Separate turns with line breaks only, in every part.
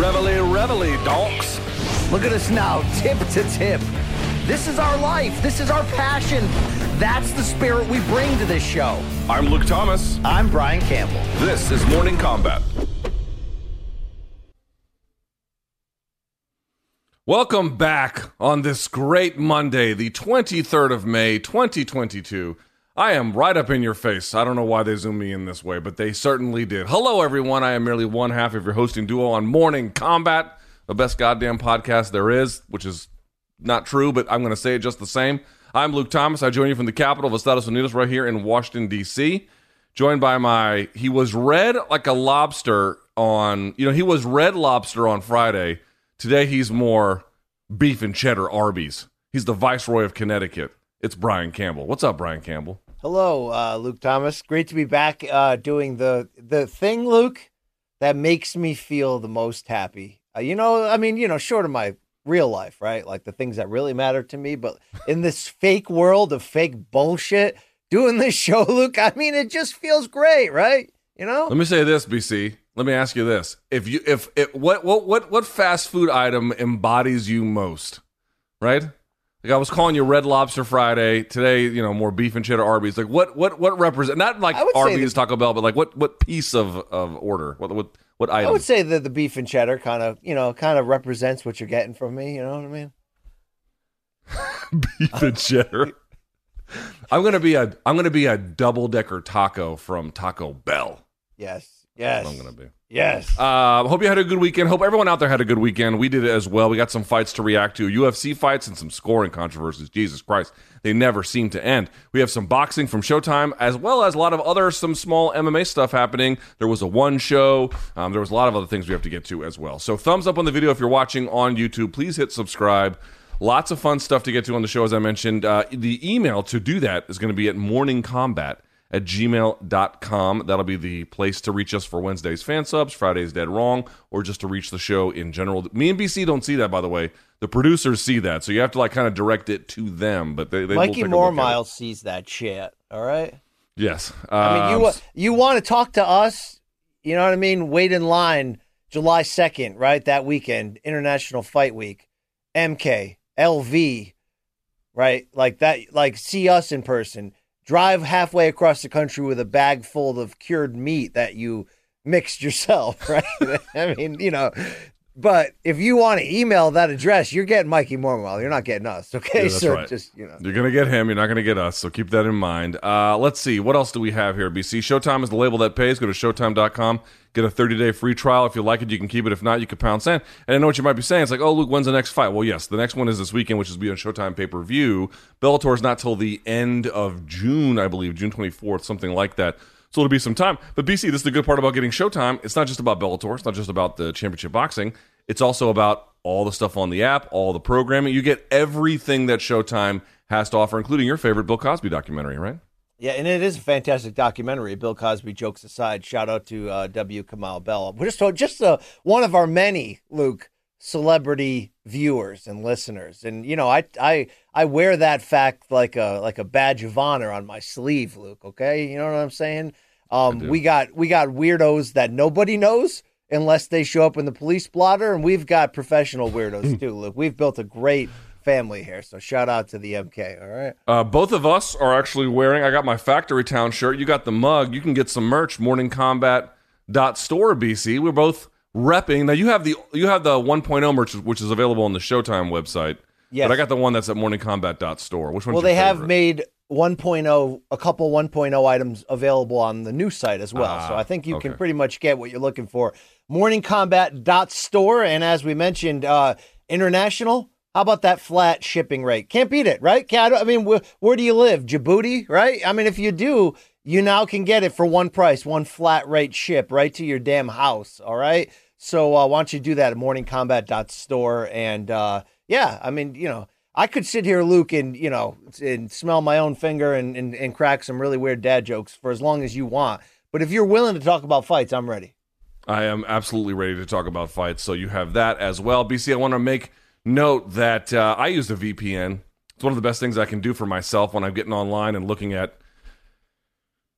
Reveille, reveille, donks.
Look at us now, tip to tip. This is our life. This is our passion. That's the spirit we bring to this show.
I'm Luke Thomas.
I'm Brian Campbell.
This is Morning Kombat. Welcome back on this great Monday, the 23rd of May, 2022. I am right up in your face. I don't know why they zoomed me in this way, but they certainly did. Hello, everyone. I am merely one half of your hosting duo on Morning Kombat, the best goddamn podcast there is, which is not true, but I'm going to say it just the same. I'm Luke Thomas. I join you from the capital of Estados Unidos right here in Washington, D.C., joined by my, he was red like a lobster on, you know, he was red lobster on Friday. Today he's more beef and cheddar Arby's. He's the viceroy of Connecticut. It's Brian Campbell. What's up, Brian Campbell?
Hello, uh, Luke Thomas. Great to be back uh, doing the the thing, Luke, that makes me feel the most happy. Uh, you know, I mean, you know, short of my real life, right? Like the things that really matter to me, but in this fake world of fake bullshit, doing this show, Luke, I mean, it just feels great, right? You know?
Let me say this, BC. Let me ask you this: If you, if, if what, what, what, what fast food item embodies you most? Right? Like I was calling you Red Lobster Friday today. You know, more beef and cheddar Arby's. Like what, what, what represent? Not like
I would say
Arby's, Taco Bell, but like what, what piece of of order? What, what, what item?
I would say that the beef and cheddar kind of, you know, kind of represents what you're getting from me. You know what I mean?
beef and cheddar. I'm gonna be a I'm gonna be a double decker taco from Taco Bell.
Yes. Yes.
That's what I'm gonna be.
Yes.
Uh, hope you had a good weekend. Hope everyone out there had a good weekend. We did it as well. We got some fights to react to, UFC fights and some scoring controversies. Jesus Christ, they never seem to end. We have some boxing from Showtime, as well as a lot of other some small MMA stuff happening. There was a one show. Um, there was a lot of other things we have to get to as well. So thumbs up on the video if you're watching on YouTube. Please hit subscribe. Lots of fun stuff to get to on the show, as I mentioned. Uh, the email to do that is going to be at morningkombat at gmail.com. That'll be the place to reach us for Wednesday's fan subs, Friday's Dead Wrong, or just to reach the show in general. Me and BC don't see that, by the way. The producers see that, so you have to like kind of direct it to them. But they, they
Mikey
take a look.
Mormile sees that shit. All right.
Yes.
I mean, you
Um,
you want to talk to us? You know what I mean? Wait in line July second, right? That weekend, International Fight Week, MK, LV, right? Like that. Like see us in person. Drive halfway across the country with a bag full of cured meat that you mixed yourself, right? I mean, you know. But if you want to email that address, you're getting Mikey Mormile. You're not getting us, okay?
Yeah, that's
so
right.
just you know.
You're gonna get him. You're not gonna get us. So keep that in mind. Uh, let's see. What else do we have here? BC Showtime is the label that pays. Go to Showtime.com. Get a 30 day free trial. If you like it, you can keep it. If not, you can pound sand. And I know what you might be saying. It's like, oh, Luke, when's the next fight? Well, yes, the next one is this weekend, which is be on Showtime pay per view. Bellator is not till the end of June, I believe, June 24th, something like that. So it'll be some time. But BC, this is the good part about getting Showtime. It's not just about Bellator. It's not just about the championship boxing. It's also about all the stuff on the app, all the programming. You get everything that Showtime has to offer, including your favorite Bill Cosby documentary, right?
Yeah, and it is a fantastic documentary. Bill Cosby jokes aside, shout out to uh, W. Kamau Bell. We're just just uh, one of our many Luke celebrity viewers and listeners, and you know, I I I wear that fact like a like a badge of honor on my sleeve, Luke. Okay, you know what I'm saying? Um, we got we got weirdos that nobody knows unless they show up in the police blotter, and we've got professional weirdos too, Luke. We've built a great family here, so shout out to the MK. All right.
Uh, both of us are actually wearing. I got my Factory Town shirt. You got the mug. You can get some merch. Morningkombat.store BC. We're both repping. Now you have the you have the 1.0 merch, which is available on the Showtime website.
Yes.
But I got the one that's at morningkombat.store. Which one?
Well, they have made 1.0, a couple 1.0 items available on the new site as well. so I think you can pretty much get what you're looking for. Morningkombat.store. And as we mentioned, uh, international. How about that flat shipping rate? Can't beat it, right? I I mean, where, where do you live? Djibouti, right? I mean, if you do, you now can get it for one price, one flat rate ship right to your damn house. All right. So uh, why don't you do that at morningkombat.store? And uh, yeah, I mean, you know, I could sit here, Luke, and you know, and smell my own finger and, and, and crack some really weird dad jokes for as long as you want. But if you're willing to talk about fights, I'm ready.
I am absolutely ready to talk about fights. So you have that as well. BC, I want to make note that uh, I use a VPN. It's one of the best things I can do for myself when I'm getting online and looking at,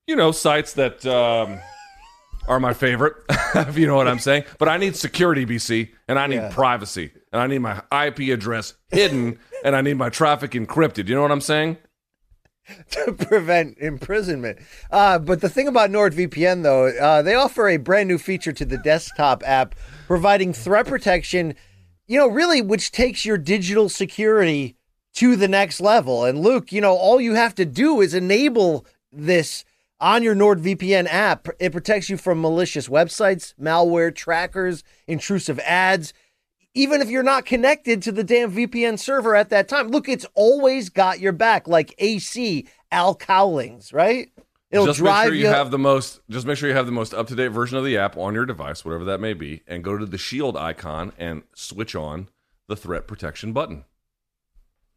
you know, sites that um, are my favorite, if you know what I'm saying. But I need security, BC, and I need
Yeah.
privacy, and I need my IP address hidden, and I need my traffic encrypted. You know what I'm saying?
to prevent imprisonment. Uh, but the thing about NordVPN, though, uh, they offer a brand new feature to the desktop app, providing threat protection. You know, really, which takes your digital security to the next level. And Luke, you know, all you have to do is enable this on your NordVPN app. It protects you from malicious websites, malware trackers, intrusive ads. Even if you're not connected to the damn VPN server at that time, look, it's always got your back, like AC Al Cowlings, right? It'll
just
drive
make sure you have the most. Just make sure you have the most up to date version of the app on your device, whatever that may be, and go to the Shield icon and switch on the threat protection button.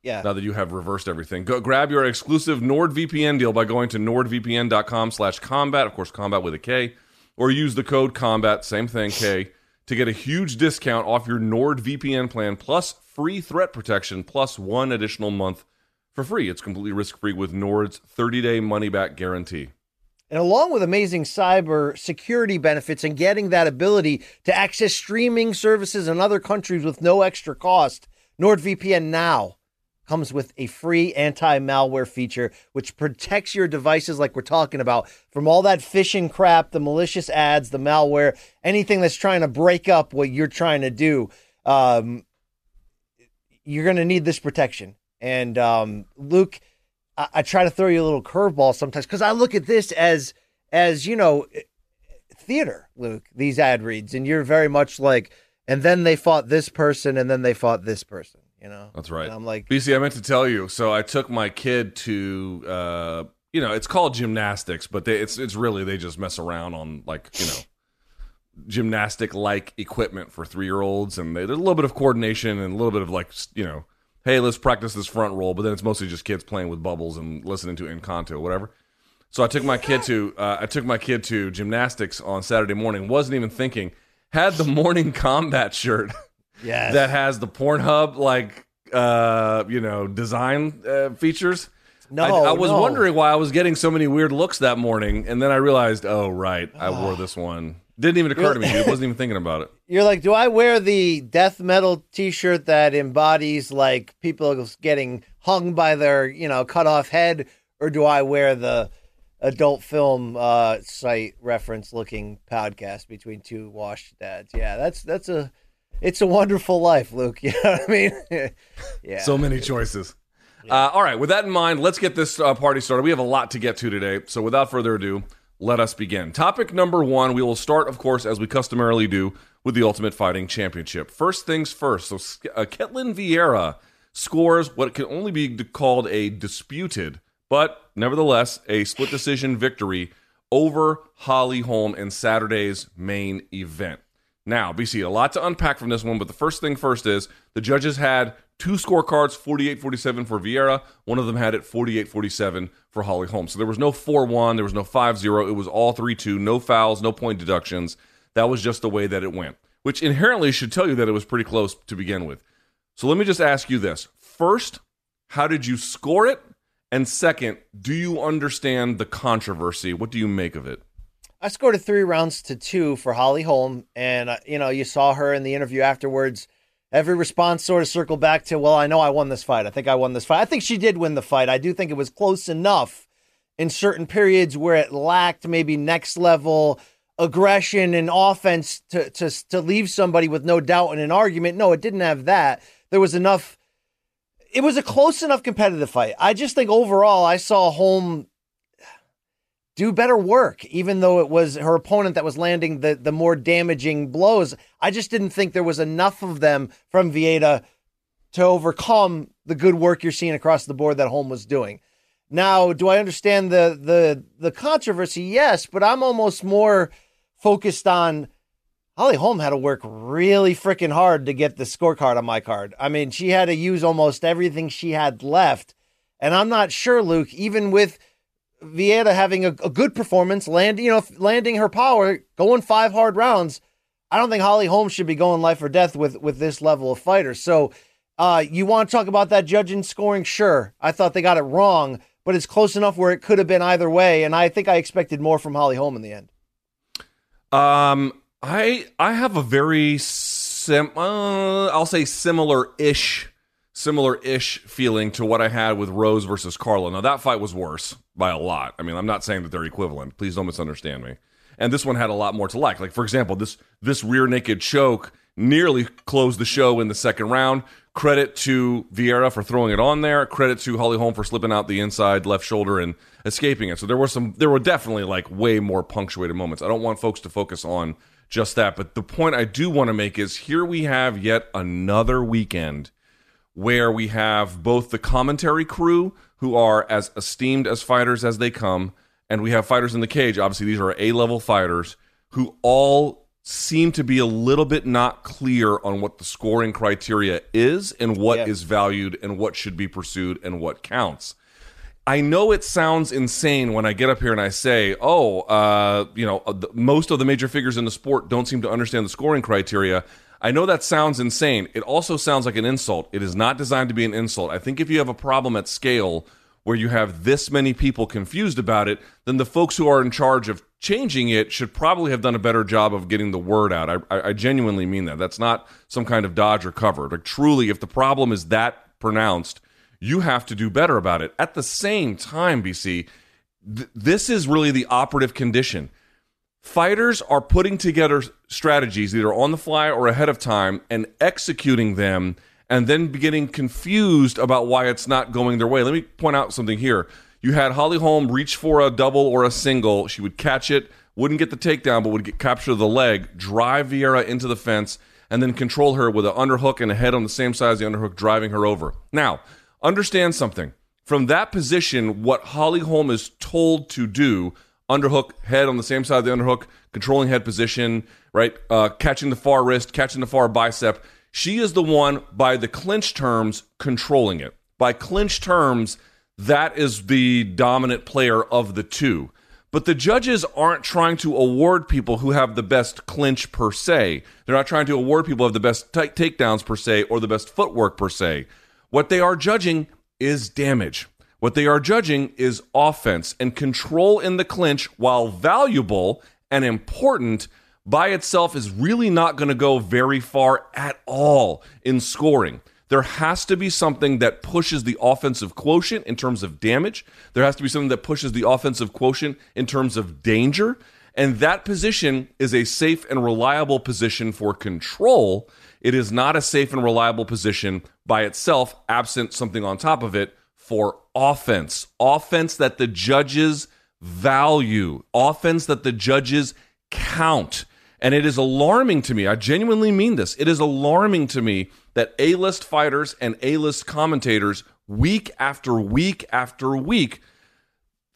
yeah.
Now that you have reversed everything, go grab your exclusive NordVPN deal by going to nordvpn.com/kombat. Of course, combat with a K, or use the code combat, same thing K, to get a huge discount off your NordVPN plan plus free threat protection plus one additional month for free. It's completely risk free with Nord's 30-day money-back guarantee.
And along with amazing cyber security benefits and getting that ability to access streaming services in other countries with no extra cost, NordVPN now comes with a free anti malware feature, which protects your devices, like we're talking about, from all that phishing crap, the malicious ads, the malware, anything that's trying to break up what you're trying to do. Um, you're going to need this protection. And um, Luke, I, I try to throw you a little curveball sometimes because I look at this as as you know theater, Luke. These ad reads, and you're very much like, and then they fought this person, and then they fought this person. You know,
That's right.
And I'm like,
BC, I meant to tell you. So I took my kid to, uh, you know, it's called gymnastics, but they, it's it's really they just mess around on like you know, gymnastic like equipment for three year olds, and they, there's a little bit of coordination and a little bit of like you know, hey, let's practice this front roll, but then it's mostly just kids playing with bubbles and listening to Encanto, whatever. So I took my kid to uh, I took my kid to gymnastics on Saturday morning. wasn't even thinking. Had the morning combat shirt
yes,
that has the Pornhub like uh you know design uh, features.
No,
I, I was
no.
wondering why I was getting so many weird looks that morning, and then I realized, oh right, I wore this one. Didn't even occur to me. Dude. Wasn't even thinking about it.
you're like, do I wear the death metal T-shirt that embodies like people getting hung by their you know cut off head, or do I wear the adult film uh, site reference looking podcast between two washed dads? Yeah, that's that's a it's a wonderful life, Luke. You know what I mean? yeah.
So many choices. Uh, all right, with that in mind, let's get this uh, party started. We have a lot to get to today. So without further ado, let us begin. Topic number one we will start, of course, as we customarily do, with the Ultimate Fighting Championship. First things first. So uh, Ketlen Vieira scores what can only be called a disputed, but nevertheless a split decision victory over Holly Holm in Saturday's main event. Now, BC, a lot to unpack from this one, but the first thing first is the judges had two scorecards 48 47 for Vieira. One of them had it 48 47 for Holly Holm. So there was no 4 1, there was no 5 0. It was all 3 2, no fouls, no point deductions. That was just the way that it went, which inherently should tell you that it was pretty close to begin with. So let me just ask you this. First, how did you score it? And second, do you understand the controversy? What do you make of it?
I scored three rounds to two for Holly Holm, and uh, you know you saw her in the interview afterwards. Every response sort of circled back to, "Well, I know I won this fight. I think I won this fight. I think she did win the fight. I do think it was close enough in certain periods where it lacked maybe next level aggression and offense to to to leave somebody with no doubt in an argument. No, it didn't have that. There was enough. It was a close enough competitive fight. I just think overall, I saw Holm do better work, even though it was her opponent that was landing the, the more damaging blows. I just didn't think there was enough of them from Vieira to overcome the good work you're seeing across the board that Holm was doing. Now, do I understand the the the controversy? Yes, but I'm almost more focused on Holly Holm had to work really freaking hard to get the scorecard on my card. I mean, she had to use almost everything she had left. And I'm not sure, Luke, even with Vieira having a, a good performance, land, you know, landing her power, going five hard rounds, I don't think Holly Holmes should be going life or death with with this level of fighter. So, uh, you want to talk about that judging scoring? Sure, I thought they got it wrong, but it's close enough where it could have been either way. And I think I expected more from Holly Holm in the end.
Um, I I have a very sim. Uh, I'll say similar ish, similar ish feeling to what I had with Rose versus Carla. Now that fight was worse by a lot. I mean, I'm not saying that they're equivalent. Please don't misunderstand me. And this one had a lot more to like. Like for example, this this rear naked choke nearly closed the show in the second round. Credit to Vieira for throwing it on there. Credit to Holly Holm for slipping out the inside left shoulder and escaping it. So there were some, there were definitely like way more punctuated moments. I don't want folks to focus on just that. But the point I do want to make is here we have yet another weekend where we have both the commentary crew who are as esteemed as fighters as they come, and we have fighters in the cage. Obviously, these are A level fighters who all seem to be a little bit not clear on what the scoring criteria is and what
Yeah.
is valued and what should be pursued and what counts. I know it sounds insane when I get up here and I say, "Oh, uh, you know, uh, the, most of the major figures in the sport don't seem to understand the scoring criteria." I know that sounds insane. It also sounds like an insult. It is not designed to be an insult. I think if you have a problem at scale where you have this many people confused about it, then the folks who are in charge of changing it should probably have done a better job of getting the word out. I, I, I genuinely mean that. That's not some kind of dodge or cover. Like truly, if the problem is that pronounced, you have to do better about it. At the same time, BC, th- this is really the operative condition. Fighters are putting together strategies either on the fly or ahead of time and executing them and then getting confused about why it's not going their way. Let me point out something here. You had Holly Holm reach for a double or a single. She would catch it, wouldn't get the takedown, but would get capture the leg, drive Vieira into the fence, and then control her with an underhook and a head on the same side as the underhook, driving her over. Now, understand something. From that position, what Holly Holm is told to do underhook head on the same side of the underhook, controlling head position, right? Uh, catching the far wrist, catching the far bicep. She is the one, by the clinch terms, controlling it. By clinch terms, that is the dominant player of the two. But the judges aren't trying to award people who have the best clinch per se. They're not trying to award people who have the best t- takedowns per se or the best footwork per se. What they are judging is damage. What they are judging is offense and control in the clinch, while valuable and important by itself, is really not going to go very far at all in scoring. There has to be something that pushes the offensive quotient in terms of damage. There has to be something that pushes the offensive quotient in terms of danger. And that position is a safe and reliable position for control. It is not a safe and reliable position by itself, absent something on top of it for offense. Offense that the judges value, offense that the judges count. And it is alarming to me. I genuinely mean this. It is alarming to me that A list fighters and A list commentators, week after week after week,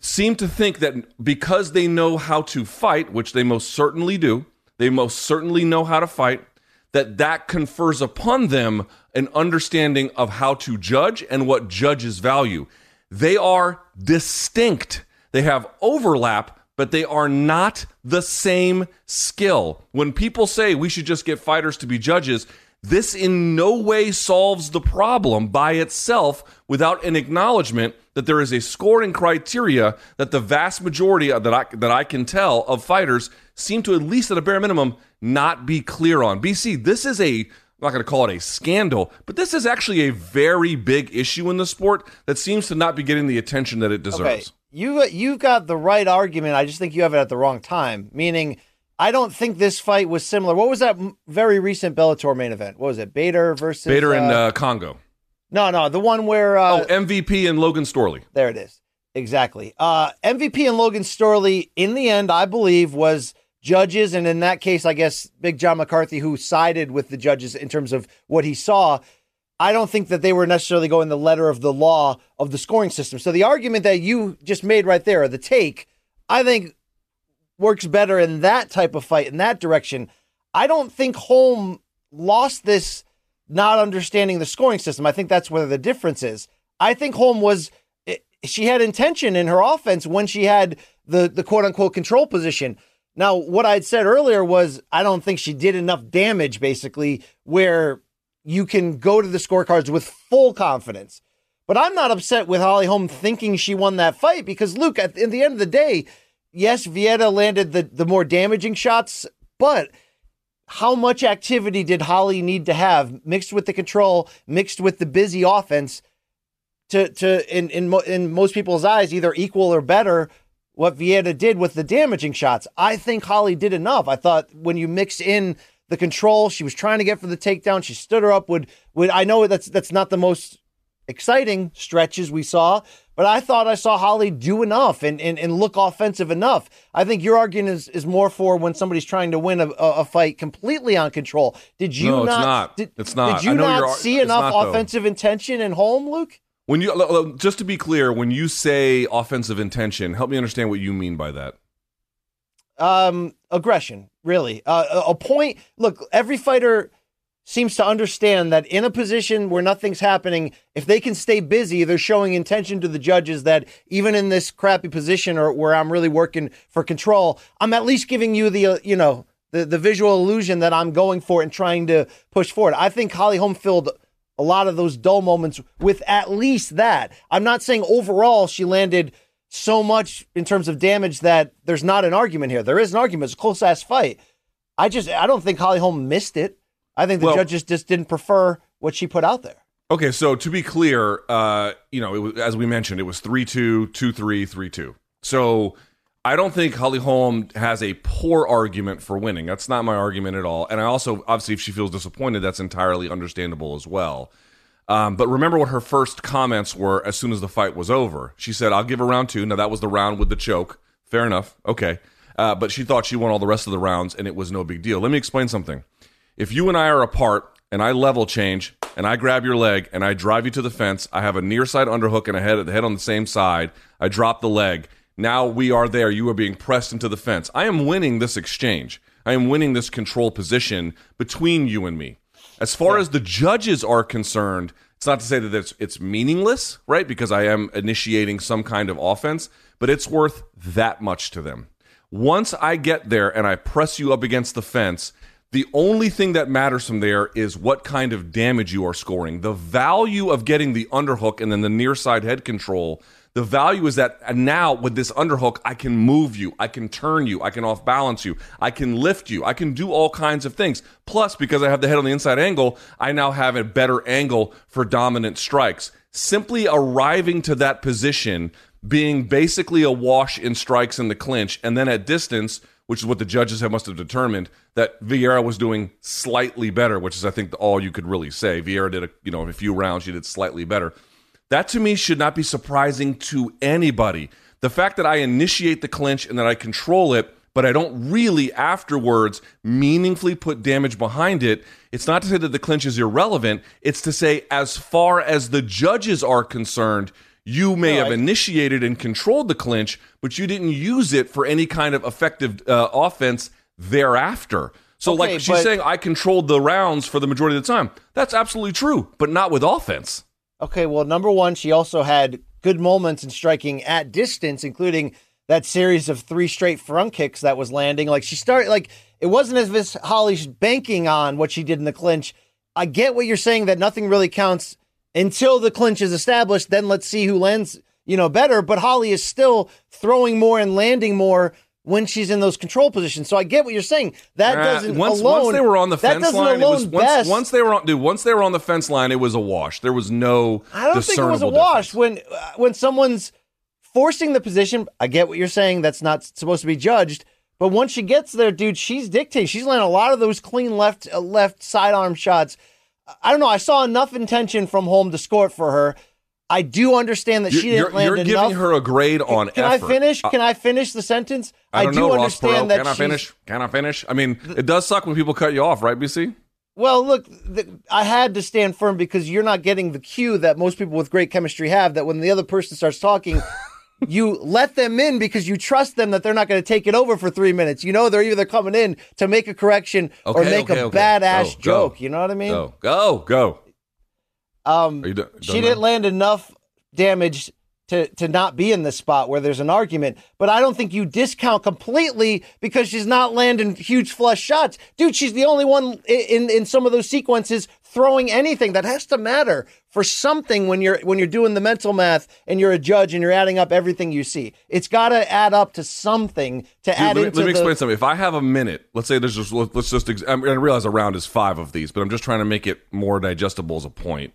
seem to think that because they know how to fight, which they most certainly do, they most certainly know how to fight, that that confers upon them an understanding of how to judge and what judges value. They are distinct. They have overlap, but they are not the same skill. When people say we should just get fighters to be judges, this in no way solves the problem by itself without an acknowledgement that there is a scoring criteria that the vast majority that I, that I can tell of fighters seem to, at least at a bare minimum, not be clear on. BC, this is a, I'm not going to call it a scandal, but this is actually a very big issue in the sport that seems to not be getting the attention that it deserves.
Okay, you you've got the right argument. I just think you have it at the wrong time. Meaning, I don't think this fight was similar. What was that very recent Bellator main event? What was it? Bader versus
Bader and
uh,
uh, Kongo.
no, no, the one where uh,
Oh, MVP and Logan Storley.
There it is. Exactly. Uh, MVP and Logan Storley, in the end, I believe, was judges. And in that case, I guess Big John McCarthy, who sided with the judges in terms of what he saw, I don't think that they were necessarily going the letter of the law of the scoring system. So the argument that you just made right there, the take, I think works better in that type of fight, in that direction. I don't think Holm lost this not understanding the scoring system. I think that's where the difference is. I think Holm was eh, she had intention in her offense when she had the the quote unquote control position. Now, what I'd said earlier was I don't think she did enough damage basically where you can go to the scorecards with full confidence. But I'm not upset with Holly Holm thinking she won that fight because Luke, at in the end of the day, yes, Vieira landed the, the more damaging shots, but how much activity did Holly need to have mixed with the control, mixed with the busy offense to to in in, in most people's eyes either equal or better what Vieira did with the damaging shots. I think Holly did enough. I thought when you mix in the control she was trying to get for the takedown, she stood her up. Would would I know that's that's not the most exciting stretches we saw, but I thought I saw Holly do enough and, and, and look offensive enough. I think your argument is, is more for when somebody's trying to win a, a fight completely on control. Did you
No, it's
not?
not.
Did,
It's not.
Did you not see enough
not, though.
offensive intention in Holm, Luke?
When you just to be clear, when you say offensive intention, help me understand what you mean by that.
um aggression really uh, a- point look every fighter seems to understand that in a position where nothing's happening if they can stay busy they're showing intention to the judges that even in this crappy position or where i'm really working for control i'm at least giving you the uh, you know the, the visual illusion that i'm going for and trying to push forward i think holly holm filled a lot of those dull moments with at least that i'm not saying overall she landed so much in terms of damage that there's not an argument here. There is an argument. It's a close ass fight. I just I don't think Holly Holm missed it. I think the
Well-
judges just didn't prefer what she put out there.
Okay, so to be clear, uh, you know, it was, as we mentioned, it was 3 2, 2 3, 3 2. So I don't think Holly Holm has a poor argument for winning. That's not my argument at all. And I also, obviously, if she feels disappointed, that's entirely understandable as well. Um, but remember what her first comments were as soon as the fight was over. She said, I'll give her round two. Now, that was the round with the choke. Fair enough. Okay. Uh, but she thought she won all the rest of the rounds, and it was no big deal. Let me explain something. If you and I are apart and I level change and I grab your leg and I drive you to the fence, I have a near side underhook and a head, the head on the same side. I drop the leg. Now we are there. You are being pressed into the fence. I am winning this exchange. I am winning this control position between you and me. As far as the judges are concerned, it's not to say that it's it's meaningless, right? Because I am initiating some kind of offense, but it's worth that much to them. Once I get there and I press you up against the fence, the only thing that matters from there is what kind of damage you are scoring. The value of getting the underhook and then the near side head control the value is that now with this underhook, I can move you, I can turn you, I can off balance you, I can lift you, I can do all kinds of things. Plus, because I have the head on the inside angle, I now have a better angle for dominant strikes. Simply arriving to that position, being basically a wash in strikes in the clinch, and then at distance, which is what the judges have must have determined that Vieira was doing slightly better, which is I think all you could really say. Vieira did a you know a few rounds, she did slightly better. That to me should not be surprising to anybody. The fact that I initiate the clinch and that I control it, but I don't really afterwards meaningfully put damage behind it, it's not to say that the clinch is irrelevant. It's to say, as far as the judges are concerned, you may
No,
have
I-
initiated and controlled the clinch, but you didn't use it for any kind of effective uh, offense thereafter. So,
Okay,
like she's
but-
saying, I controlled the rounds for the majority of the time. That's absolutely true, but not with offense.
Okay, well, number one, she also had good moments in striking at distance, including that series of three straight front kicks that was landing. Like she started, like it wasn't as if Holly's banking on what she did in the clinch. I get what you're saying that nothing really counts until the clinch is established. Then let's see who lands, you know, better. But Holly is still throwing more and landing more when she's in those control positions. So I get what you're saying. That
Uh,
doesn't
once,
alone.
once they were on the fence line, it was once,
best.
once they were on dude, once they were on the fence line, it was a wash. There was no
I don't think it was a wash
difference.
when uh, when someone's forcing the position. I get what you're saying. That's not supposed to be judged. But once she gets there, dude, she's dictating. She's landing a lot of those clean left uh, left sidearm shots. I don't know. I saw enough intention from Holm to score it for her. I do understand that
You're,
she didn't
you're,
land
you're
enough.
giving her a grade on
Can
effort.
I finish? Uh, can I finish the sentence?
I don't
do
know,
understand that
Can I finish? Can I finish? I mean, it does suck when people cut you off, right, BC?
Well, look, th- I had to stand firm because you're not getting the cue that most people with great chemistry have. That when the other person starts talking, you let them in because you trust them that they're not going to take it over for three minutes. You know they're either coming in to make a correction or make
okay,
a
okay.
badass
Go, go.
joke. You know what I mean?
Go, go, go.
Um,
Are you do-
she didn't
now?
land enough damage to to not be in this spot where there's an argument. But I don't think you discount completely because she's not landing huge flush shots, dude. She's the only one in in some of those sequences throwing anything that has to matter for something when you're when you're doing the mental math and you're a judge and you're adding up everything you see. It's got to add up to something to
Dude,
add
let me, let me
the,
explain something. If I have a minute, let's say there's just let's just ex- I, mean, I realize a round is five of these, but I'm just trying to make it more digestible as a point.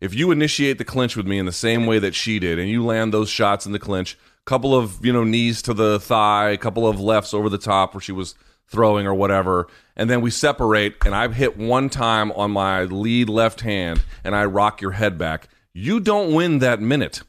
If you initiate the clinch with me in the same way that she did, and you land those shots in the clinch, couple of you know knees to the thigh, a couple of lefts over the top where she was throwing or whatever, and then we separate, and I've hit one time on my lead left hand, and I rock your head back. You don't win that minute.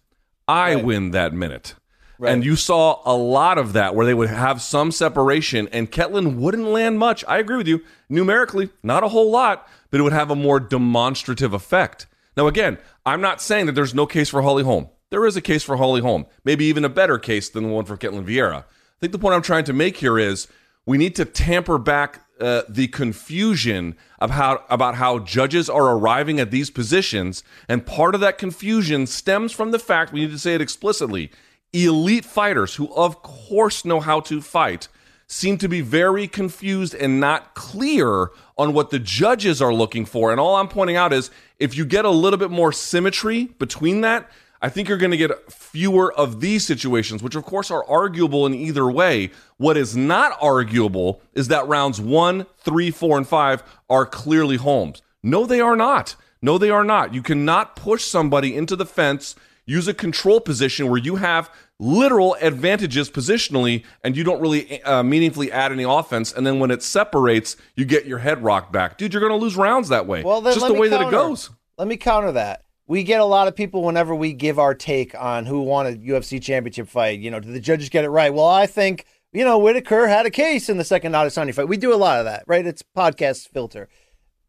I win that minute. And you saw a lot of that where they would have some separation, and Ketlen wouldn't land much. I agree with you. Numerically, not a whole lot, but it would have a more demonstrative effect. Now, again, I'm not saying that there's no case for Holly Holm. There is a case for Holly Holm, maybe even a better case than the one for Ketlen Vieira. I think the point I'm trying to make here is we need to tamper back uh, the confusion of how, about how judges are arriving at these positions. And part of that confusion stems from the fact, we need to say it explicitly, elite fighters who, of course, know how to fight seem to be very confused and not clear on what the judges are looking for. And all I'm pointing out is if you get a little bit more symmetry between that, I think you're going to get fewer of these situations, which of course are arguable in either way. What is not arguable is that rounds one, three, four, and five are clearly Holm's. No, they are not. No, they are not. You cannot push somebody into the fence, use a control position where you have literal advantages positionally and you don't really uh, meaningfully add any offense. And then when it separates, you get your head rocked back. Dude, you're going to lose rounds that way.
Well, then
just the way that it
counter.
goes.
Let me counter that. We get a lot of people whenever we give our take on who won a UFC championship fight. You know, did the judges get it right? Well, I think you know Whitaker had a case in the second Adesanya fight. We do a lot of that, right? It's podcast filter,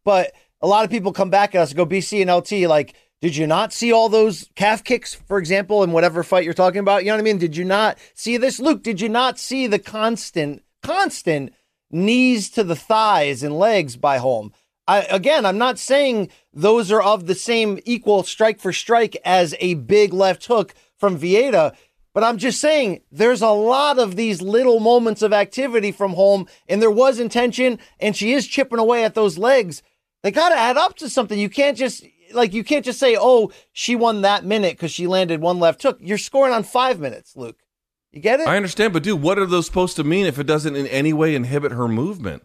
but a lot of people come back at us and go BC and LT like. Did you not see all those calf kicks, for example, in whatever fight you're talking about? You know what I mean? Did you not see this? Luke, did you not see the constant, constant knees to the thighs and legs by Holm? I, again, I'm not saying those are of the same equal strike for strike as a big left hook from Vieira, but I'm just saying there's a lot of these little moments of activity from Holm, and there was intention, and she is chipping away at those legs. They got to add up to something. You can't just like you can't just say, "Oh, she won that minute because she landed one left hook." You're scoring on five minutes, Luke. You get it?
I understand, but dude, what are those supposed to mean if it doesn't in any way inhibit her movement?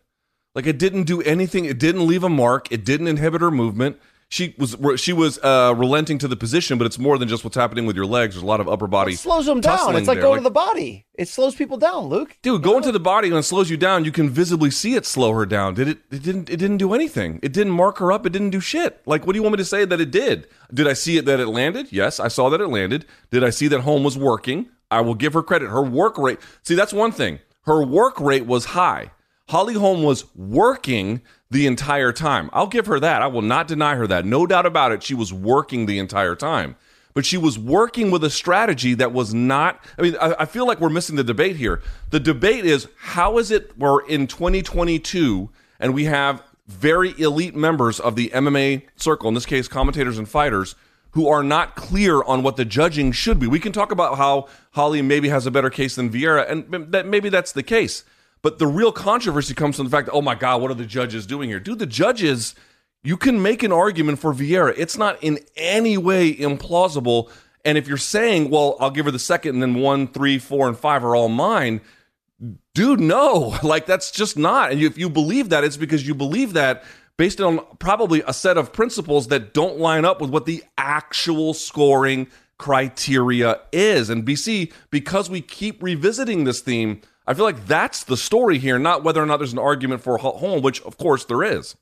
Like it didn't do anything. It didn't leave a mark. It didn't inhibit her movement. She was she was uh, relenting to the position, but it's more than just what's happening with your legs. There's a lot of upper body.
it slows them down. It's like
there.
going to the body. It slows people down, Luke.
Dude, going to the body when it slows you down, you can visibly see it slow her down. Did it? It didn't. It didn't do anything. It didn't mark her up. It didn't do shit. Like, what do you want me to say that it did? Did I see it that it landed? Yes, I saw that it landed. Did I see that Holm was working? I will give her credit. Her work rate. See, that's one thing. Her work rate was high. Holly Holm was working the entire time. I'll give her that. I will not deny her that. No doubt about it. She was working the entire time but she was working with a strategy that was not. I mean, I, I, feel like we're missing the debate here. The debate is how is it we're in 2022 and we have very elite members of the MMA circle, in this case, commentators and fighters, who are not clear on what the judging should be. We can talk about how Holly maybe has a better case than Vieira, and that maybe that's the case. But the real controversy comes from the fact that, oh my God, what are the judges doing here? Dude, the judges you can make an argument for Vieira. It's not in any way implausible. And if you're saying, well, I'll give her the second and then one, three, four, and five are all mine, dude, no. Like, that's just not. And if you believe that, it's because you believe that based on probably a set of principles that don't line up with what the actual scoring criteria is. And BC, because we keep revisiting this theme, I feel like that's the story here, not whether or not there's an argument for Holm, which of course there is.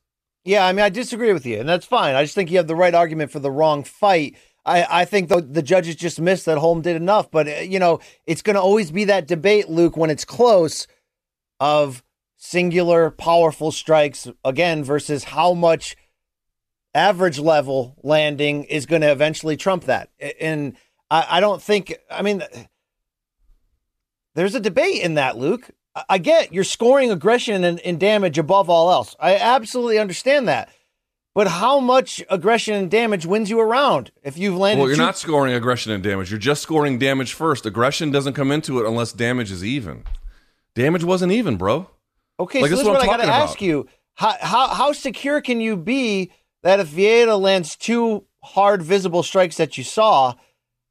Yeah, I mean, I disagree with you, and that's fine. I just think you have the right argument for the wrong fight. I, I think the, the judges just missed that Holm did enough, but uh, you know, it's going to always be that debate, Luke, when it's close, of singular powerful strikes again versus how much average level landing is going to eventually trump that. And I, I don't think. I mean, there's a debate in that, Luke. I get you're scoring aggression and, and, damage above all else. I absolutely understand that. But how much aggression and damage wins you around if you've landed?
Well, you're
two-
not scoring aggression and damage. You're just scoring damage first. Aggression doesn't come into it unless damage is even. Damage wasn't even, bro.
Okay,
Like,
so
this is what
what
I'm
got to ask you: how, how how secure can you be that if Vieira lands two hard, visible strikes that you saw,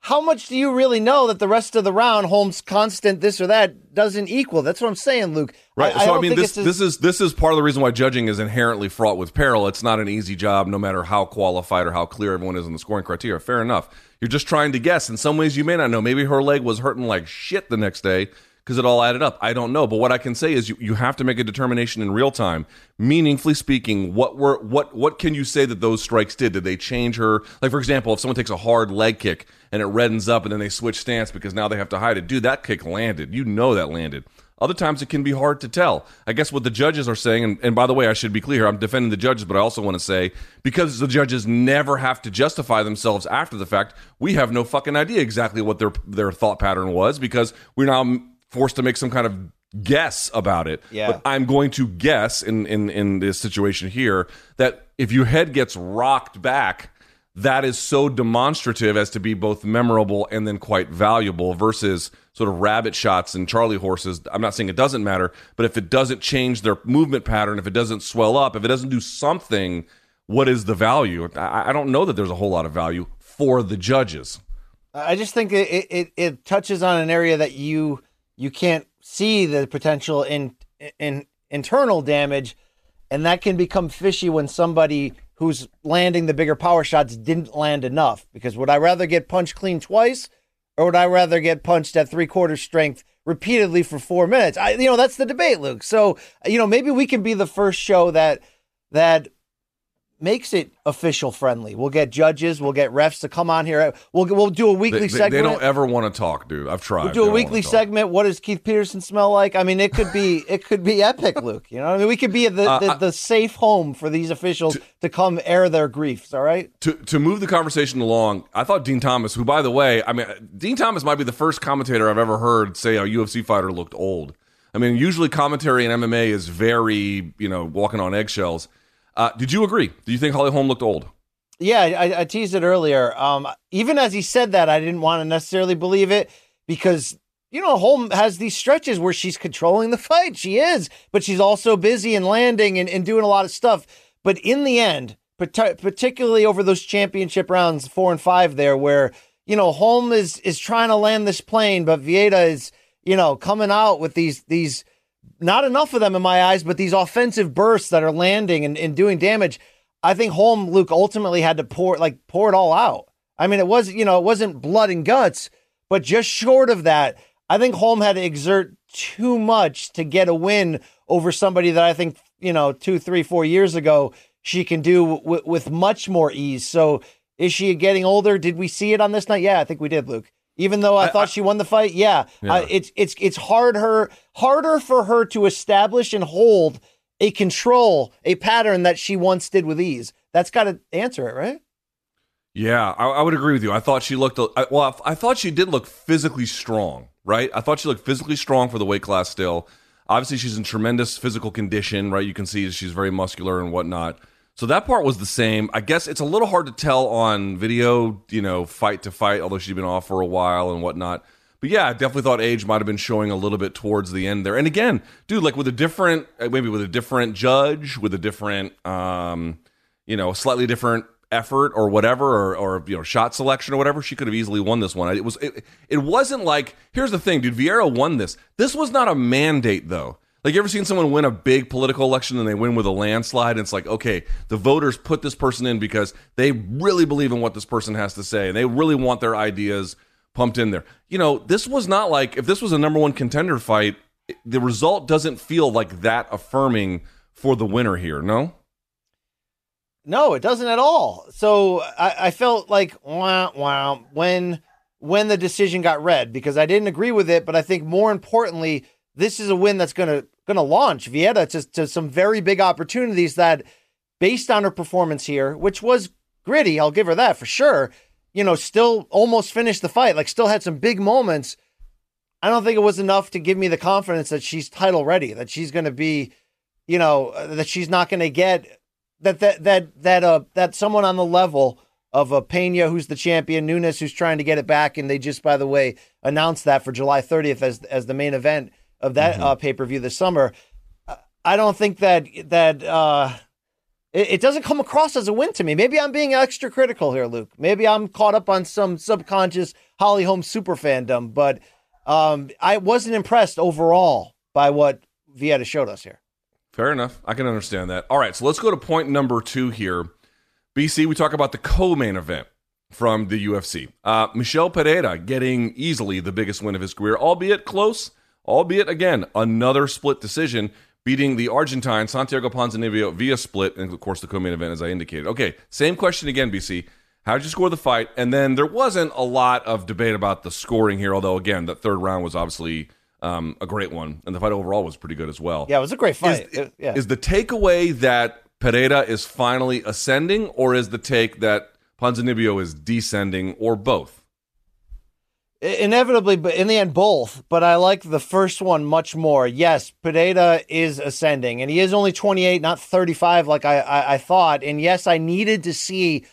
how much do you really know that the rest of the round, Holm's constant this or that doesn't equal? That's what I'm saying, Luke.
Right.
I,
so I,
don't
mean, this
as-
this is this is part of the reason why judging is inherently fraught with peril. It's not an easy job, no matter how qualified or how clear everyone is in the scoring criteria. Fair enough. You're just trying to guess. In some ways, you may not know. Maybe her leg was hurting like shit the next day because it all added up. I don't know. But what I can say is, you, you have to make a determination in real time, meaningfully speaking. What were what what can you say that those strikes did? Did they change her? Like for example, if someone takes a hard leg kick and it reddens up, and then they switch stance because now they have to hide it. Dude, that kick landed. You know that landed. Other times it can be hard to tell. I guess what the judges are saying, and, and by the way, I should be clear, I'm defending the judges, but I also want to say because the judges never have to justify themselves after the fact, we have no fucking idea exactly what their their thought pattern was because we're now forced to make some kind of guess about it.
Yeah.
But I'm going to guess in in in this situation here that if your head gets rocked back, that is so demonstrative as to be both memorable and then quite valuable versus sort of rabbit shots and Charlie horses. I'm not saying it doesn't matter, but if it doesn't change their movement pattern, if it doesn't swell up, if it doesn't do something, what is the value? I, I don't know that there's a whole lot of value for the judges.
I just think it, it, it touches on an area that you you can't see the potential in in internal damage, and that can become fishy when somebody who's landing the bigger power shots didn't land enough. Because would I rather get punched clean twice, or would I rather get punched at three quarter strength repeatedly for four minutes? I you know that's the debate, Luke. So you know maybe we can be the first show that that makes it official friendly. We'll get judges, we'll get refs to come on here. We'll we'll do a weekly
they-
segment.
they don't ever want to talk, dude. I've tried.
We'll
They
do a weekly segment. What does Keith Peterson smell like? I mean, it could be it could be epic, Luke. You know, I mean, we could be the,
Uh,
the,
I-
the safe home for these officials to, come air their griefs. All right.
to to move the conversation along, I thought Din Thomas, who by the way, I mean Din Thomas might be the first commentator I've ever heard say a UFC fighter looked old. I mean, usually commentary in MMA is very, you know, walking on eggshells. Uh, did you agree? Do you think Holly Holm looked old?
Yeah, I, I teased it earlier. Um, even as he said that, I didn't want to necessarily believe it because you know Holm has these stretches where she's controlling the fight. She is, but she's also busy and landing and, and doing a lot of stuff. But in the end, parti- particularly over those championship rounds four and five, there where you know Holm is is trying to land this plane, but Vieira is you know coming out with these these not enough of them in my eyes, but these offensive bursts that are landing and, and doing damage. I think Holm Luke ultimately had to pour like pour it all out. I mean, it was you know it wasn't blood and guts, but just short of that, I think Holm had to exert too much to get a win over somebody that I think you know two, three, four years ago she can do w- with much more ease. So is she getting older? Did we see it on this night? Yeah, I think we did, Luke. Even though I, thought she won the fight, yeah,
Yeah.
I- it's it's it's hard her harder for her to establish and hold a control, a pattern that she once did with ease. That's got to answer it, right?
Yeah, I, I would agree with you. I thought she looked I, well. I, I thought she did look physically strong, right? I thought she looked physically strong for the weight class. Still, obviously, she's in tremendous physical condition, right? You can see she's very muscular and whatnot. So that part was the same. I guess it's a little hard to tell on video, you know, fight to fight, although she'd been off for a while and whatnot. But yeah, I definitely thought age might have been showing a little bit towards the end there. And again, dude, like with a different, uh, maybe with a different judge, with a different, um, you know, slightly different effort or whatever, or, or you know, shot selection or whatever, she could have easily won this one. It was, it, it wasn't like. Here's the thing, dude. Vieira won this. This was not a mandate, though. Like, you ever seen someone win a big political election and they win with a landslide? And it's like, okay, the voters put this person in because they really believe in what this person has to say and they really want their ideas pumped in there. You know, this was not like if this was a number one contender fight, the result doesn't feel like that affirming for the winner here. No.
No, it doesn't at all. So I, I felt like wow, wow when when the decision got read because I didn't agree with it, but I think more importantly, this is a win that's gonna gonna launch Vieira to, to some very big opportunities that, based on her performance here, which was gritty, I'll give her that for sure. You know, still almost finished the fight, like still had some big moments. I don't think it was enough to give me the confidence that she's title ready, that she's going to be, you know, that she's not going to get that that that that uh that someone on the level of a Pena who's the champion, Nunes who's trying to get it back, and they just by the way announced that for July 30th as as the main event of that mm-hmm. uh, pay per view this summer. I don't think that that uh, it, it, doesn't come across as a win to me. Maybe I'm being extra critical here, Luke. Maybe I'm caught up on some subconscious Holly Holm super fandom, but um, I wasn't impressed overall by what Vieira showed us here.
Fair enough. I can understand that. All right, so let's go to point number two here. BC, we talk about the co-main event from the UFC. Uh, Michel Pereira getting easily the biggest win of his career, albeit close, albeit again another split decision beating the Argentine Santiago Ponzinibbio via split, and of course the co-main event, as I indicated. Okay, same question again, BC. How did you score the fight? And then there wasn't a lot of debate about the scoring here, although again, that third round was obviously um, a great one, and the fight overall was pretty good as well.
Yeah, it was a great fight.
Is,
it, yeah.
is the takeaway that Pereira is finally ascending, or is the take that Ponzinibbio is descending, or both?
Inevitably, but in the end, both. But I like the first one much more. Yes, Pereira is ascending, and he is only 28, not 35, like I, I, I thought. And yes, I needed to see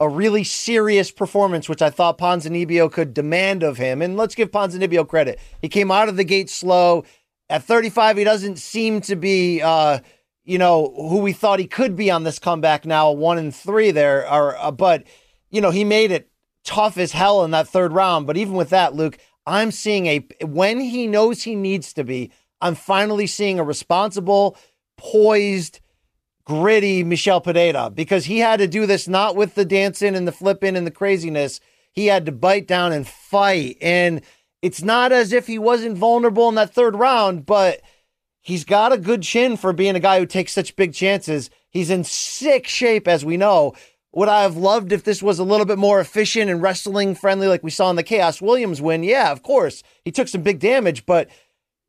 a really serious performance, which I thought Ponzinibbio could demand of him. And let's give Ponzinibbio credit. He came out of the gate slow. At 35, he doesn't seem to be, uh, you know, who we thought he could be on this comeback now, one and three there. Are, uh, but, you know, he made it tough as hell in that third round. But even with that, Luke, I'm seeing a when he knows he needs to be, I'm finally seeing a responsible, poised, gritty Michel Pereira because he had to do this not with the dancing and the flipping and the craziness. He had to bite down and fight. And it's not as if he wasn't vulnerable in that third round, but he's got a good chin for being a guy who takes such big chances. He's in sick shape, as we know. Would I have loved if this was a little bit more efficient and wrestling friendly like we saw in the Khaos Williams win? Yeah, of course. He took some big damage, but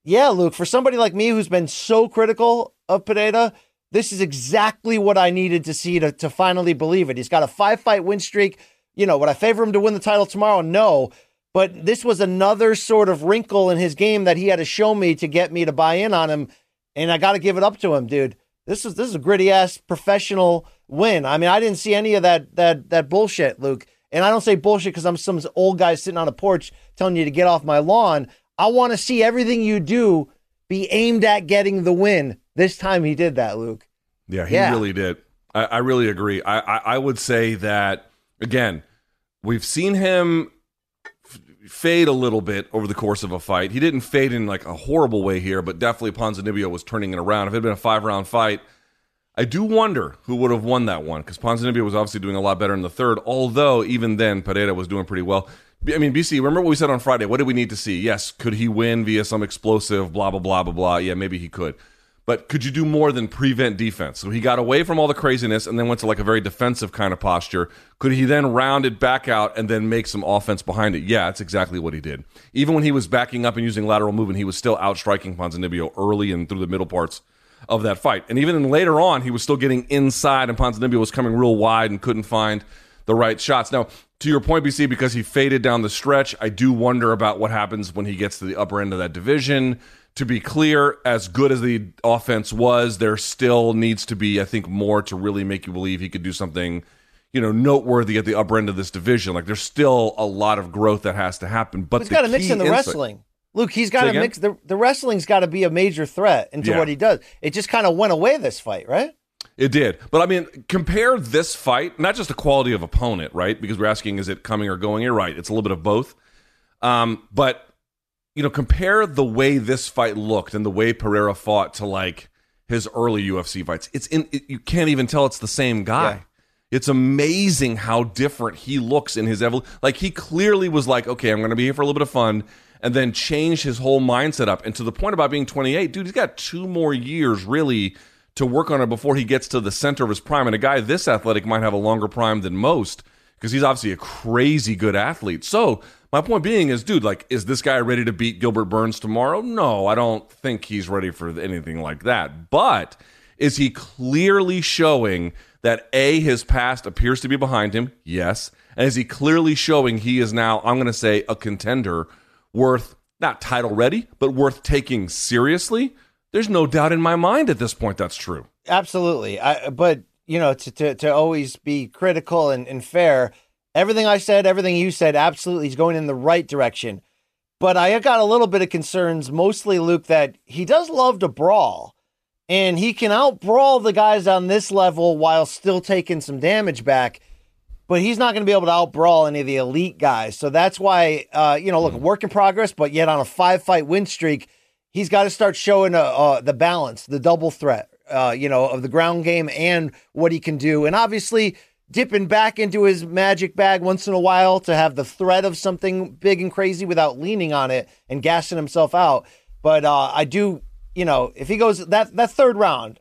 yeah, Luke, for somebody like me who's been so critical of Pereira, this is exactly what I needed to see to, to finally believe it. He's got a five fight win streak. You know, would I favor him to win the title tomorrow? No. But this was another sort of wrinkle in his game that he had to show me to get me to buy in on him. And I got to give it up to him, dude. This is this is a gritty ass professional win. I mean, I didn't see any of that that that bullshit, Luke. And I don't say bullshit because I'm some old guy sitting on a porch telling you to get off my lawn. I want to see everything you do be aimed at getting the win. This time he did that, Luke.
Yeah, he yeah. really did. I, I really agree. I, I, I would say that again. We've seen him fade a little bit over the course of a fight. He didn't fade in like a horrible way here, but definitely Ponzinibbio was turning it around. If it had been a five round fight, I do wonder who would have won that one because Ponzinibbio was obviously doing a lot better in the third, although even then Pereira was doing pretty well. I mean, BC, remember what we said on Friday? What did we need to see? Yes, could he win via some explosive, blah, blah, blah, blah, blah? Yeah, maybe he could. But could you do more than prevent defense? So he got away from all the craziness and then went to like a very defensive kind of posture. Could he then round it back out and then make some offense behind it? Yeah, that's exactly what he did. Even when he was backing up and using lateral movement, he was still outstriking Ponzinibbio early and through the middle parts of that fight. And even later on, he was still getting inside, and Ponzinibbio was coming real wide and couldn't find the right shots. Now, to your point, BC, because he faded down the stretch, I do wonder about what happens when he gets to the upper end of that division. To be clear, as good as the offense was, there still needs to be, I think, more to really make you believe he could do something, you know, noteworthy at the upper end of this division. Like there's still a lot of growth that has to happen. But
he's got to mix in the insight, wrestling. Luke, he's got to mix the the wrestling's got to be a major threat into yeah. what he does. It just kind of went away this fight, right?
It did. But I mean, compare this fight, not just the quality of opponent, right? Because we're asking, is it coming or going? You're right. It's a little bit of both. Um, but, you know, compare the way this fight looked and the way Pereira fought to like his early UFC fights. It's in, it, you can't even tell it's the same guy. Yeah. It's amazing how different he looks in his evolution. Like, he clearly was like, okay, I'm going to be here for a little bit of fun and then change his whole mindset up. And to the point about being 28, dude, he's got two more years really to work on it before he gets to the center of his prime. And a guy this athletic might have a longer prime than most because he's obviously a crazy good athlete. So my point being is, dude, like, is this guy ready to beat Gilbert Burns tomorrow? No, I don't think he's ready for anything like that. But is he clearly showing that A, his past appears to be behind him? Yes. And is he clearly showing he is now, I'm going to say, a contender worth not title ready, but worth taking seriously, there's no doubt in my mind at this point that's true.
Absolutely. I, but you know, to to, to always be critical and, and fair. Everything I said, everything you said, absolutely, he's going in the right direction. But I got a little bit of concerns, mostly Luke, that he does love to brawl, and he can out brawl the guys on this level while still taking some damage back. But he's not going to be able to out brawl any of the elite guys. So that's why, uh, you know, look, work in progress, but yet on a five fight win streak, he's got to start showing uh, uh, the balance, the double threat, uh, you know, of the ground game and what he can do. And obviously, dipping back into his magic bag once in a while to have the threat of something big and crazy without leaning on it and gassing himself out. But uh, I do, you know, if he goes that that third round,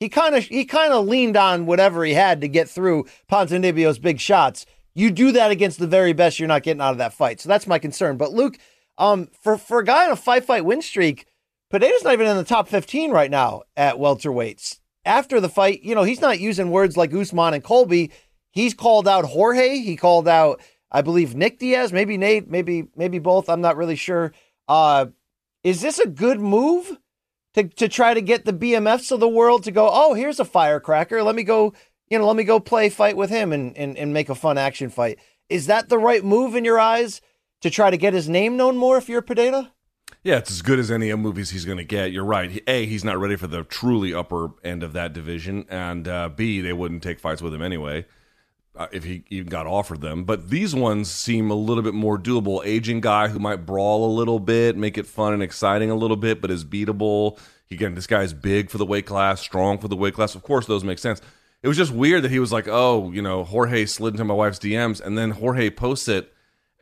he kind of he kind of leaned on whatever he had to get through Ponzinibbio's big shots. You do that against the very best, you're not getting out of that fight. So that's my concern. But Luke, um, for for a guy on a five fight win streak, Pineda's not even in the top 15 right now at welterweights after the fight, you know, he's not using words like Usman and Colby. He's called out Jorge. He called out, I believe, Nick Diaz, maybe Nate, maybe maybe both. I'm not really sure. Uh, is this a good move to to try to get the BMFs of the world to go? Oh, here's a firecracker. Let me go. You know, let me go play fight with him and and and make a fun action fight. Is that the right move in your eyes to try to get his name known more? If you're Pineda?
Yeah, it's as good as any of movies he's going to get. You're right. A, he's not ready for the truly upper end of that division, and uh, B, they wouldn't take fights with him anyway uh, if he even got offered them. But these ones seem a little bit more doable. Aging guy who might brawl a little bit, make it fun and exciting a little bit, but is beatable. Again, this guy's big for the weight class, strong for the weight class. Of course, those make sense. It was just weird that he was like, "Oh, you know, Jorge slid into my wife's DMs," and then Jorge posts it,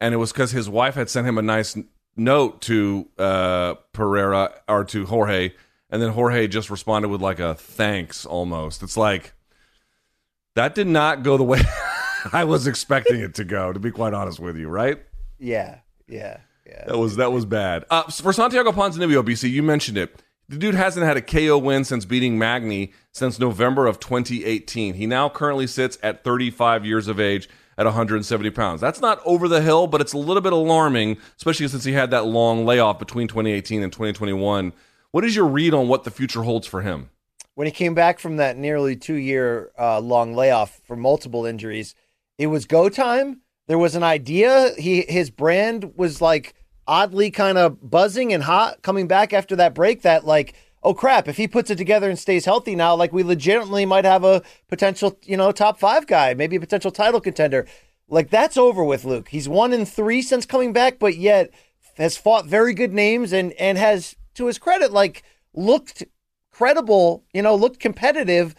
and it was because his wife had sent him a nice note to uh, Pereira or to Jorge, and then Jorge just responded with like a thanks almost. It's like that did not go the way I was expecting it to go. To be quite honest with you, right?
Yeah, yeah, yeah.
That was that was bad. Uh, for Santiago Ponzinibbio, BC, you mentioned it. The dude hasn't had a KO win since beating Magny since November of 2018. He now currently sits at 35 years of age at 170 pounds. That's not over the hill, but it's a little bit alarming, especially since he had that long layoff between 2018 and 2021. What is your read on what the future holds for him?
When he came back from that nearly two year uh, long layoff for multiple injuries, it was go time. There was an idea. He his brand was like oddly kind of buzzing and hot coming back after that break. That like oh crap, if he puts it together and stays healthy now, like we legitimately might have a potential, you know, top five guy, maybe a potential title contender. Like that's over with Luke. He's one in three since coming back, but yet has fought very good names and and has, to his credit, like looked credible, you know, looked competitive.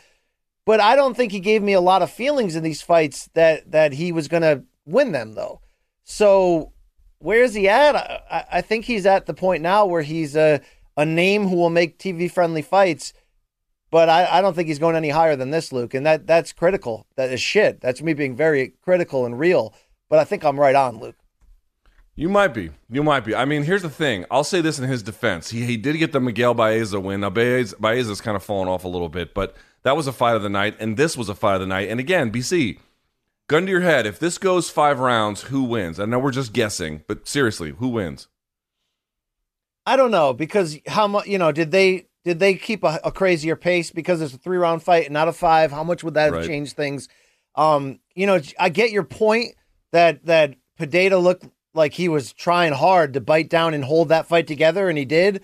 But I don't think he gave me a lot of feelings in these fights that that he was gonna win them though. So where's he at? I, I think he's at the point now where he's a a name who will make TV friendly fights. But I, I don't think he's going any higher than this, Luke. And that that's critical. That is shit. That's me being very critical and real. But I think I'm right on, Luke.
You might be. You might be. I mean, here's the thing. I'll say this in his defense. He, he did get the Miguel Baeza win. Now, Baeza, Baeza's kind of fallen off a little bit, but that was a fight of the night, and this was a fight of the night. And again, BC, gun to your head. If this goes five rounds, who wins? I know we're just guessing, but seriously, who wins?
I don't know because how much you know did they did they keep a, a, crazier pace because it's a three round fight and not a five? How much would that have changed things? Um, you know, I get your point that that Pineda looked like he was trying hard to bite down and hold that fight together, and he did.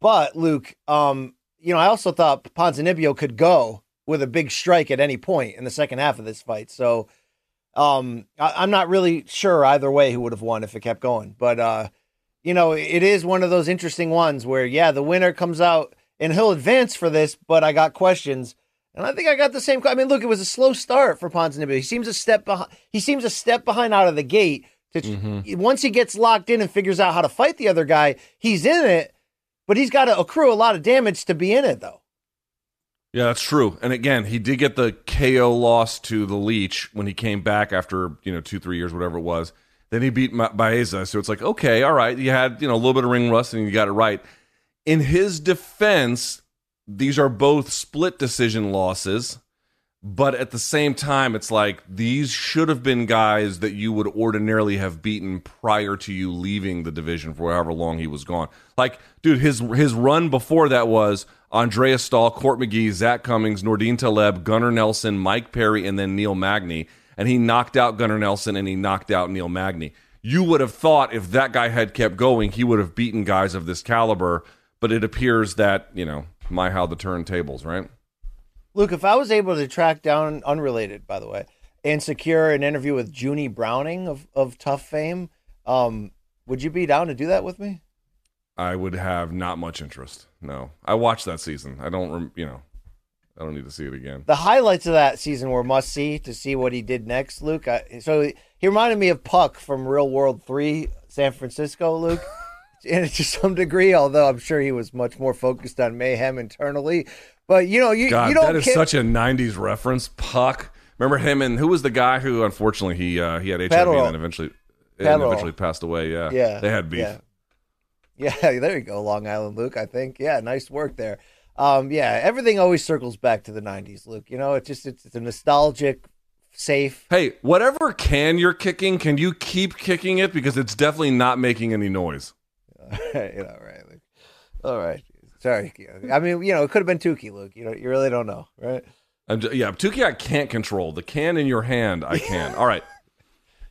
But Luke, um, you know, I also thought Ponzinibbio could go with a big strike at any point in the second half of this fight. So um, I, am not really sure either way who would have won if it kept going. But uh, you know, it is one of those interesting ones where, yeah, the winner comes out and he'll advance for this, but I got questions. And I think I got the same. I mean, look, it was a slow start for Ponzinibbio. He seems a step behind. He seems a step behind out of the gate. To, mm-hmm. Once he gets locked in and figures out how to fight the other guy, he's in it. But he's got to accrue a lot of damage to be in it, though.
Yeah, that's true. And again, he did get the KO loss to the Leech when he came back after you know two, three years, whatever it was. Then he beat Baeza. So it's like, okay, all right. You had, you know, a little bit of ring rust and you got it right. In his defense, these are both split decision losses. But at the same time, it's like these should have been guys that you would ordinarily have beaten prior to you leaving the division for however long he was gone. Like, dude, his his run before that was Andreas Stahl, Court McGee, Zak Cummings, Nordine Taleb, Gunnar Nelson, Mike Perry, and then Neil Magny. And he knocked out Gunnar Nelson and he knocked out Neil Magny. You would have thought if that guy had kept going, he would have beaten guys of this caliber. But it appears that, you know, my how the turntables, right?
Luke, if I was able to track down, unrelated, by the way, and secure an interview with Junie Browning of, of TUF fame, um, would you be down to do that with me?
I would have not much interest. No, I watched that season. I don't, rem- you know, I don't need to see it again.
The highlights of that season were must see to see what he did next, Luke. I, so he reminded me of Puck from Real World Three, San Francisco, Luke. and to some degree, although I'm sure he was much more focused on mayhem internally. But you know, you,
God,
you don't.
That is
care-
such a '90s reference. Puck. Remember him and who was the guy who unfortunately he uh, he had HIV
Federal.
and then eventually and eventually passed away. Yeah,
Yeah,
they had beef.
Yeah. yeah, there you go, Long Island Luke. I think. Yeah, nice work there. Um, yeah, everything always circles back to the '90s, Luke. You know, it's just it's, it's a nostalgic, safe.
Hey, whatever can you're kicking, can you keep kicking it because it's definitely not making any noise.
you know, right? Luke. All right. Sorry. I mean, you know, it could have been Tukey, Luke. You know, you really don't know, right?
I'm ju- yeah, Tukey, I can't control the can in your hand. I can. All right,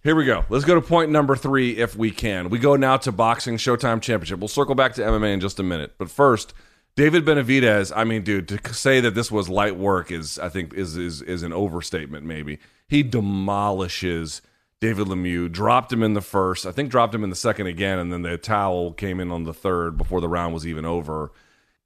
here we go. Let's go to point number three if we can. We go now to boxing Showtime Championship. We'll circle back to MMA in just a minute, but first, David Benavidez. I mean, dude, to say that this was light work is, I think, is is is an overstatement. Maybe he demolishes. David Lemieux dropped him in the first, I think dropped him in the second again, and then the towel came in on the third before the round was even over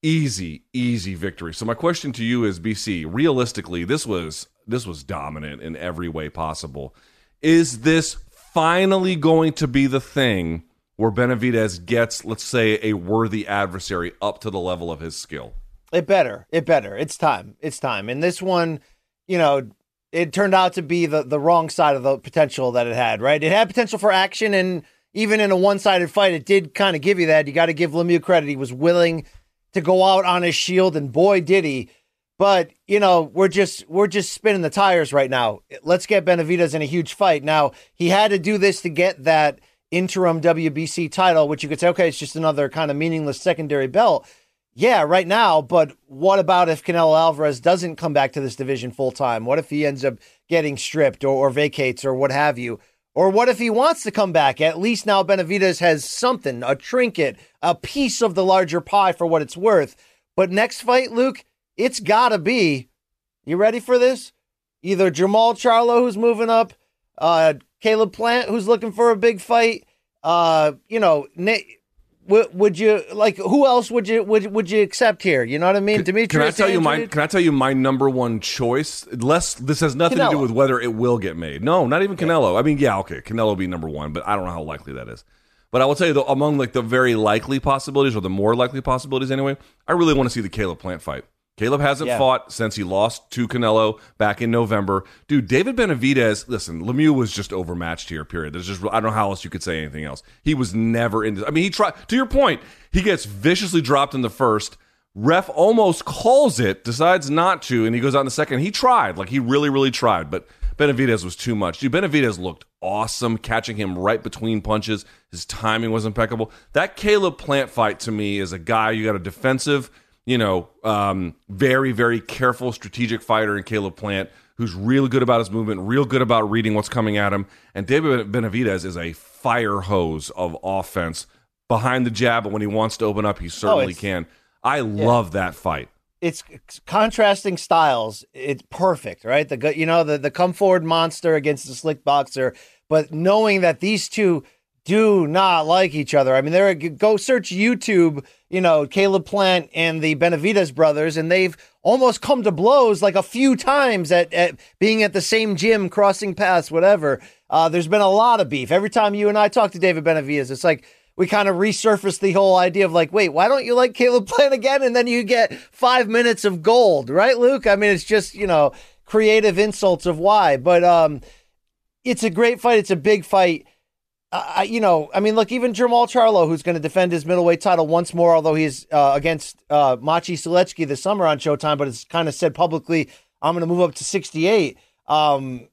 easy easy victory so my question to you is bc realistically this was this was dominant in every way possible is this finally going to be the thing where benavidez gets let's say a worthy adversary up to the level of his skill
It better. It better. It's time. It's time. And this one, you know, it turned out to be the the wrong side of the potential that it had. Right. It had potential for action, and even in a one sided fight, it did kind of give you that. You got to give Lemieux credit. He was willing to go out on his shield, and boy, did he. But you know, we're just we're just spinning the tires right now. Let's get Benavidez in a huge fight. Now he had to do this to get that interim WBC title, which you could say, okay, it's just another kind of meaningless secondary belt. Yeah, right now, but what about if Canelo Alvarez doesn't come back to this division full time? What if he ends up getting stripped or, or vacates or what have you? Or what if he wants to come back? At least now Benavidez has something, a trinket, a piece of the larger pie for what it's worth. But next fight, Luke, it's gotta be. You ready for this? Either Jermall Charlo, who's moving up, uh, Caleb Plant, who's looking for a big fight. Uh, you know, Na- would, would you like who else would you would would you accept here? You know what I mean? Demetrius
can i tell you my can i tell you my number one choice? Less this has nothing to do with whether it will get made. No not even canelo. I mean yeah okay canelo will be number one but i don't know how likely that is. But i will tell you though among like the very likely possibilities or the more likely possibilities anyway i really want to see the caleb plant fight caleb hasn't
Yeah.
fought since he lost to canelo back in november dude david benavidez listen lemieux was just overmatched here period there's just i don't know how else you could say anything else he was never in this. i mean he tried to your point he gets viciously dropped in the first Ref almost calls it, decides not to, and he goes out in the second. He tried, like he really, really tried, but Benavidez was too much. Dude, Benavidez looked awesome, catching him right between punches. His timing was impeccable. That Caleb Plant fight to me is a guy you got a defensive, you know, um, very, very careful, strategic fighter in Caleb Plant who's really good about his movement, real good about reading what's coming at him. And David Benavidez is a fire hose of offense behind the jab, but when he wants to open up, he certainly
it's-
can. I love that fight.
it's contrasting styles. It's perfect, right? The you know the the come forward monster against the slick boxer, but knowing that these two do not like each other. I mean, they're go search YouTube. You know, Caleb Plant and the Benavidez brothers, and they've almost come to blows like a few times at, at being at the same gym, crossing paths, whatever. Uh, there's been a lot of beef. Every time you and I talk to David Benavidez, it's like we kind of resurface the whole idea of like, wait, why don't you like Caleb Plant again? And then you get five minutes of gold, right, Luke? I mean, it's just, you know, creative insults of why. But um, it's a great fight. It's a big fight. I, you know, I mean, look, even Jermall Charlo, who's going to defend his middleweight title once more, although he's uh, against uh, Machi Selechki this summer on Showtime, but it's kind of said publicly, I'm going to move up to 68. Um,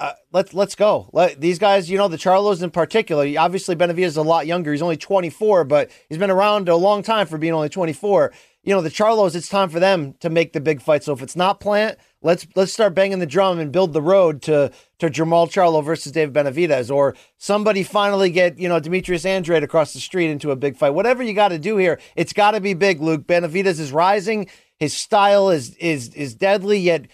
uh, let's let's go. Let, these guys, you know, the Charlos in particular. Obviously, Benavidez is a lot younger. He's only 24, but he's been around a long time for being only 24. You know, the Charlos. It's time for them to make the big fight. So if it's not Plant, let's let's start banging the drum and build the road to to Jermall Charlo versus Dave Benavidez, or somebody finally get you know Demetrius Andrade across the street into a big fight. Whatever you got to do here, it's got to be big. Luke Benavidez is rising. His style is is is deadly yet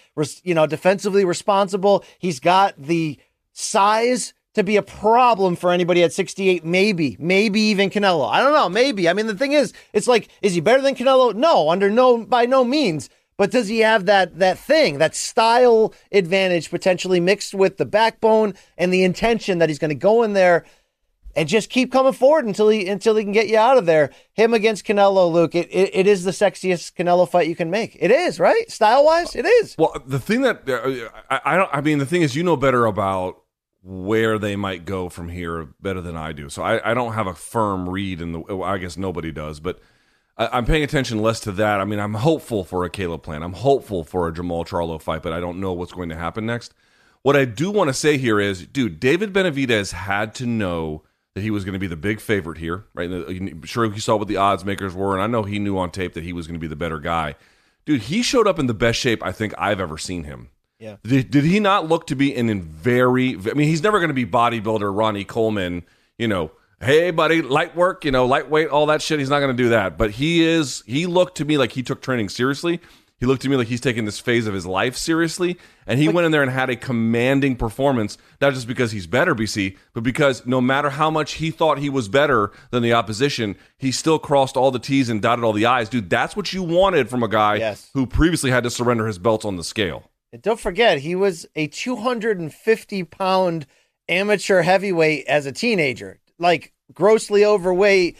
you know defensively responsible. He's got the size to be a problem for anybody at 68 maybe maybe even Canelo. I don't know, maybe. I mean the thing is it's like is he better than Canelo? No, under no by no means. But does he have that that thing, that style advantage potentially mixed with the backbone and the intention that he's going to go in there and just keep coming forward until he until he can get you out of there. Him against Canelo, Luke. It, it, it is the sexiest Canelo fight you can make. It is right, style wise. It is.
Well, the thing that uh, I, I don't. I mean, the thing is, you know better about where they might go from here better than I do. So I, I don't have a firm read, and I guess nobody does, but. I, am paying attention less to that. I mean, I'm hopeful for a Caleb Plant. I'm hopeful for a Jermall Charlo fight, but I don't know what's going to happen next. What I do want to say here is, dude, David Benavidez had to know that he was going to be the big favorite here, right? Sure, he saw what the odds makers were, and I know he knew on tape that he was going to be the better guy. Dude, he showed up in the best shape I think I've ever seen him.
Yeah.
Did, did he not look to be in, in very? I mean, he's never going to be bodybuilder Ronnie Coleman. You know, hey buddy, light work. You know, lightweight, all that shit. He's not going to do that. But he is. He looked to me like he took training seriously. He looked to me like he's taking this phase of his life seriously, and he went in there and had a commanding performance. Not just because he's better, BC, but because no matter how much he thought he was better than the opposition, he still crossed all the T's and dotted all the I's. Dude, that's what you wanted from a guy
yes.
who previously had to surrender his belts on the scale.
And don't forget, he was a 250 pound amateur heavyweight as a teenager, like grossly overweight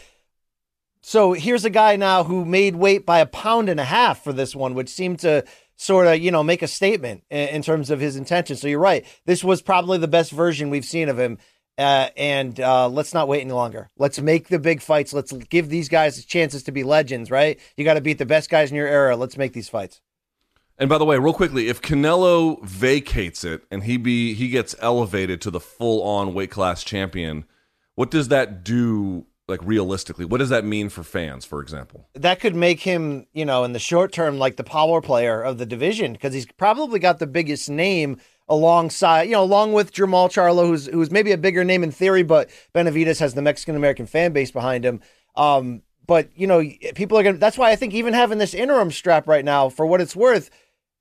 so here's a guy now who made weight by a pound and a half for this one, which seemed to sort of, you know, make a statement in, in terms of his intention. So you're right. This was probably the best version we've seen of him. Uh, and uh, let's not wait any longer. Let's make the big fights. Let's give these guys chances to be legends, right? You got to beat the best guys in your era. Let's make these fights.
And by the way, real quickly, if Canelo vacates it and he be he gets elevated to the full on weight class champion, what does that do like realistically? What does that mean for fans for example?
That could make him you know in the short term like the power player of the division because he's probably got the biggest name alongside you know along with Jermall Charlo who's who's maybe a bigger name in theory but Benavidez has the Mexican American fan base behind him. Um but you know people are gonna that's why I think even having this interim strap right now for what it's worth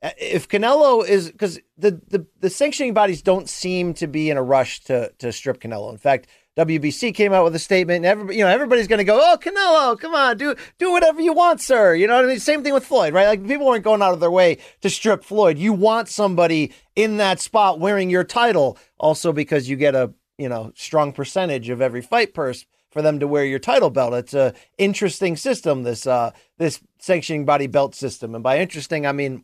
if Canelo is because the, the the sanctioning bodies don't seem to be in a rush to to strip Canelo in fact WBC came out with a statement, and everybody, you know, everybody's going to go, "Oh, Canelo, come on, do do whatever you want, sir." You know what I mean? Same thing with Floyd, right? Like people weren't going out of their way to strip Floyd. You want somebody in that spot wearing your title, also because you get a you know strong percentage of every fight purse for them to wear your title belt. It's a interesting system. This uh this sanctioning body belt system, and by interesting, I mean,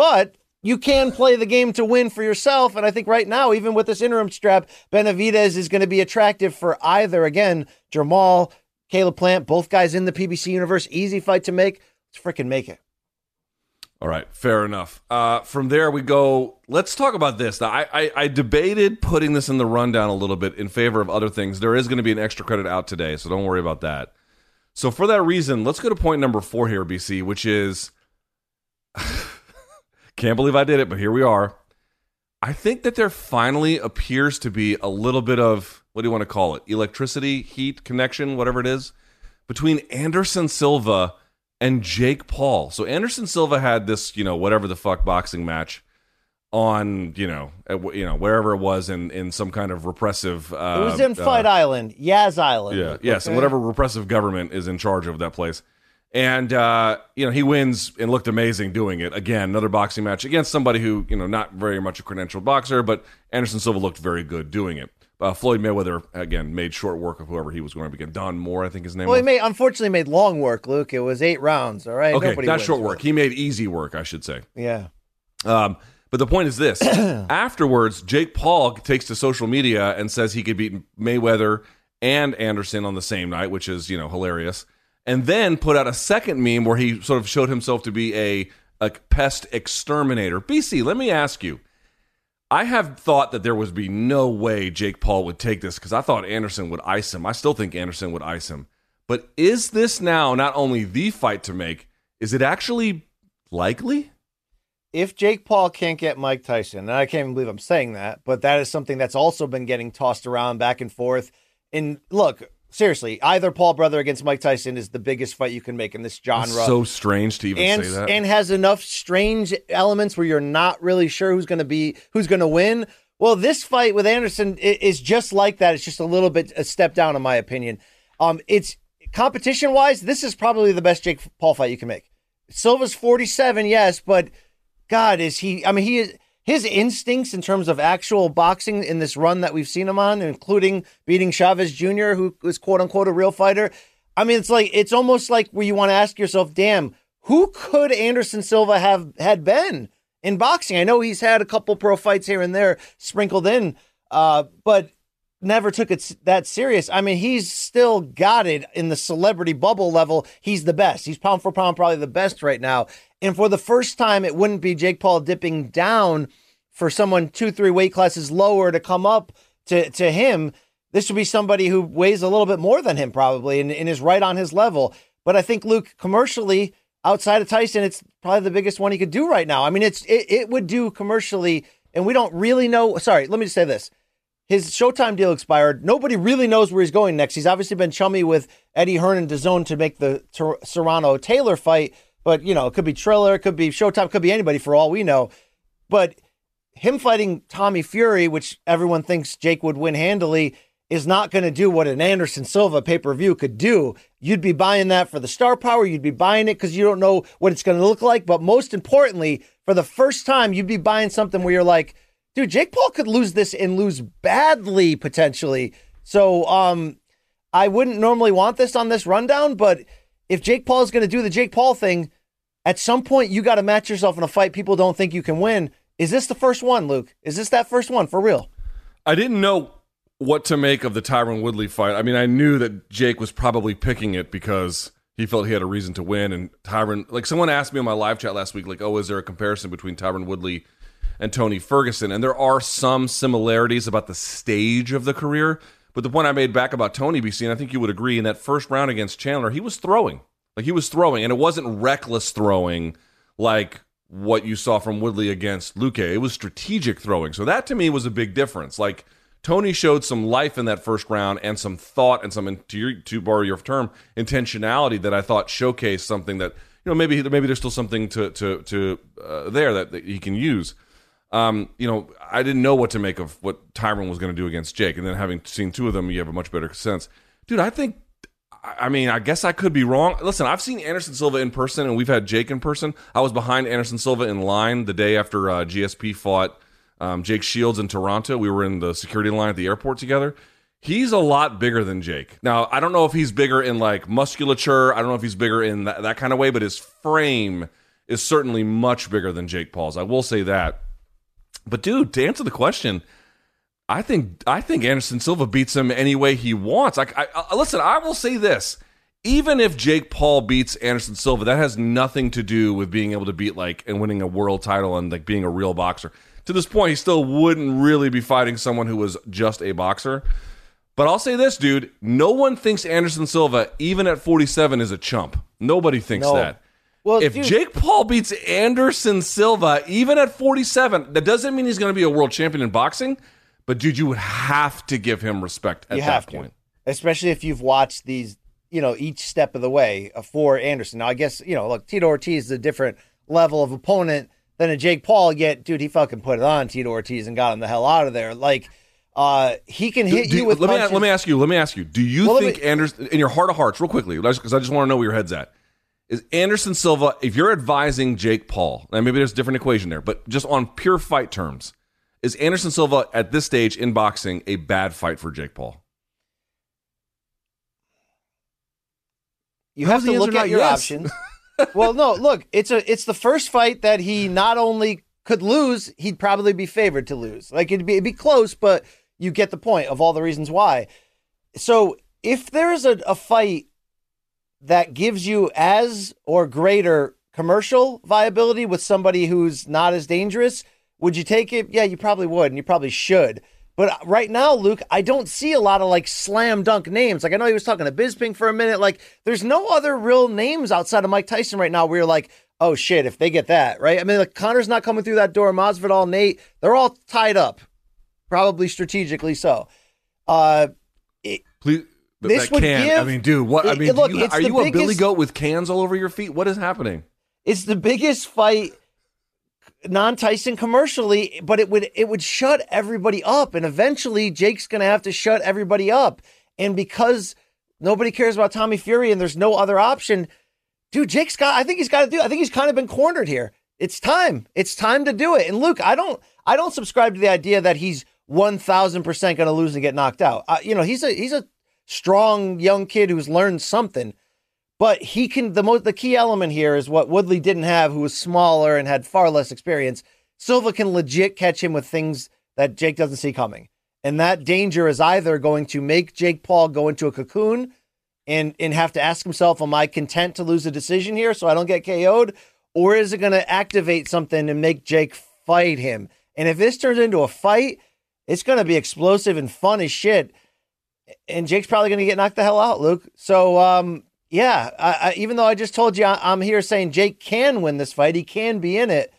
but you can play the game to win for yourself. And I think right now, even with this interim strap, Benavidez is going to be attractive for either. Again, Jermall, Caleb Plant, both guys in the PBC universe. Easy fight to make. Let's freaking make it.
All right, fair enough. Uh, from there, we go. Let's talk about this. Now, I, I, I debated putting this in the rundown a little bit in favor of other things. There is going to be an extra credit out today, so don't worry about that. So, for that reason, let's go to point number four here, BC, which is Can't believe I did it, but here we are. I think that there finally appears to be a little bit of what do you want to call it? Electricity, heat, connection, whatever it is, between Anderson Silva and Jake Paul. So Anderson Silva had this, you know, whatever the fuck boxing match on, you know, at, you know, wherever it was in in some kind of repressive. Uh,
it was in Fight uh, Island, Yas Island.
Yeah, yes, and whatever repressive government is in charge of that place. And uh, you know he wins and looked amazing doing it again. Another boxing match against somebody who you know not very much a credentialed boxer, but Anderson Silva looked very good doing it. Uh, Floyd Mayweather again made short work of whoever he was going to begin. Don Moore, I think his name.
Well,
was.
he made unfortunately made long work. Luke, it was eight rounds. All right,
okay,
Nobody
not short work. He made easy work, I should say.
Yeah.
Um, but the point is this: afterwards, Jake Paul takes to social media and says he could beat Mayweather and Anderson on the same night, which is you know hilarious and then put out a second meme where he sort of showed himself to be a like pest exterminator. BC, let me ask you. I have thought that there would be no way Jake Paul would take this because I thought Anderson would ice him. I still think Anderson would ice him. But is this now not only the fight to make, is it actually likely?
If Jake Paul can't get Mike Tyson, and I can't even believe I'm saying that, but that is something that's also been getting tossed around back and forth. And look, seriously, either Paul brother against Mike Tyson is the biggest fight you can make in this genre.
That's so strange to even
and,
say that.
And has enough strange elements where you're not really sure who's going to be who's going to win. Well, this fight with Anderson is just like that. It's just a little bit a step down, in my opinion. Um, it's competition wise, this is probably the best Jake Paul fight you can make. Silva's 47, yes, but God, is he? I mean, he is his instincts in terms of actual boxing in this run that we've seen him on, including beating Chavez Jr., who was quote unquote a real fighter. I mean, it's like it's almost like where you want to ask yourself, damn, who could Anderson Silva have had been in boxing? I know he's had a couple pro fights here and there sprinkled in, uh, but never took it that serious. I mean, he's still got it in the celebrity bubble level. He's the best. He's pound for pound probably the best right now. And for the first time, it wouldn't be Jake Paul dipping down for someone two, three weight classes lower to come up to, to him. This would be somebody who weighs a little bit more than him, probably, and, and is right on his level. But I think Luke, commercially, outside of Tyson, it's probably the biggest one he could do right now. I mean, it's it, it would do commercially, and we don't really know. Sorry, let me just say this. His Showtime deal expired. Nobody really knows where he's going next. He's obviously been chummy with Eddie Hearn and DAZN to make the Ter- Serrano Taylor fight. But, you know, it could be Triller, it could be Showtime, it could be anybody for all we know. But him fighting Tommy Fury, which everyone thinks Jake would win handily, is not going to do what an Anderson Silva pay per view could do. You'd be buying that for the star power. You'd be buying it because you don't know what it's going to look like. But most importantly, for the first time, you'd be buying something where you're like, dude, Jake Paul could lose this and lose badly potentially. So, um, I wouldn't normally want this on this rundown, but if Jake Paul is going to do the Jake Paul thing, at some point you got to match yourself in a fight people don't think you can win. Is this the first one, Luke? Is this that first one for real?
I didn't know what to make of the Tyron Woodley fight. I mean, I knew that Jake was probably picking it because he felt he had a reason to win. And Tyron, like someone asked me on my live chat last week, like, oh, is there a comparison between Tyron Woodley and Tony Ferguson? And there are some similarities about the stage of the career. But the point I made back about Tony BC, and I think you would agree, in that first round against Chandler, he was throwing. Like he was throwing, and it wasn't reckless throwing like what you saw from Woodley against Luque. It was strategic throwing. So that to me was a big difference. Like Tony showed some life in that first round and some thought and some, to, your, to borrow your term, intentionality that I thought showcased something that you know maybe maybe there's still something to to to uh, there that, that he can use. Um, you know, I didn't know what to make of what Tyron was going to do against Jake, and then having seen two of them, you have a much better sense. Dude, I think. I mean, I guess I could be wrong. Listen, I've seen Anderson Silva in person, and we've had Jake in person. I was behind Anderson Silva in line the day after uh, GSP fought um, Jake Shields in Toronto. We were in the security line at the airport together. He's a lot bigger than Jake. Now, I don't know if he's bigger in like musculature. I don't know if he's bigger in that, that kind of way, but his frame is certainly much bigger than Jake Paul's. I will say that. But dude, to answer the question, I think I think Anderson Silva beats him any way he wants. I, I, I, listen. I will say this: even if Jake Paul beats Anderson Silva, that has nothing to do with being able to beat like and winning a world title and like being a real boxer. To this point, he still wouldn't really be fighting someone who was just a boxer. But I'll say this, dude: no one thinks Anderson Silva, even at 47, is a chump. Nobody thinks
No.
that.
Well,
if
dude-
Jake Paul beats Anderson Silva, even at 47, that doesn't mean he's going to be a world champion in boxing. But dude, you would have to give him respect at that point.
to, especially if you've watched these, you know, each step of the way uh, for Anderson. Now, I guess you know, look, Tito Ortiz is a different level of opponent than a Jake Paul. Yet, dude, he fucking put it on Tito Ortiz and got him the hell out of there. Like, uh, he can hit
Do
you with
let me
punches.
let me ask you. Let me ask you. Do you
Well,
think
me-
Anderson, in your heart of hearts, real quickly, because I just want to know where your head's at, is Anderson Silva? If you're advising Jake Paul, and maybe there's a different equation there, but just on pure fight terms, is Anderson Silva at this stage in boxing a bad fight for Jake Paul?
You
How's
have to look at your
yes?
options. well, no, look, it's a it's the first fight that he not only could lose, he'd probably be favored to lose. Like it'd be it'd be close, but you get the point of all the reasons why. So if there's a, a fight that gives you as or greater commercial viability with somebody who's not as dangerous, would you take it? Yeah, you probably would, and you probably should. But right now, Luke, I don't see a lot of like slam dunk names. Like I know he was talking to Bisping for a minute. Like there's no other real names outside of Mike Tyson right now where you're like, oh shit, if they get that, right? I mean, like Conor's not coming through that door. Masvidal, Nate, they're all tied up, probably strategically so. Uh, it,
Please.
This would
can.
give-
I mean, dude, what? I
it-
mean,
look,
you- are you a Billy Goat with cans all over your feet? What is happening?
it's the biggest fight non Tyson commercially, but it would it would shut everybody up, and eventually Jake's gonna have to shut everybody up. And because nobody cares about Tommy Fury and there's no other option, dude, Jake's got I think he's got to do. I think he's kind of been cornered here. It's time. It's time to do it. And Luke, I don't I don't subscribe to the idea that he's one thousand percent gonna lose and get knocked out. Uh, you know, he's a he's a strong young kid who's learned something. But he can the most the key element here is what Woodley didn't have, who was smaller and had far less experience. Silva can legit catch him with things that Jake doesn't see coming. And that danger is either going to make Jake Paul go into a cocoon and and have to ask himself, Am I content to lose a decision here so I don't get KO'd? Or is it gonna activate something and make Jake fight him? And if this turns into a fight, it's gonna be explosive and fun as shit. And Jake's probably gonna get knocked the hell out, Luke. So um yeah, I, I, even though I just told you I, am here saying Jake can win this fight, he can be in it.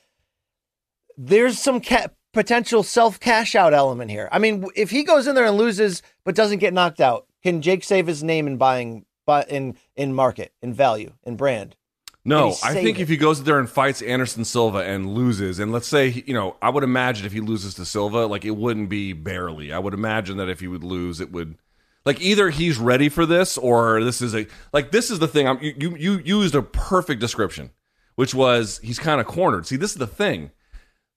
There's some ca- potential self cash out element here. I mean, if he goes in there and loses but doesn't get knocked out, can Jake save his name in buying, buy, in in market, in value, in brand?
No, I think
it?
if he goes there and fights Anderson Silva and loses, and let's say, you know, I would imagine if he loses to Silva, like it wouldn't be barely. I would imagine that if he would lose, it would, like either he's ready for this or this is a, like this is the thing. I'm, you, you, used a perfect description, which was he's kind of cornered. See, this is the thing.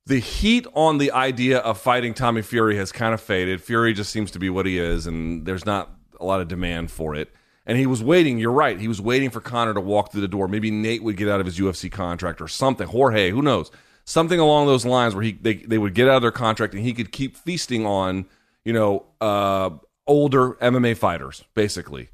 The heat on the idea of fighting Tommy Fury has kind of faded. Fury just seems to be what he is, and there's not a lot of demand for it. And he was waiting. You're right. He was waiting for Conor to walk through the door. Maybe Nate would get out of his UFC contract or something. Jorge, who knows? Something along those lines where he they, they would get out of their contract and he could keep feasting on you know uh, older MMA fighters, basically.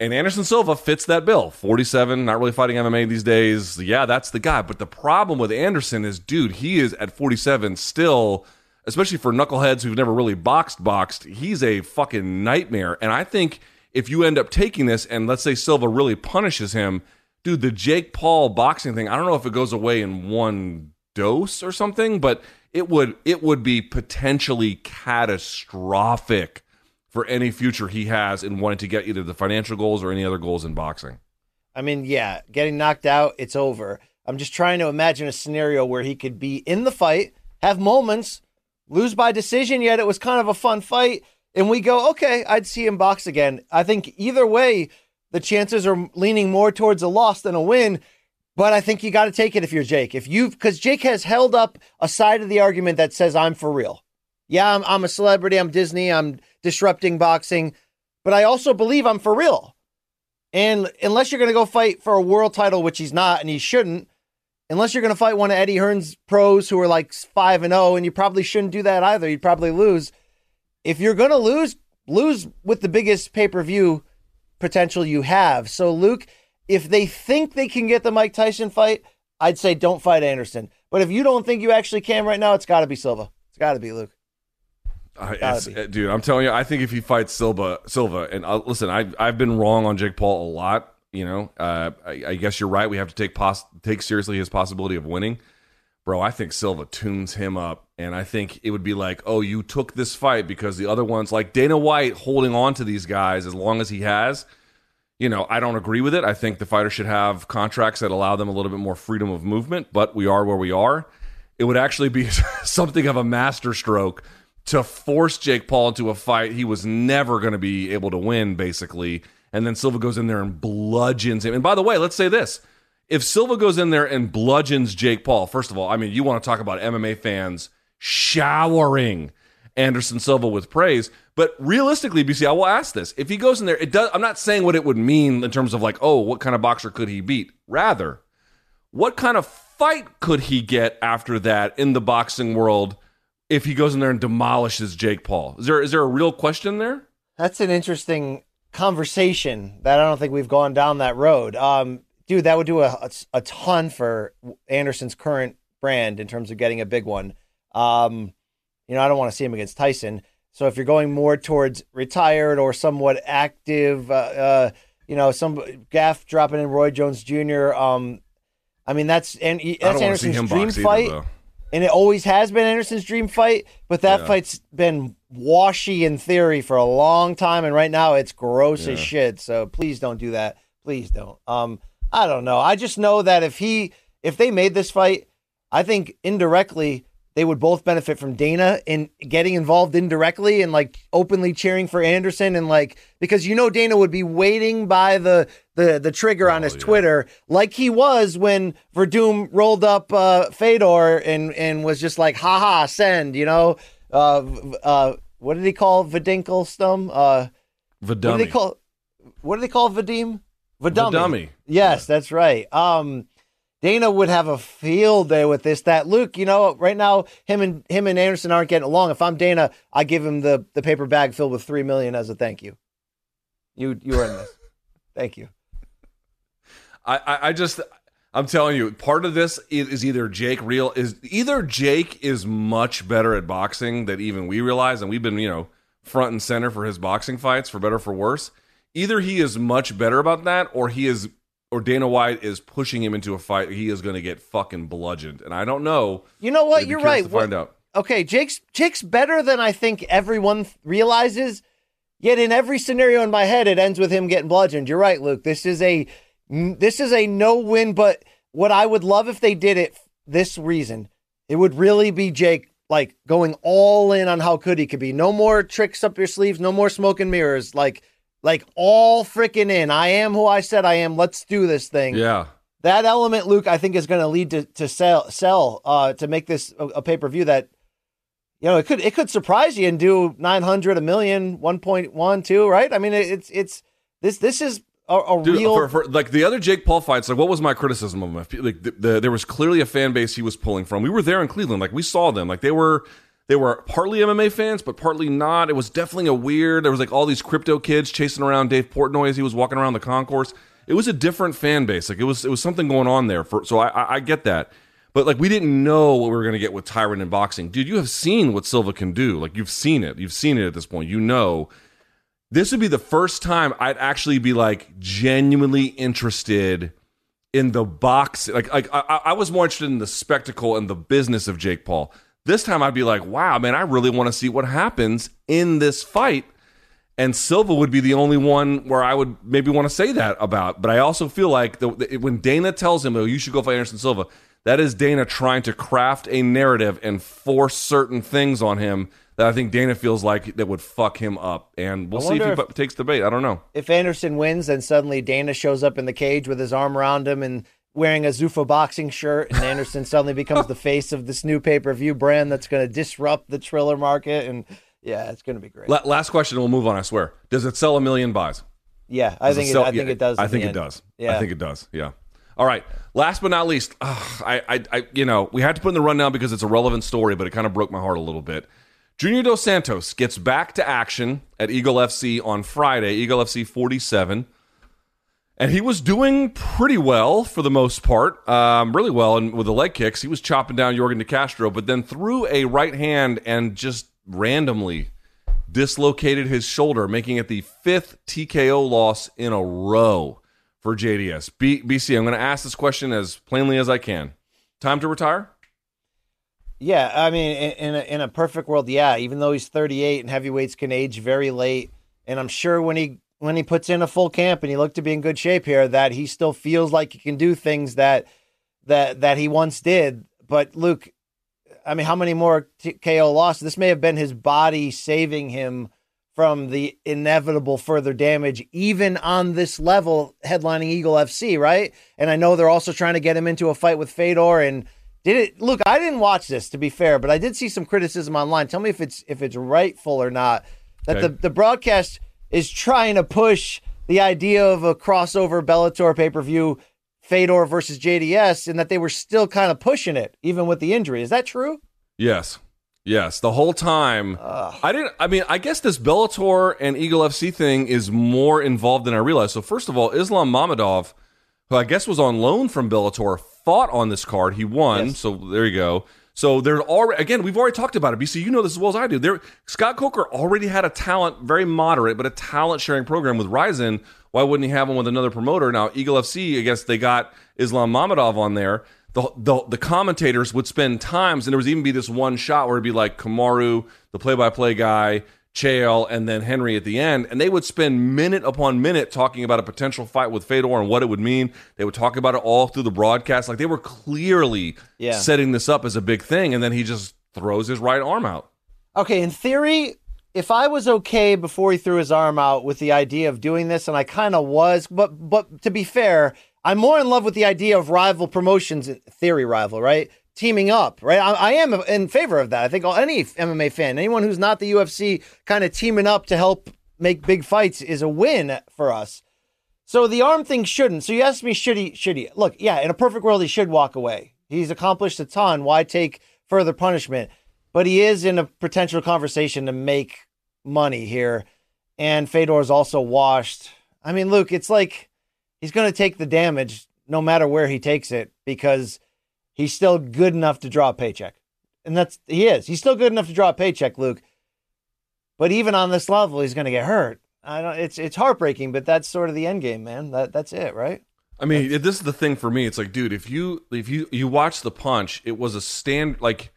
And Anderson Silva fits that bill. 47, not really fighting MMA these days. Yeah, that's the guy. But the problem with Anderson is, dude, he is at 47 still, especially for knuckleheads who've never really boxed, boxed, he's a fucking nightmare. And I think if you end up taking this and let's say Silva really punishes him, dude, the Jake Paul boxing thing, I don't know if it goes away in one dose or something, but it would it would be potentially catastrophic for any future he has in wanting to get either the financial goals or any other goals in boxing.
I mean, yeah, getting knocked out, it's over. I'm just trying to imagine a scenario where he could be in the fight, have moments, lose by decision, yet it was kind of a fun fight. And we go, okay, I'd see him box again. I think either way, the chances are leaning more towards a loss than a win. But I think you got to take it if you're Jake. If you've, because Jake has held up a side of the argument that says, I'm for real. Yeah, I'm, I'm a celebrity. I'm Disney. I'm disrupting boxing. But I also believe I'm for real. And unless you're going to go fight for a world title, which he's not, and he shouldn't, unless you're going to fight one of Eddie Hearn's pros who are like five and zero, and you probably shouldn't do that either. You'd probably lose. If you're going to lose, lose with the biggest pay per view potential you have. So, Luke, if they think they can get the Mike Tyson fight, I'd say don't fight Anderson. But if you don't think you actually can right now, it's got to be Silva. It's got to be Luke.
Uh, it's- dude, I'm telling you, I think if he fights Silva, Silva, and uh, listen, I I've been wrong on Jake Paul a lot. You know, uh, I, I guess you're right. We have to take pos- take seriously his possibility of winning, bro. I think Silva tunes him up, and I think it would be like, oh, you took this fight because the other ones, like Dana White, holding on to these guys as long as he has. You know, I don't agree with it. I think the fighter should have contracts that allow them a little bit more freedom of movement, but we are where we are. It would actually be something of a masterstroke to force Jake Paul into a fight he was never going to be able to win, basically. And then Silva goes in there and bludgeons him. And by the way, let's say this if Silva goes in there and bludgeons Jake Paul, first of all, I mean, you want to talk about MMA fans showering Anderson Silva with praise. But realistically, BC, I will ask this: if he goes in there, it does. I'm not saying what it would mean in terms of like, oh, what kind of boxer could he beat? Rather, what kind of fight could he get after that in the boxing world if he goes in there and demolishes Jake Paul? Is there is there a real question there?
That's an interesting conversation that I don't think we've gone down that road. Um, dude, that would do a, a, ton for Anderson's current brand in terms of getting a big one. Um, you know, I don't want to see him against Tyson. So if you're going more towards retired or somewhat active, uh, uh, you know, some Gaff dropping in Roy Jones Jr. Um, I mean, that's and that's Anderson's dream fight, either, and it always has been Anderson's dream fight. But that yeah. fight's been washy in theory for a long time, and right now it's gross yeah. as shit. So please don't do that. Please don't. Um, I don't know. I just know that if he if they made this fight, I think indirectly they would both benefit from Dana in getting involved indirectly and like openly cheering for Anderson and like because you know Dana would be waiting by the the the trigger oh, on his yeah. Twitter like he was when Werdum rolled up uh, Fedor and and was just like haha send you know uh uh what did he call Vadinkelstum uh
Vadummy.
what did they call what do they call Vadim
Vadummy. Vadummy.
Yes, yeah. that's right. Um Dana would have a field day with this. That Luke, you know, right now him and him and Anderson aren't getting along. If I'm Dana, I give him the the paper bag filled with three million as a thank you. You you earned this. thank you.
I, I, just I'm telling you, part of this is, is, either Jake real is either Jake is much better at boxing than even we realize, and we've been you know front and center for his boxing fights for better for worse. Either he is much better about that, or he is or Dana White is pushing him into a fight, he is going to get fucking bludgeoned. And I don't know.
You know what? You're right. find out. Okay, Jake's Jake's better than I think everyone realizes. Yet in every scenario in my head, it ends with him getting bludgeoned. You're right, Luke. This is a this is a no win. But what I would love if they did it this reason, it would really be Jake like going all in on how good he could be. No more tricks up your sleeves. No more smoke and mirrors. Like like all freaking in. I am who I said I am. Let's do this thing.
Yeah.
That element, Luke, I think is going to lead to to sell sell uh, to make this a, a pay per view that you know it could it could surprise you and do 900 a million 1.12 right i mean it, it's it's this this is a, a Dude, real
for, for, like the other jake paul fights like what was my criticism of him like the, the, there was clearly a fan base he was pulling from we were there in cleveland like we saw them like they were they were partly MMA fans, but partly not. It was definitely a weird. There was like all these crypto kids chasing around Dave Portnoy as he was walking around the concourse. It was a different fan base. Like it was, it was something going on there. For so I, I, I get that, but like we didn't know what we were to get with Tyron in boxing, dude. You have seen what Silva can do. Like you've seen it. You've seen it at this point. You know. This would be the first time I'd actually be like genuinely interested in the box. Like, like I, I was more interested in the spectacle and the business of Jake Paul. This time I'd be like, wow, man, I really want to see what happens in this fight. And Silva would be the only one where I would maybe want to say that about. But I also feel like the, the, when Dana tells him, oh, you should go fight Anderson Silva, that is Dana trying to craft a narrative and force certain things on him that I think Dana feels like that would fuck him up. And we'll see if he if, takes the bait. I don't know.
If Anderson wins, then suddenly Dana shows up in the cage with his arm around him and wearing a Zuffa boxing shirt, and Anderson suddenly becomes the face of this new pay per view brand that's going to disrupt the Triller market. And yeah, it's going to be great.
La- last question, we'll move on. I swear. Does it sell a million buys?
Yeah, I think it, sell, I think yeah, it does.
I think it does. Yeah, I think it does. Yeah. All right. Last but not least, I, I, I, you know, we had to put in the rundown because it's a relevant story, but it kind of broke my heart a little bit. Junior Dos Santos gets back to action at Eagle FC on Friday, Eagle FC 47 and he was doing pretty well for the most part, um, really well. And with the leg kicks, he was chopping down Yorgan De Castro, but then threw a right hand and just randomly dislocated his shoulder, making it the fifth TKO loss in a row for JDS. B- BC, I'm going to ask this question as plainly as I can. Time to retire?
Yeah, I mean, in a, in a perfect world, yeah. Even though he's 38 and heavyweights can age very late, and I'm sure when he when he puts in a full camp and he looked to be in good shape here that he still feels like he can do things that that that he once did. But Luke, I mean, how many more t- KO losses? This may have been his body saving him from the inevitable further damage, even on this level, headlining Eagle FC, right? And I know they're also trying to get him into a fight with Fedor. And did it look? I didn't watch this to be fair, but I did see some criticism online. Tell me if it's if it's rightful or not that okay. the the broadcast is trying to push the idea of a crossover Bellator pay per view, Fedor versus JDS, and that they were still kind of pushing it even with the injury. Is that true?
Yes. Yes, the whole time. Ugh. I didn't. I mean, I guess this Bellator and Eagle FC thing is more involved than I realized. So, first of all, Islam Mamedov, who I guess was on loan from Bellator, fought on this card. He won,
Yes.
so there you go. So they're already again. We've already talked about it. BC, you know this as well as I do. There, Scott Coker already had a talent, very moderate, but a talent sharing program with Rizin. Why wouldn't he have one with another promoter? Now Eagle FC, I guess they got Islam Mamedov on there. The, the the commentators would spend times, and there was even be this one shot where it'd be like Kamaru, the play by play guy, Chael, and then Henry at the end, and they would spend minute upon minute talking about a potential fight with Fedor and what it would mean. They would talk about it all through the broadcast, like they were clearly
Yeah.
setting this up as a big thing, and then he just throws his right arm out.
Okay, in theory, if I was okay before he threw his arm out with the idea of doing this, and I kind of was, but but to be fair, I'm more in love with the idea of rival promotions, theory rival, right? Teaming up, right? I, I am in favor of that. I think any MMA fan, anyone who's not the UFC, kind of teaming up to help make big fights is a win for us. So the arm thing shouldn't. So you asked me, should he? Should he? Look, yeah, in a perfect world, he should walk away. He's accomplished a ton. Why take further punishment? But he is in a potential conversation to make money here, and Fedor's also washed. I mean, Luke, it's like he's going to take the damage no matter where he takes it because he's still good enough to draw a paycheck, and that's he is. He's still good enough to draw a paycheck, Luke. But even on this level, he's going to get hurt. I don't. It's it's heartbreaking, but that's sort of the end game, man. That that's it, right?
I mean, this is the thing for me. It's like, dude, if you if you you watch the punch, it was a stand like,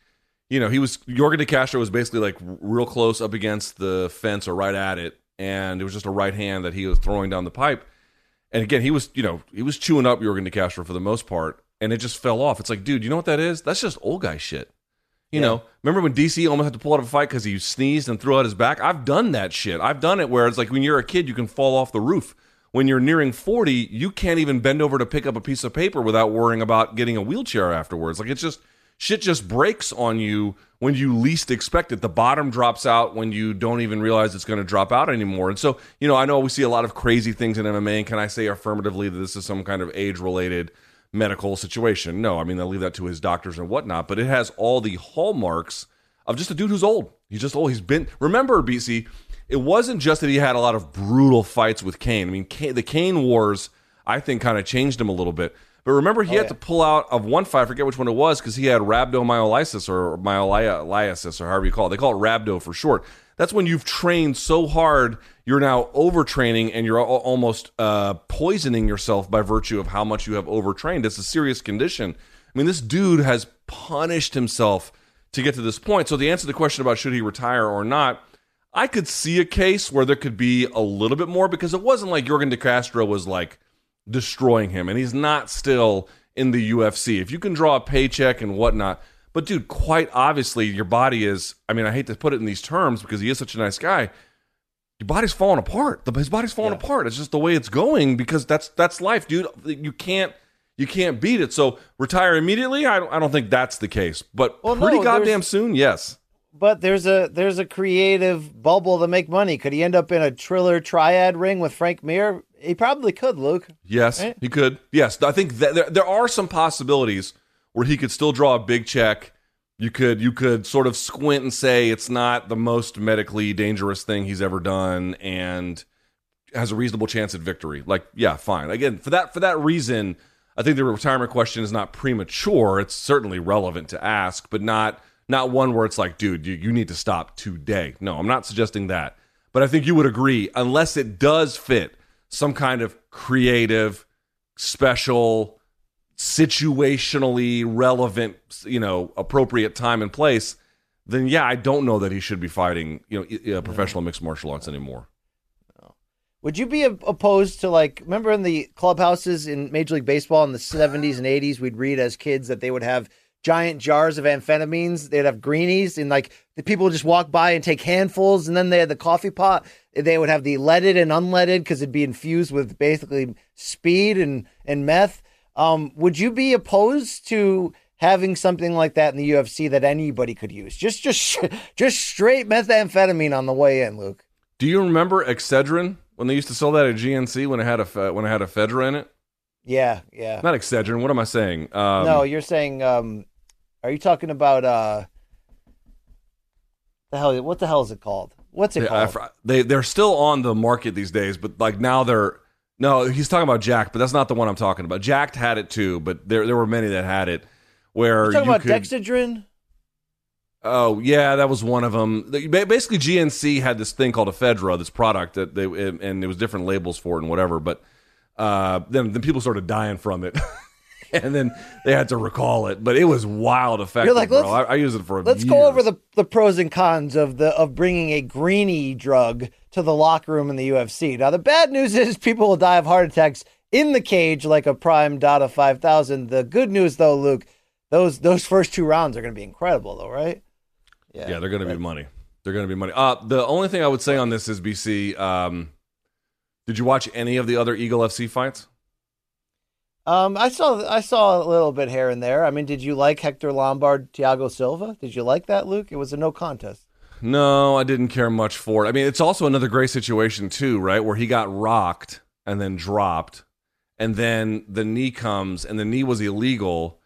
you know, he was Yorgan De Castro was basically like real close up against the fence or right at it, and it was just a right hand that he was throwing down the pipe. And again, he was you know he was chewing up Yorgan De Castro for the most part, and it just fell off. It's like, dude, you know what that is? That's just old guy shit. You
Yeah.
know, remember when DC almost had to pull out of a fight because he sneezed and threw out his back? I've done that shit. I've done it where it's like when you're a kid, you can fall off the roof. When you're nearing 40, you can't even bend over to pick up a piece of paper without worrying about getting a wheelchair afterwards. Like it's just shit just breaks on you when you least expect it. The bottom drops out when you don't even realize it's going to drop out anymore. And so, you know, I know we see a lot of crazy things in MMA. And can I say affirmatively that this is some kind of age related medical situation? No, I mean, they'll leave that to his doctors and whatnot, but it has all the hallmarks of just a dude who's old. He's just old. He's been, remember, BC, it wasn't just that he had a lot of brutal fights with Cain. I mean, Cain, the Cain Wars, I think, kind of changed him a little bit. But remember, he oh, had
yeah.
to pull out of one fight, I forget which one it was, because he had rhabdomyolysis or myelitis or however you call it. They call it rhabdo for short. That's when you've trained so hard, you're now overtraining and you're al- almost uh, poisoning yourself by virtue of how much you have overtrained. It's a serious condition. I mean, this dude has punished himself to get to this point. So, the answer to the question about should he retire or not, I could see a case where there could be a little bit more because it wasn't like Yorgan De Castro was like destroying him, and he's not still in the UFC. If you can draw a paycheck and whatnot, but dude, quite obviously, your body is. I mean, I hate to put it in these terms because he is such a nice guy. Your body's falling apart. The, his body's falling
Yeah.
apart. It's just the way it's going because that's that's life, dude. You can't you can't beat it. So retire immediately. I don't, I don't think that's the case, but
Well,
pretty
no,
goddamn soon, yes.
But there's a there's a creative bubble to make money. Could he end up in a Triller triad ring with Frank Mir? He probably could, Luke.
Yes,
Right?
he could. Yes, I think that there, there are some possibilities where he could still draw a big check. You could you could sort of squint and say it's not the most medically dangerous thing he's ever done, and has a reasonable chance at victory. Like, yeah, fine. Again, for that for that reason, I think the retirement question is not premature. It's certainly relevant to ask, but not not one where it's like, dude, you, you need to stop today. No, I'm not suggesting that. But I think you would agree, unless it does fit some kind of creative, special, situationally relevant, you know, appropriate time and place, then yeah, I don't know that he should be fighting, you know, uh, professional mixed martial arts anymore.
Would you be opposed to like remember in the clubhouses in Major League Baseball in the 70s and 80s we'd read as kids that they would have giant jars of amphetamines, they'd have greenies and like the people would just walk by and take handfuls and then they had the coffee pot, they would have the leaded and unleaded cuz it'd be infused with basically speed and and meth. Um would you be opposed to having something like that in the UFC that anybody could use? Just just just straight methamphetamine on the way in, Luke.
Do you remember Excedrin when they used to sell that at GNC when it had a when it had ephedra in it?
Yeah, yeah.
Not Excedrin. What am I saying? Um,
no, you're saying. Um, are you talking about uh, the hell? What the hell is it called? What's it
they,
called?
fr- they they're still on the market these days, but like now they're No, he's talking about Jack, but that's not the one I'm talking about. Jack had it too, but there there were many that had it. Where
You're talking
you
about
could,
Dexedrine?
Oh yeah, that was one of them. Basically, GNC had this thing called ephedra, this product that they and there was different labels for it and whatever. But uh, then then people started dying from it, and then they had to recall it. But it was wild effective,
You're like,
bro.
let's-
I, I use it for.
Let's
years.
go over the, the pros and cons of the of bringing a greeny drug to the locker room in the UFC. Now, the bad news is people will die of heart attacks in the cage like a Prime Data 5000. The good news, though, Luke, those those first two rounds are going to be incredible, though, right?
Yeah, they're going to be money. They're going to be money. Uh, the only thing I would say on this is BC. Um, did you watch any of the other Eagle FC fights?
Um, I saw I saw a little bit here and there. I mean, did you like Hector Lombard, Thiago Silva? Did you like that, Luke? It was a no contest.
No, I didn't care much for it. I mean, it's also another great situation too, right? Where he got rocked and then dropped, and then the knee comes, and the knee was illegal,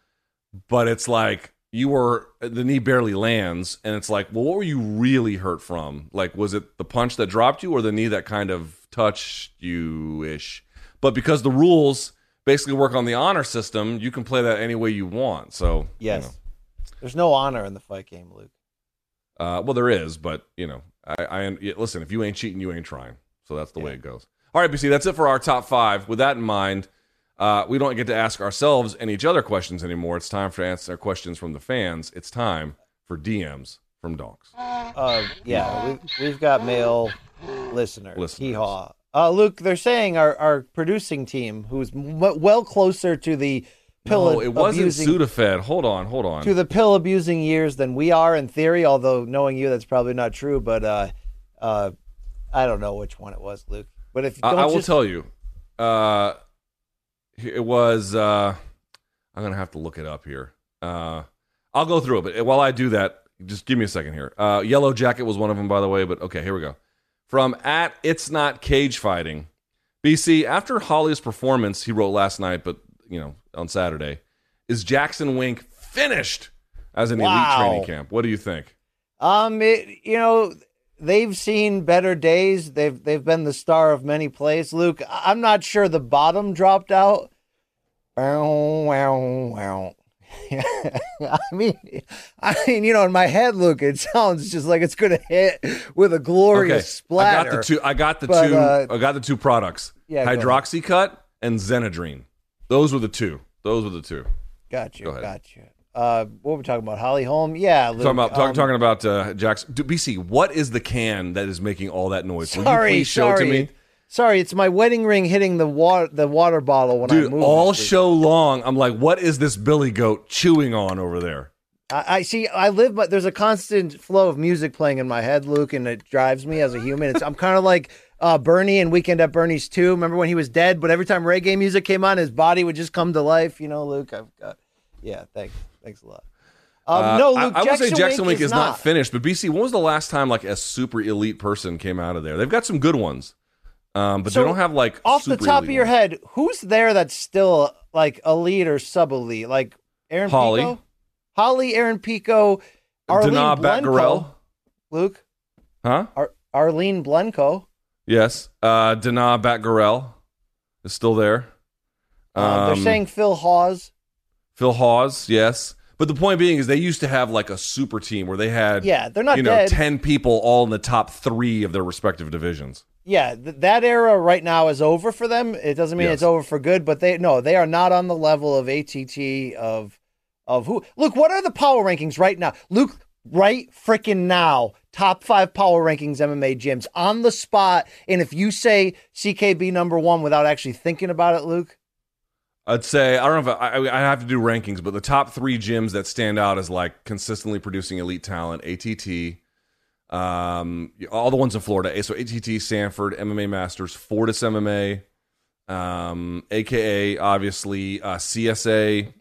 but it's like you were the knee barely lands, and it's like, well, what were you really hurt from? Like, was it the punch that dropped you, or the knee that kind of touched you ish? But because the rules basically work on the honor system, you can play that any way you want. So
Yes.
you know.
There's no honor in the fight game, Luke.
Uh, well, there is, but you know, I, I listen. If you ain't cheating, you ain't trying. So that's the way it goes. All right, BC, that's it for our top five. With that in mind, uh, we don't get to ask ourselves and each other questions anymore. It's time for answer questions from the fans. It's time for DMs from donks.
Uh, yeah, we've, we've got male listeners.
Listeners.
Hee-haw. Uh, Luke, they're saying our, our producing team, who's m- well closer to the pill
No, it wasn't Sudafed. Hold on, hold on.
to the pill abusing years than we are in theory. Although knowing you, that's probably not true. But uh, uh, I don't know which one it was, Luke. But if
I, I will
just,
tell you. Uh, it was. Uh, I'm gonna have to look it up here. Uh, I'll go through it, but while I do that, just give me a second here. Uh, Yellow Jacket was one of them, by the way. But okay, here we go. From at it's not cage fighting. BC after Holly's performance, he wrote last night, but you know on Saturday, is Jackson Wink finished as an elite training camp? What do you think?
Um, it, you know, they've seen better days. They've they've been the star of many plays. Luke, I'm not sure the bottom dropped out. Wow, wow, wow. I mean, I mean, you know, in my head, Luke, it sounds just like it's going to hit with a glorious splatter.
I got the two. I got the
But,
two.
uh,
I got the two products.
Yeah, go ahead.
Hydroxycut and Xenadrine. Those were the two. Those were the two.
Got you,
Go ahead.
got you. Uh, what were we talking about? Holly Holm? Yeah, Luke.
talking about talk,
um,
talking about uh, Jackson. BC, what is the can that is making all that noise? Will you
Sorry,
please show
sorry.
it to me?
Sorry, it's my wedding ring hitting the water the water bottle when I
Dude,
move.
all show long, I'm like, what is this Billy Goat chewing on over there?
I, I see. I live, but there's a constant flow of music playing in my head, Luke, and it drives me as a human. It's, I'm kind of like uh, Bernie and Weekend at Bernie's too. Remember when he was dead, but every time reggae music came on, his body would just come to life. You know, Luke. I've got. Yeah, thanks. Thanks a lot. Um,
Uh,
no,
I-
Luke.
I, would say Jackson Wink
is
is not. finished, but BC, when was the last time like a super elite person came out of there? They've got some good ones, um, but
So,
they don't have like
Off the top of your
ones.
head, who's there that's still like elite or sub elite? Like Aaron
Holly.
Pico, Holly, Aaron Pico, Arlene
Dana Blencowe,
Luke,
huh?
Ar- Arlene Blencowe.
Yes, uh, Danaa Batgerel is still there.
Um, they're saying Phil Hawes.
Phil Hawes, yes. But the point being is they used to have like a super team where they had
Yeah, they're not
you know
dead.
ten people all in the top three of their respective divisions.
yeah, th- that era right now is over for them. It doesn't mean
Yes.
it's over for good, but they no, they are not on the level of ATT of of who. Look, what are the power rankings right now? Luke, right freaking now, top five power rankings MMA gyms on the spot. And if you say CKB number one without actually thinking about it, Luke,
I'd say I don't know if I, I have to do rankings, but the top three gyms that stand out as like consistently producing elite talent: ATT, um, all the ones in Florida. So ATT, Sanford, MMA Masters, Fortis MMA, um, AKA obviously uh, CSA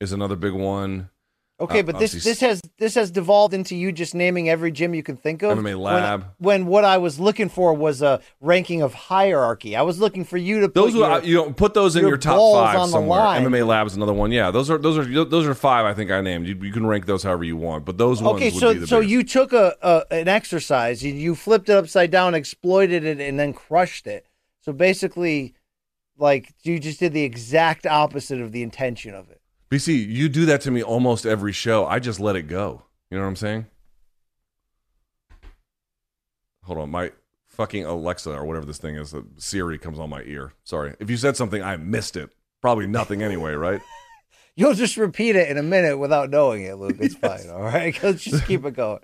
is another big one.
Okay, but this this has this has devolved into you just naming every gym you can think of.
MMA
When-
Lab.
When, what I was looking for was a ranking of hierarchy. I was looking for you to put
Those
your,
were, you know put those in
your
your, top five
on the
somewhere. MMA Lab is another one. Yeah, those are those are those are five. I think I named. You, you can rank those however you want, but those ones
Okay,
would
so so
biggest.
you took a, a an exercise, you, you flipped it upside down, exploited it, and then crushed it. So basically, like you just did the exact opposite of the intention of it.
BC, you do that to me almost every show. I just let it go. You know what I'm saying? Hold on, my fucking Alexa or whatever this thing is, uh, Siri comes on my ear. Sorry. If you said something, I missed it. Probably nothing anyway, right?
You'll just repeat it in a minute without knowing it, Luke. It's fine. All right. Let's just keep it going.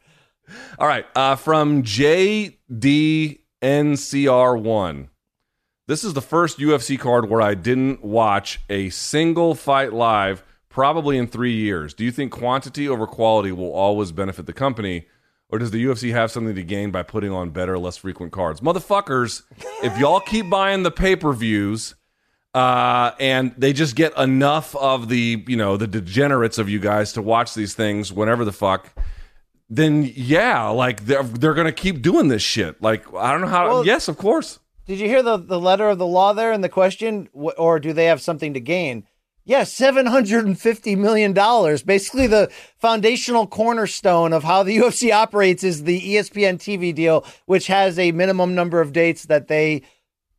All right. Uh, from JDNCR1. This is the first UFC card where I didn't watch a single fight live, probably in three years. Do you think quantity over quality will always benefit the company? Or does the UFC have something to gain by putting on better, less frequent cards? Motherfuckers, if y'all keep buying the pay per views, uh, and they just get enough of the you know the degenerates of you guys to watch these things whenever the fuck then yeah like they're, they're gonna keep doing this shit like i don't know how
Well-
yes of course
Did you hear the, the letter of the law there and the question? Or do they have something to gain? Yeah, $750 million. Basically, the foundational cornerstone of how the UFC operates is the ESPN TV deal, which has a minimum number of dates that they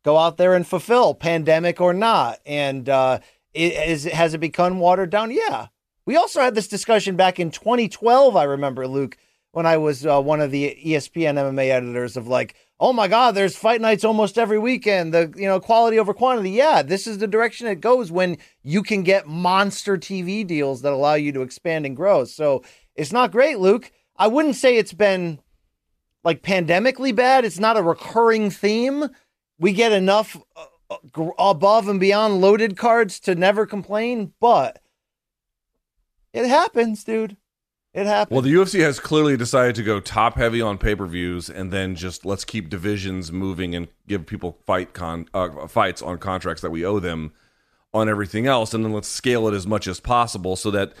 go out there and fulfill, pandemic or not. And uh, is, has it become watered down? Yeah. We also had this discussion back in 2012, I remember, Luke, when I was uh, one of the ESPN MMA editors of like, oh my God, there's fight nights almost every weekend. The you know quality over quantity. Yeah, this is the direction it goes when you can get monster TV deals that allow you to expand and grow. So it's not great, Luke. I wouldn't say it's been like pandemically bad. It's not a recurring theme. We get enough uh, uh, above and beyond loaded cards to never complain, but it happens, dude. It
well the ufc has clearly decided to go top heavy on pay-per-views and then just let's keep divisions moving and give people fight con uh, fights on contracts that we owe them on everything else and then let's scale it as much as possible so that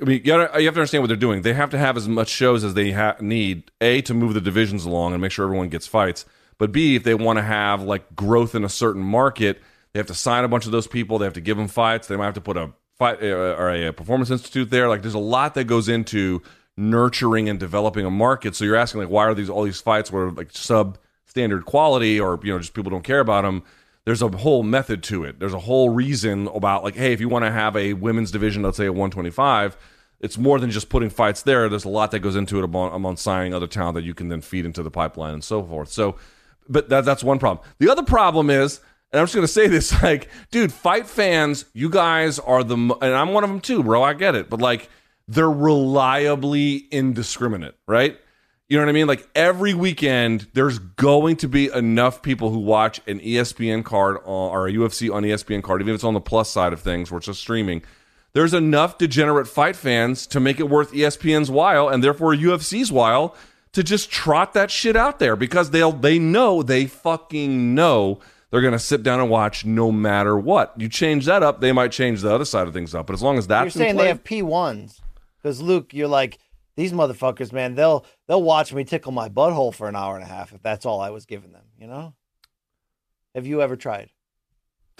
I mean, you, gotta, you have to understand what they're doing. They have to have as much shows as they ha- need. A to move the divisions along and make sure everyone gets fights. But B, if they want to have like growth in a certain market, they have to sign a bunch of those people. They have to give them fights. They might have to put a fight uh, or a, performance institute there. Like, there's a lot that goes into nurturing and developing a market. So you're asking like, why are these all these fights where like substandard quality or you know just people don't care about them? there's a whole method to it. There's a whole reason about like, hey, if you want to have a women's division, let's say at 125, it's more than just putting fights there. There's a lot that goes into it about, about signing other talent that you can then feed into the pipeline and so forth. So, but that, that's one problem. The other problem is, and I'm just going to say this, like, dude, fight fans, you guys are the, and I'm one of them too, bro. I get it, but like, they're reliably indiscriminate, right? You know what I mean? Like every weekend, there's going to be enough people who watch an ESPN card or a UFC on ESPN card, even if it's on the plus side of things where it's just streaming. There's enough degenerate fight fans to make it worth ESPN's while and therefore UFC's while to just trot that shit out there because they'll they know they fucking know they're gonna sit down and watch no matter what. You change that up, they might change the other side of things up. But as long as that's You're
saying
play-
they have P ones because Luke, you're like these motherfuckers, man. They'll they'll watch me tickle my butthole for an hour and a half if that's all I was giving them. You know? Have you ever tried?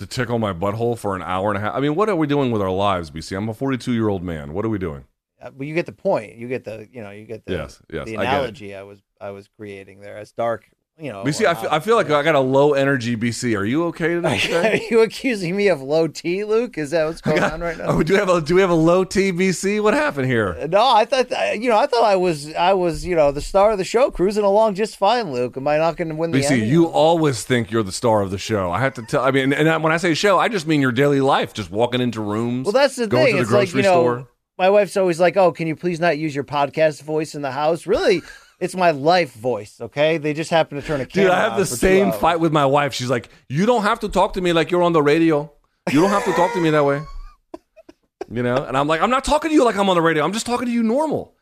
to tickle my butthole for an hour and a half. I mean, what are we doing with our lives, BC? I'm a 42 year old man. What are we doing?
Uh, but you get the point. You get the you know you get the
Yes, yes,
the
I
analogy I, was I was creating there as dark. You know,
BC, I feel, I feel like I got a low energy BC. Are you okay today?
Are you accusing me of low T, Luke? Is that what's going on right now?
Oh, do we have a do we have a low T BC? What happened here?
Uh, no, I thought I- you know I thought I was I was you know the star of the show, cruising along just fine. Luke, am I not going to win the
BC, you always think you're the star of the show. I have to tell. I mean, and when I say show, I just mean your daily life, just walking into rooms.
Well, that's the
going
thing.
to the
it's like
grocery
you know,
store.
my wife's always like, "Oh, can you please not use your podcast voice in the house?" Really, it's my life voice. Okay, they just happen to turn a camera.
Dude, I have the same fight with my wife. She's like, "You don't have to talk to me like you're on the radio. You don't have to talk to me that way." You know, and I'm like, "I'm not talking to you like I'm on the radio. I'm just talking to you normal."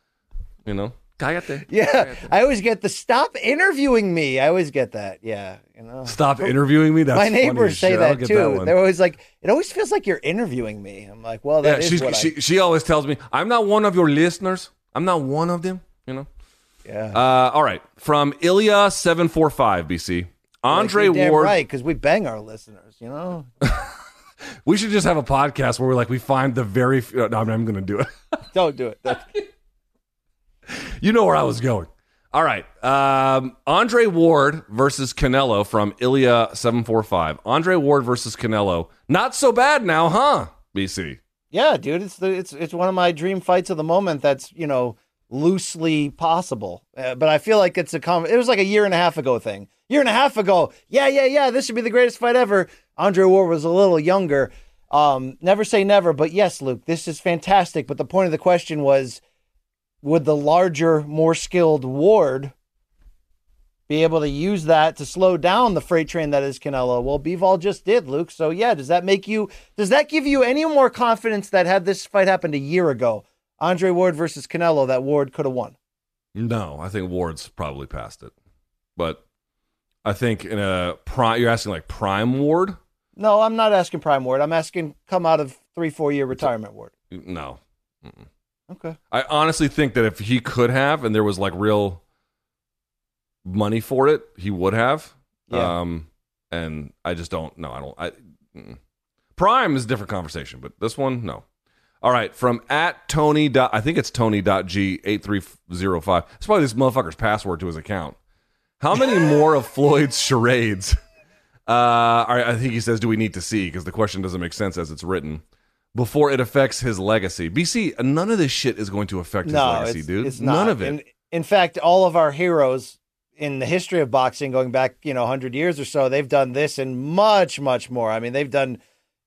You know, cállate.
Yeah, I always get the stop interviewing me. I always get that. Yeah, you know.
Stop interviewing me. That's
my neighbors say
shit.
That too.
one.
They're always like, "It always feels like you're interviewing me." I'm like, "Well, that
yeah,
is what
she she always tells me I'm not one of your listeners. I'm not one of them. You know.
I." Yeah.
Uh, all right, from Ilya seven four five BC. Andre
Like,
Ward.
right? Because we bang our listeners. You know.
We should just have a podcast where we're like we find the very. Few, no, I'm, I'm going to do it.
Don't do it. Don't-
you know where I was going. All right. Um, Andre Ward versus Canelo from Ilya seven four five. Andre Ward versus Canelo. Not so bad now, huh? BC.
Yeah, dude, it's the it's it's one of my dream fights of the moment. That's you know loosely possible, uh, but I feel like it's a com- It was like a year and a half ago thing. Year and a half ago, yeah, yeah, yeah. This should be the greatest fight ever. Andre Ward was a little younger. Um, never say never, but yes, Luke, this is fantastic. But the point of the question was would the larger, more skilled Ward be able to use that to slow down the freight train that is Canelo? Well, Bivol just did, Luke. So yeah, does that make you does that give you any more confidence that had this fight happened a year ago, Andre Ward versus Canelo, that Ward could have won?
No, I think Ward's probably past it. But I think in a prime you're asking like prime Ward?
No, I'm not asking prime Ward. I'm asking come out of three, four year retirement Ward.
No. Mm-mm.
Okay.
I honestly think that if he could have and there was like real money for it, he would have.
Yeah.
Um, and I just don't. No, I don't. I mm. Prime is a different conversation, but this one, no. All right, from at Tony. Dot, I think it's Tony. Dot G eight three zero five. It's probably this motherfucker's password to his account. How many more of Floyd's charades? Uh, all right, I think he says, "Do we need to see?" Because the question doesn't make sense as it's written. Before it affects his legacy, BC, none of this shit is going to affect his
No,
legacy,
it's,
dude.
it's
None
not.
of it.
In, in fact, all of our heroes in the history of boxing, going back, you know, 100 years or so, they've done this and much, much more. I mean, they've done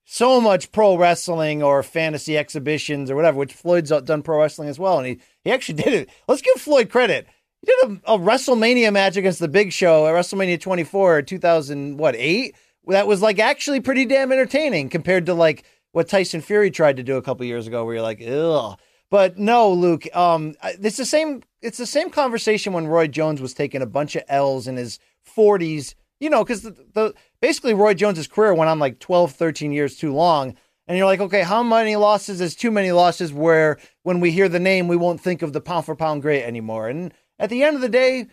so much pro wrestling or fantasy exhibitions or whatever, which Floyd's done pro wrestling as well. And he, he actually did it. Let's give Floyd credit. He did a, a WrestleMania match against the Big Show at WrestleMania 24, 2000, what, eight? That was like actually pretty damn entertaining compared to like what Tyson Fury tried to do a couple years ago, where you're like, ugh. But no, Luke, um, it's the same. It's the same conversation when Roy Jones was taking a bunch of L's in his 40s. You know, because the, the basically Roy Jones's career went on like 12, 13 years too long. And you're like, okay, how many losses is too many losses where when we hear the name, we won't think of the pound for pound great anymore? And at the end of the day,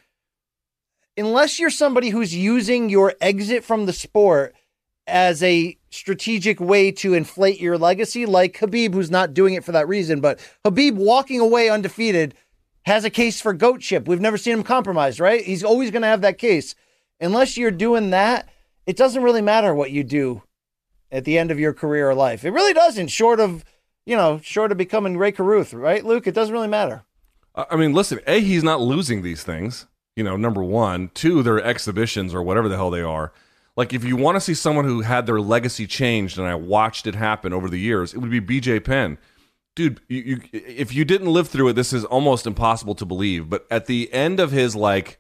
unless you're somebody who's using your exit from the sport as a strategic way to inflate your legacy, like Khabib, who's not doing it for that reason, but Khabib walking away undefeated has a case for goatship. We've never seen him compromised, right? He's always going to have that case. Unless you're doing that, it doesn't really matter what you do at the end of your career or life. It really doesn't, short of, you know, short of becoming Rae Carruth, right, Luke? It doesn't really matter.
I mean, listen, A, he's not losing these things, you know, number one. Two, they're exhibitions or whatever the hell they are. Like, if you want to see someone who had their legacy changed, and I watched it happen over the years, it would be BJ Penn. Dude, you, you, if you didn't live through it, this is almost impossible to believe. But at the end of his, like,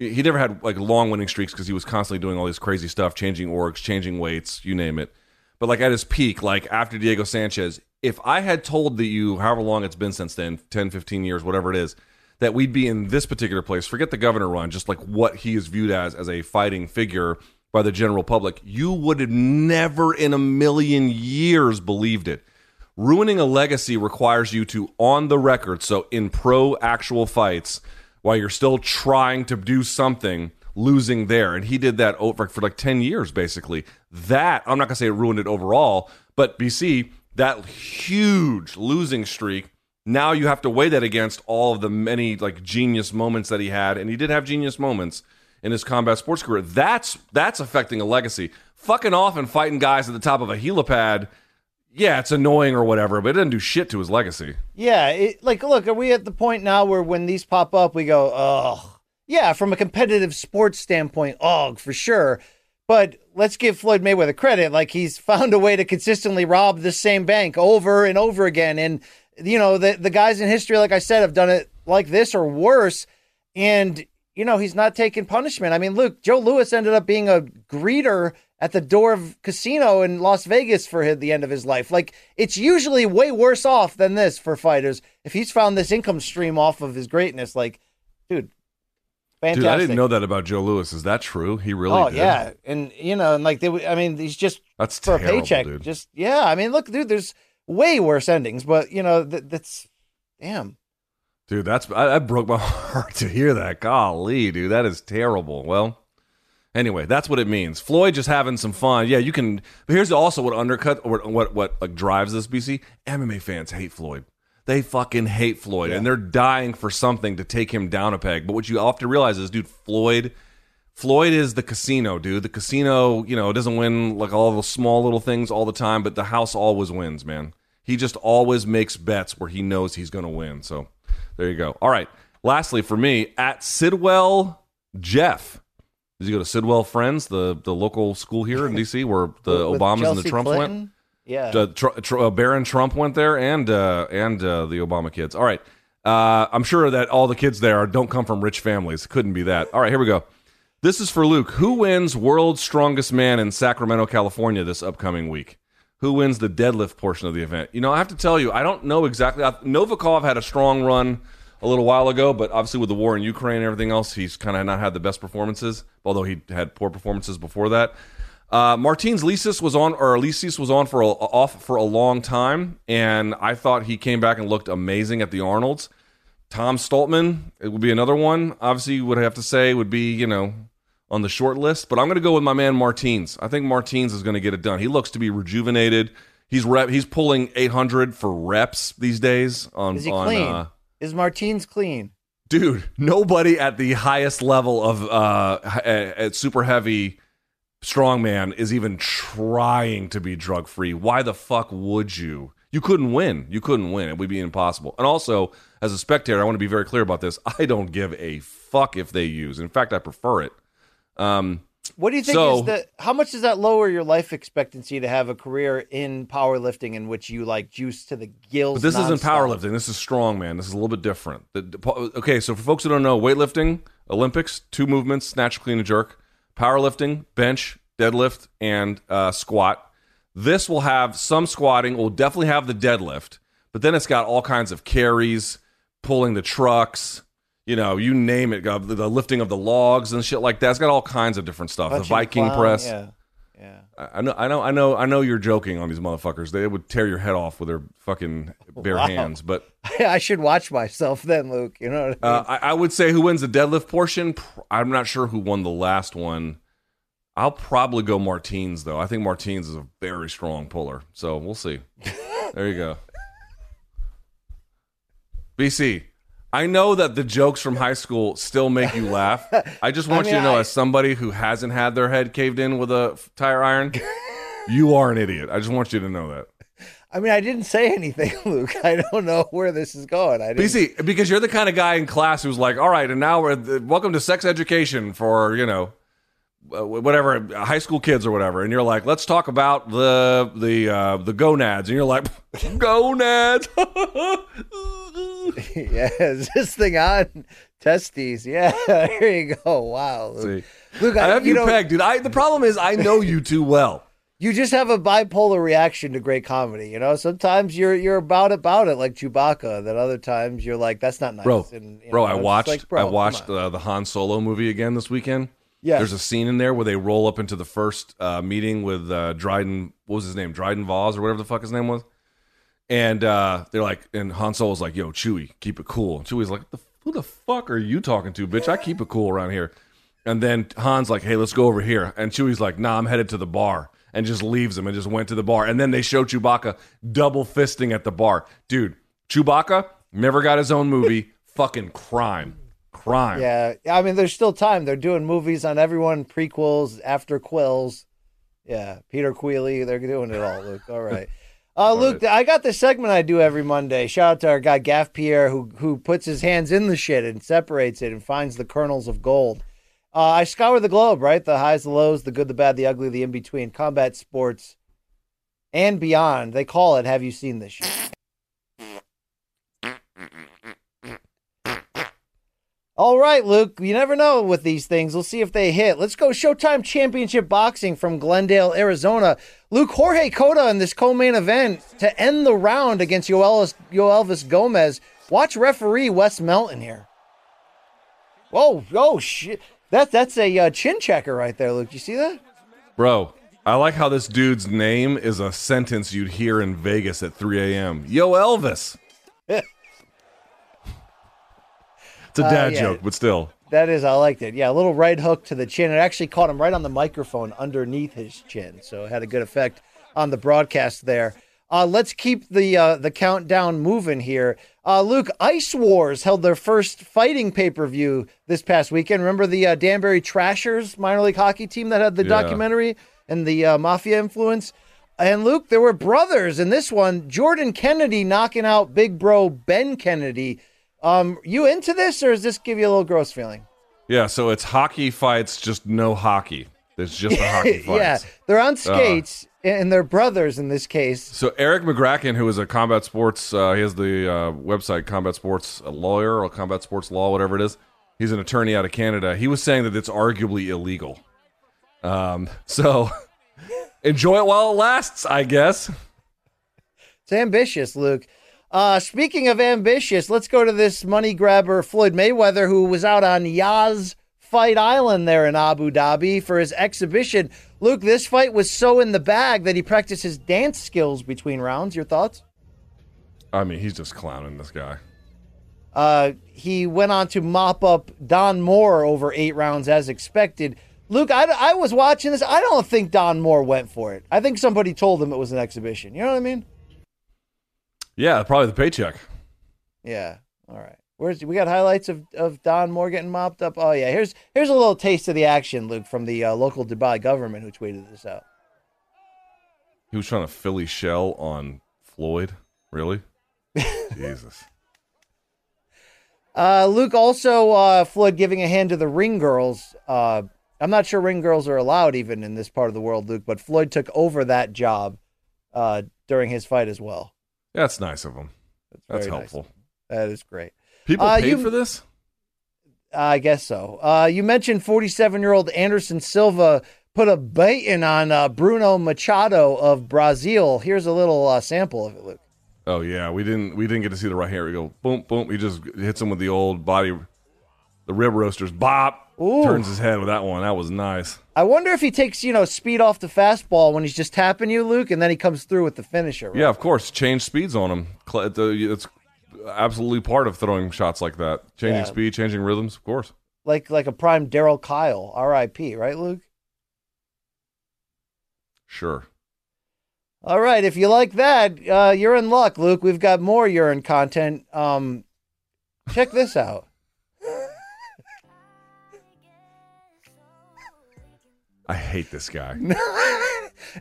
he never had like long winning streaks because he was constantly doing all this crazy stuff, changing orgs, changing weights, you name it. But like at his peak, like after Diego Sanchez, if I had told that you, however long it's been since then 10, 15 years, whatever it is, that we'd be in this particular place, forget the governor run, just like what he is viewed as as a fighting figure by the general public, you would have never in a million years believed it. Ruining a legacy requires you to, on the record, so in pro actual fights, while you're still trying to do something, losing there. And he did that over for like 10 years, basically. That, I'm not going to say it ruined it overall, but BC, that huge losing streak, now you have to weigh that against all of the many like genius moments that he had. And he did have genius moments in his combat sports career. That's that's affecting a legacy. Fucking off and fighting guys at the top of a helipad. Yeah, it's annoying or whatever, but it doesn't do shit to his legacy.
Yeah, it, like, look, are we at the point now where when these pop up, we go, oh, yeah, from a competitive sports standpoint, oh, for sure. But let's give Floyd Mayweather credit. Like, he's found a way to consistently rob the same bank over and over again. And, you know, the, the guys in history, like I said, have done it like this or worse. And, you know, he's not taking punishment. I mean, look, Joe Louis ended up being a greeter at the door of casino in Las Vegas for the end of his life. Like it's usually way worse off than this for fighters. If he's found this income stream off of his greatness, like, dude, fantastic.
Dude, I didn't know that about Joe Louis. Is that true? He really
Oh
did.
yeah, and you know, and like they, I mean, he's just
That's
for
terrible,
a paycheck.
dude.
Just yeah, I mean, look, dude, there's way worse endings, but you know, th- that's damn.
Dude, that's I, that broke my heart to hear that. Golly, dude, that is terrible. Well, anyway, that's what it means. Floyd just having some fun. Yeah, you can. But here's also what undercut or what what like drives this BC. MMA fans hate Floyd. They fucking hate Floyd, and they're dying for something to take him down a peg. But what you often realize is, dude, Floyd, Floyd is the casino, dude. The casino, you know, doesn't win like all those small little things all the time, but the house always wins, man. He just always makes bets where he knows he's going to win. So there you go. All right. Lastly, for me, at Sidwell Jeff. Did you go to Sidwell Friends, the the local school here in DC, where the
With
Obamas and the Trumps went?
Clinton? Yeah.
uh, Tr- Tr- uh, Barron Trump went there, and uh, and uh, the Obama kids. All right, uh, I'm sure that all the kids there don't come from rich families. Couldn't be that. All right, here we go. This is for Luke. Who wins World's Strongest Man in Sacramento, California this upcoming week? Who wins the deadlift portion of the event? You know, I have to tell you, I don't know exactly. I- Novikov had a strong run a little while ago, but obviously with the war in Ukraine and everything else, he's kind of not had the best performances. Although he had poor performances before that. Uh, Martins Licis was on, or Licis was on for a, off for a long time, and I thought he came back and looked amazing at the Arnold's. Tom Stoltman, it would be another one. Obviously, would have to say would be you know on the short list, but I'm going to go with my man Martins. I think Martins is going to get it done. He looks to be rejuvenated. He's rep. He's pulling 800 for reps these days. On
Is he
on,
clean?
Uh,
Is Martins clean?
dude nobody at the highest level of uh at super heavy strongman is even trying to be drug free why the fuck would you? You couldn't win. You couldn't win. It would be impossible. And also as a spectator i want to be very clear about this. I don't give a fuck if they use. In fact i prefer it. Um
What do you think
So-
is the how much does that lower your life expectancy to have a career in powerlifting in which you like juice to the gills?
This isn't
nonstop?
powerlifting. This is strongman. This is a little bit different. The- the- okay, so for folks who don't know, weightlifting, Olympics, two movements: snatch, clean, and jerk. Powerlifting, bench, deadlift, and uh, squat. This will have some squatting. Will definitely have the deadlift, but then it's got all kinds of carries, pulling the trucks. You know, you name it. uh, The lifting of the logs and shit like that. It's got all kinds of different stuff.
Punching
the Viking
clown,
press.
Yeah. Yeah.
I know, I know, I know, I know. You're joking on these motherfuckers. They would tear your head off with their fucking bare
Wow.
hands. But
I should watch myself then, Luke. You know I mean?
uh, I, I would say who wins the deadlift portion. I'm not sure who won the last one. I'll probably go Martins though. I think Martins is a very strong puller. So we'll see. there you go. BC. I know that the jokes from high school still make you laugh. I just want
mean,
you to know,
I-
as somebody who hasn't had their head caved in with a tire iron, you are an idiot. I just want you to know that.
I mean, I didn't say anything, Luke. I don't know where this is going. I didn't.
BC, because you're the kind of guy in class who's like, all right, and now we're welcome to sex education for you know uh, whatever high school kids or whatever, and you're like, let's talk about the the uh, the gonads, and you're like, gonads.
yeah, is this thing on? Testes. Yeah, there you go. Wow, Luke.
See,
Luke,
I
I,
have
you
you pegged, dude. I the problem is I know you too well.
you just have a bipolar reaction to great comedy. You know, sometimes you're you're about about it like Chewbacca. Then other times you're like, that's not nice.
bro.
And,
bro,
know,
I watched
like, bro,
I
come
watched uh, the Han Solo movie again this weekend.
Yes.
There's a scene in there where they roll up into the first uh, meeting with uh, Dryden. What was his name? Dryden Voss or whatever the fuck his name was. And uh, they're like, and Han Solo's like, "Yo, Chewie, keep it cool." And Chewie's like, who the fuck are you talking to, bitch? I keep it cool around here." And then Han's like, "Hey, let's go over here." And Chewie's like, "Nah, I'm headed to the bar." And just leaves him and just went to the bar. And then they show Chewbacca double fisting at the bar. Dude, Chewbacca never got his own movie. Fucking crime. Crime.
Yeah, I mean, there's still time. They're doing movies on everyone, prequels, after quills. Yeah, Peter Queeley, they're doing it all. Luke, all right. Uh, Luke, I got this segment I do every Monday. Shout out to our guy Gaff Pierre, who who puts his hands in the shit and separates it and finds the kernels of gold. Uh, I scour the globe, right? The highs, the lows, the good, the bad, the ugly, the in between, combat sports, and beyond. They call it. Have you seen this shit? All right, Luke. You never know with these things. We'll see if they hit. Let's go Showtime Championship Boxing from Glendale, Arizona. Luke Jorge Cota in this co-main event to end the round against Yoelis, Yoelvis Gomez. Watch referee Wes Melton here. Whoa, oh shit. That, that's a uh, chin checker right there, Luke. You see that?
Bro, I like how this dude's name is a sentence you'd hear in Vegas at 3 a.m. Yo, Elvis. it's a dad
Uh, yeah.
joke, but still.
That is, I liked it. Yeah, a little right hook to the chin. It actually caught him right on the microphone underneath his chin, so it had a good effect on the broadcast there. Uh, let's keep the uh, the countdown moving here. Uh, Luke, Ice Wars held their first fighting pay per view this past weekend. Remember the uh, Danbury Trashers minor league hockey team that had the
Yeah.
documentary and the uh, mafia influence? And Luke, there were brothers in this one. Jordan Kennedy knocking out big bro Ben Kennedy. Um, you into this, or does this give you a little gross feeling?
Yeah, so it's hockey fights, just no hockey. There's just the hockey fights.
yeah, they're on skates, and they're brothers in this case.
So Erik Magraken, who is a combat sports, uh, he has the uh, website Combat Sports a lawyer or Combat Sports Law, whatever it is. He's an attorney out of Canada. He was saying that it's arguably illegal. Um, so enjoy it while it lasts, I guess.
It's ambitious, Luke. Uh, speaking of ambitious, let's go to this money grabber Floyd Mayweather, who was out on Yas Fight Island there in Abu Dhabi for his exhibition. Luke, this fight was so in the bag that he practiced his dance skills between rounds. Your thoughts?
I mean, he's just clowning this guy.
Uh, he went on to mop up Don Moore over eight rounds as expected. Luke, I, I was watching this. I don't think Don Moore went for it. I think somebody told him it was an exhibition. You know what I mean?
Yeah, probably the paycheck.
Yeah. All right. Where's we got highlights of, of Don Moore getting mopped up? Oh yeah. Here's here's a little taste of the action, Luke, from the uh, local Dubai government who tweeted this out.
He was trying to Philly shell on Floyd. Really? Jesus.
Uh, Luke also uh, Floyd giving a hand to the ring girls. Uh, I'm not sure ring girls are allowed even in this part of the world, Luke, but Floyd took over that job uh, during his fight as well.
That's nice of them. That's
nice.
helpful.
That is great.
People
Uh,
paid
you-
for this?
I guess so. Uh, you mentioned 47 year old Anderson Silva put a beating on uh, Bruno Machado of Brazil. Here's a little uh, sample of it, Luke.
Oh yeah, we didn't we didn't get to see the right hand. We go boom boom. He just hits him with the old body, the rib roasters. Bop
Ooh.
turns his head with that one. That was nice.
I wonder if he takes, you know, speed off the fastball when he's just tapping you, Luke, and then he comes through with the finisher. right?
Yeah, of course. Change speeds on him. It's absolutely part of throwing shots like that. Changing
Yeah.
speed, changing rhythms. Of course.
Like like a prime Darryl Kile, R.I.P. Right, Luke?
Sure.
All right, if you like that, uh, you're in luck, Luke. We've got more urine content. Um, check this out.
I hate this guy.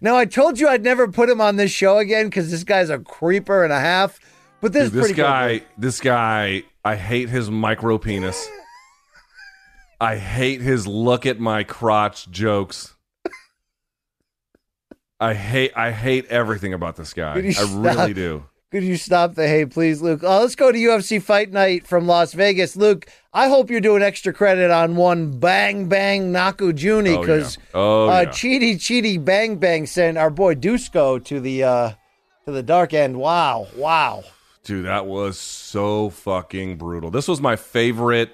Now I told you I'd never put him on this show again because this guy's a creeper and a half. But this
Dude,
is
this guy,
Luke.
this guy, I hate his micro penis. I hate his look at my crotch jokes. I hate I hate everything about this guy. I really do.
Could you stop the hey, please, Luke? Uh, let's go to UFC Fight Night from Las Vegas. Luke, I hope you're doing extra credit on one Bang Bang Njokuani
Oh, yeah.
because
Oh,
uh,
yeah.
Cheaty Cheaty Bang Bang sent our boy Dusko to the uh, to the dark end. Wow, wow.
Dude, that was so fucking brutal. This was my favorite.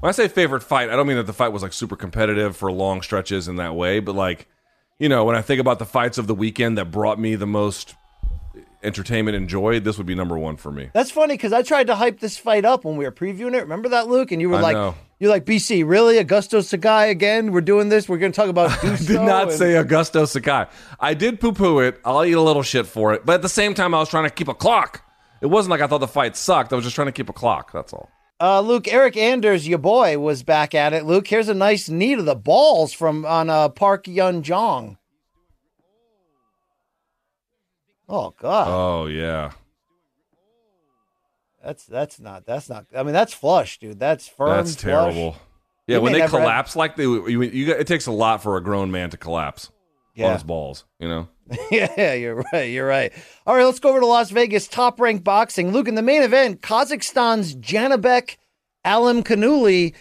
When I say favorite fight, I don't mean that the fight was like super competitive for long stretches in that way, but like, you know, when I think about the fights of the weekend that brought me the most entertainment and joy, this would be number one for me.
That's funny because I tried to hype this fight up when we were previewing it. Remember that, Luke? And you were
I
like,
know.
"You're like BC, really? Augusto Sakai again? We're doing this? We're going to talk about Dusko?"
did not
and-
say Augusto Sakai. I did poo poo it. I'll eat a little shit for it. But at the same time, I was trying to keep a clock. It wasn't like I thought the fight sucked. I was just trying to keep a clock. That's all.
Uh, Luke, Eryk Anders, your boy, was back at it. Luke, here's a nice knee to the balls from on uh, Park Jun Yong. Oh God,
Oh, yeah.
that's that's not that's not. I mean, that's flush, dude. That's firm.
That's
flush.
terrible. Yeah,
You
when they
have-
collapse like they, you, you, got- it takes a lot for a grown man to collapse on
Yeah,
his balls. You know,
yeah, you're right. You're right. All right, let's go over to Las Vegas. Top ranked boxing. Luke, in the main event, Kazakhstan's Janabek Alim Kanuli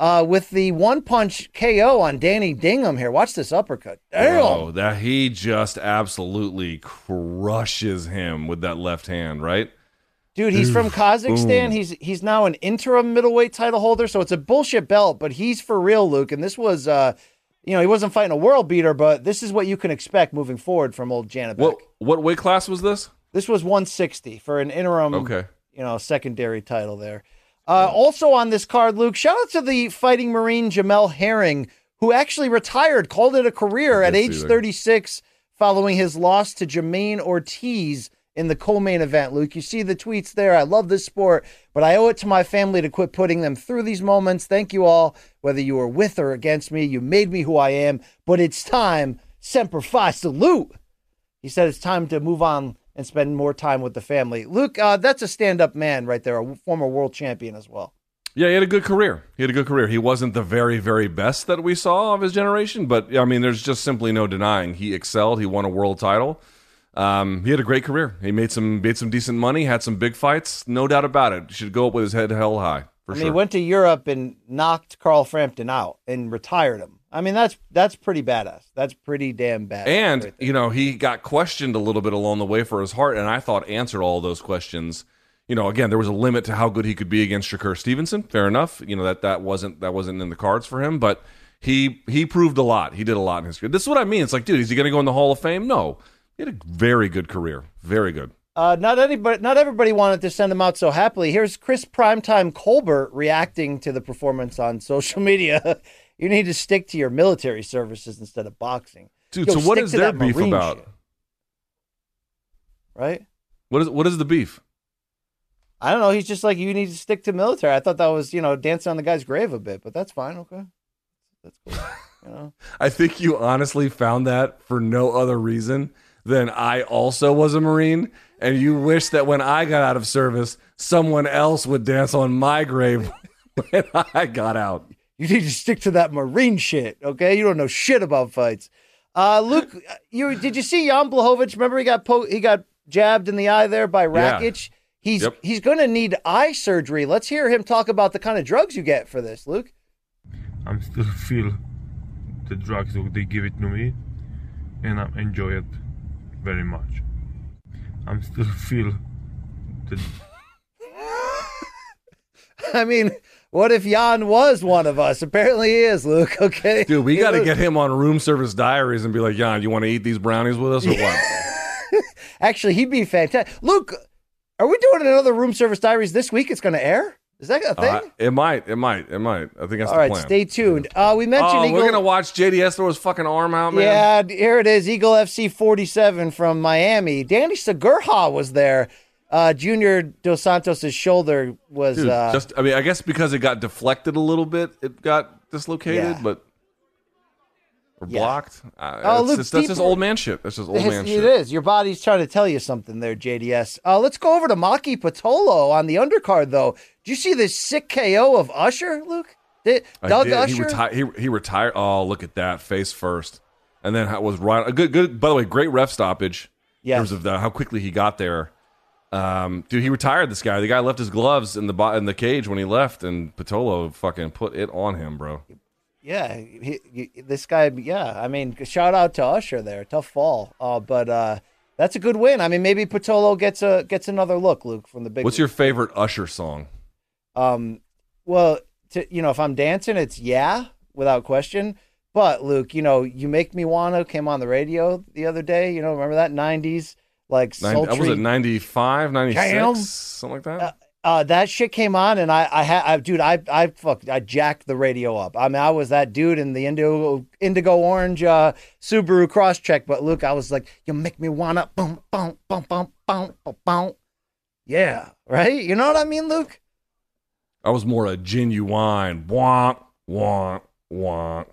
uh, with the one punch KO on Danny Dignum here. Watch this uppercut. Damn.
oh, that he just absolutely crushes him with that left hand, right?
Dude, he's from Kazakhstan. He's he's now an interim middleweight title holder, so it's a bullshit belt, but he's for real, Luke. And this was uh you know, he wasn't fighting a world beater, but this is what you can expect moving forward from old Janibek.
What what weight class was this?
This was 160 for an interim
Okay.
you know, secondary title there. Uh, also on this card, Luke, shout out to the fighting Marine Jamel Herring, who actually retired, called it a career at age
see
36 following his loss to Jamaine Ortiz in the co-main event, Luke. You see the tweets there. I love this sport, but I owe it to my family to quit putting them through these moments. Thank you all, whether you were with or against me. You made me who I am, but it's time. Semper Fi, salute. He said it's time to move on and spend more time with the family. Luke, uh, that's a stand-up man right there, a former world champion as well.
Yeah, he had a good career. He had a good career. He wasn't the very, very best that we saw of his generation, but I mean, there's just simply no denying he excelled. He won a world title. Um, he had a great career. He made some made some decent money, had some big fights, no doubt about it. He should go up with his head held high for
I mean,
sure.
he went to Europe and knocked Carl Frampton out and retired him. I mean, that's that's pretty badass. That's pretty damn badass.
and
right
you know, he got questioned a little bit along the way for his heart, and I thought answered all those questions. You know, again, there was a limit to how good he could be against Shakur Stevenson. Fair enough. You know that that wasn't that wasn't in the cards for him, but he he proved a lot. He did a lot in his career. This is what I mean. It's like, dude, is he going to go in the Hall of Fame? No. He had a very good career. Very good.
Uh, not anybody, not everybody wanted to send him out so happily. Here's Chris Primetime Colbert reacting to the performance on social media. you need to stick to your military services instead of boxing,
Dude,
Yo,
so what
to
their
that
beef
Marine
about?
shit. right?
What is what is the beef?
I don't know. He's just like you need to stick to military. I thought that was you know dancing on the guy's grave a bit, but that's fine. Okay, that's cool. You know,
I think you honestly found that for no other reason than I also was a Marine, and you wish that when I got out of service, someone else would dance on my grave when I got out.
You need to stick to that Marine shit. Okay, you don't know shit about fights. Uh, Luke, you did you see Jan Blachowicz? Remember he got po- he got jabbed in the eye there by
Yeah.
Rakic. He's
Yep.
he's going to need eye surgery. Let's hear him talk about the kind of drugs you get for this, Luke.
I'm still feel the drugs they give it to me, and I enjoy it very much. I'm still feel the
I mean, what if Jan was one of us? Apparently he is, Luke. Okay,
Dude, we got to get him on room service diaries and be like, Jan, you want to eat these brownies with us or what?
Actually, he'd be fantastic. Luke, are we doing another room service diaries this week? It's going to air. Is that a thing?
Uh, it might, it might, it might. I think that's
All
the
right,
plan.
stay tuned. Uh, we mentioned
Oh,
Eagle.
we're gonna watch JDS throw his fucking arm out, man.
Yeah, here it is. Eagle FC 47 from Miami. Danny Segura was there. Uh, Junior Dos Santos' shoulder was.
Dude,
uh,
just I mean, I guess because it got deflected a little bit, it got dislocated,
Yeah.
but or
Yeah.
blocked. Uh,
Oh,
just, that's just old man shit. That's just old man shit.
is. Your body's trying to tell you something there, JDS. Uh, let's go over to Maki Pitolo on the undercard, though. Did you see this sick KO of Usher, Luke? Did, Doug
did.
Usher?
He retired. He, he retired. Oh, look at that face first, and then how was right. A good, good. By the way, great ref stoppage.
Yes.
In terms of the, how quickly he got there. Um, dude, he retired this guy. The guy left his gloves in the bo- in the cage when he left, and Pitolo fucking put it on him, bro.
Yeah, he, he, this guy. Yeah, I mean, shout out to Usher there. Tough fall, uh, but uh, that's a good win. I mean, maybe Pitolo gets a gets another look, Luke, from the big.
What's your favorite Usher song?
Um, well, to, you know, if I'm dancing, it's yeah, without question. But Luke, you know, you make me wanna came on the radio the other day. You know, remember that '90s like sultry.
was it 95, 96?
Damn.
something like that.
Uh, uh, that shit came on, and I, I had, I, dude, I, I, fuck, I jacked the radio up. I mean, I was that dude in the indigo, indigo orange uh, Subaru Crosstrek. But Luke, I was like, you make me wanna, boom, boom, boom, boom, boom, boom, boom. Yeah, right. You know what I mean, Luke?
I was more a genuine wonk, wonk, wonk,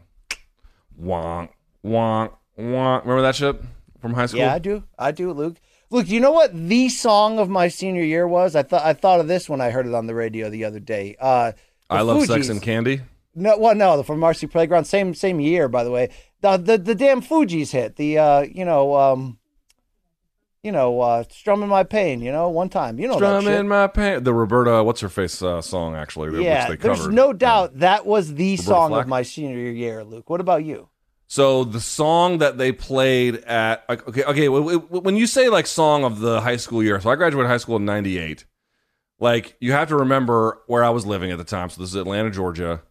wonk, wonk, wonk. Remember that shit from high school?
Yeah, I do. I do, Luke. Luke, do you know what the song of my senior year was? I thought I thought of this when I heard it on the radio the other day. Uh, the
I love sex and candy.
No, well, no, from Marcy Playground, same same year, by the way. The the, the damn Fugees hit. The uh, you know, um, you know, uh, strumming my pain. You know, one time. You know that
my pain. The Roberta, what's her face uh, song actually,
yeah,
which they
there's no doubt that was the song
Flack?
of my senior year, Luke. What about you?
So the song that they played at okay okay when you say like song of the high school year, so I graduated high school in '98. Like you have to remember where I was living at the time. So this is Atlanta, Georgia,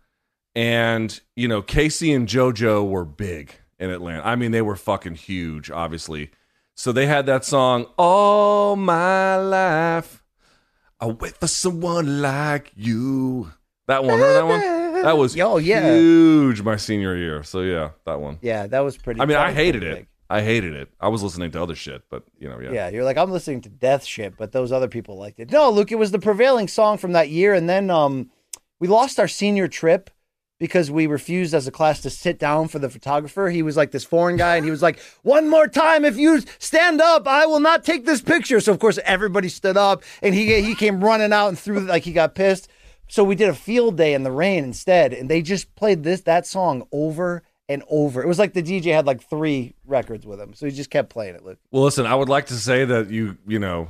and you know K-Ci and JoJo were big in Atlanta. I mean they were fucking huge, obviously. So they had that song all my life. I wait for someone like you. That one, remember that one? That was
Oh, yeah.
huge my senior year. So yeah, that one.
Yeah, that was pretty.
I mean, I hated it.
big.
I hated it. I was listening to other shit, but you know, yeah.
Yeah, you're like I'm listening to death shit, but those other people liked it. No, Luke, it was the prevailing song from that year, and then um, we lost our senior trip because we refused as a class to sit down for the photographer. He was like this foreign guy, and he was like, "One more time, if you stand up, I will not take this picture." So of course everybody stood up, and he he came running out and threw like he got pissed. So we did a field day in the rain instead, and they just played this that song over and over. It was like the DJ had like three records with him, so he just kept playing it. Luke.
Well, listen, I would like to say that you, you know,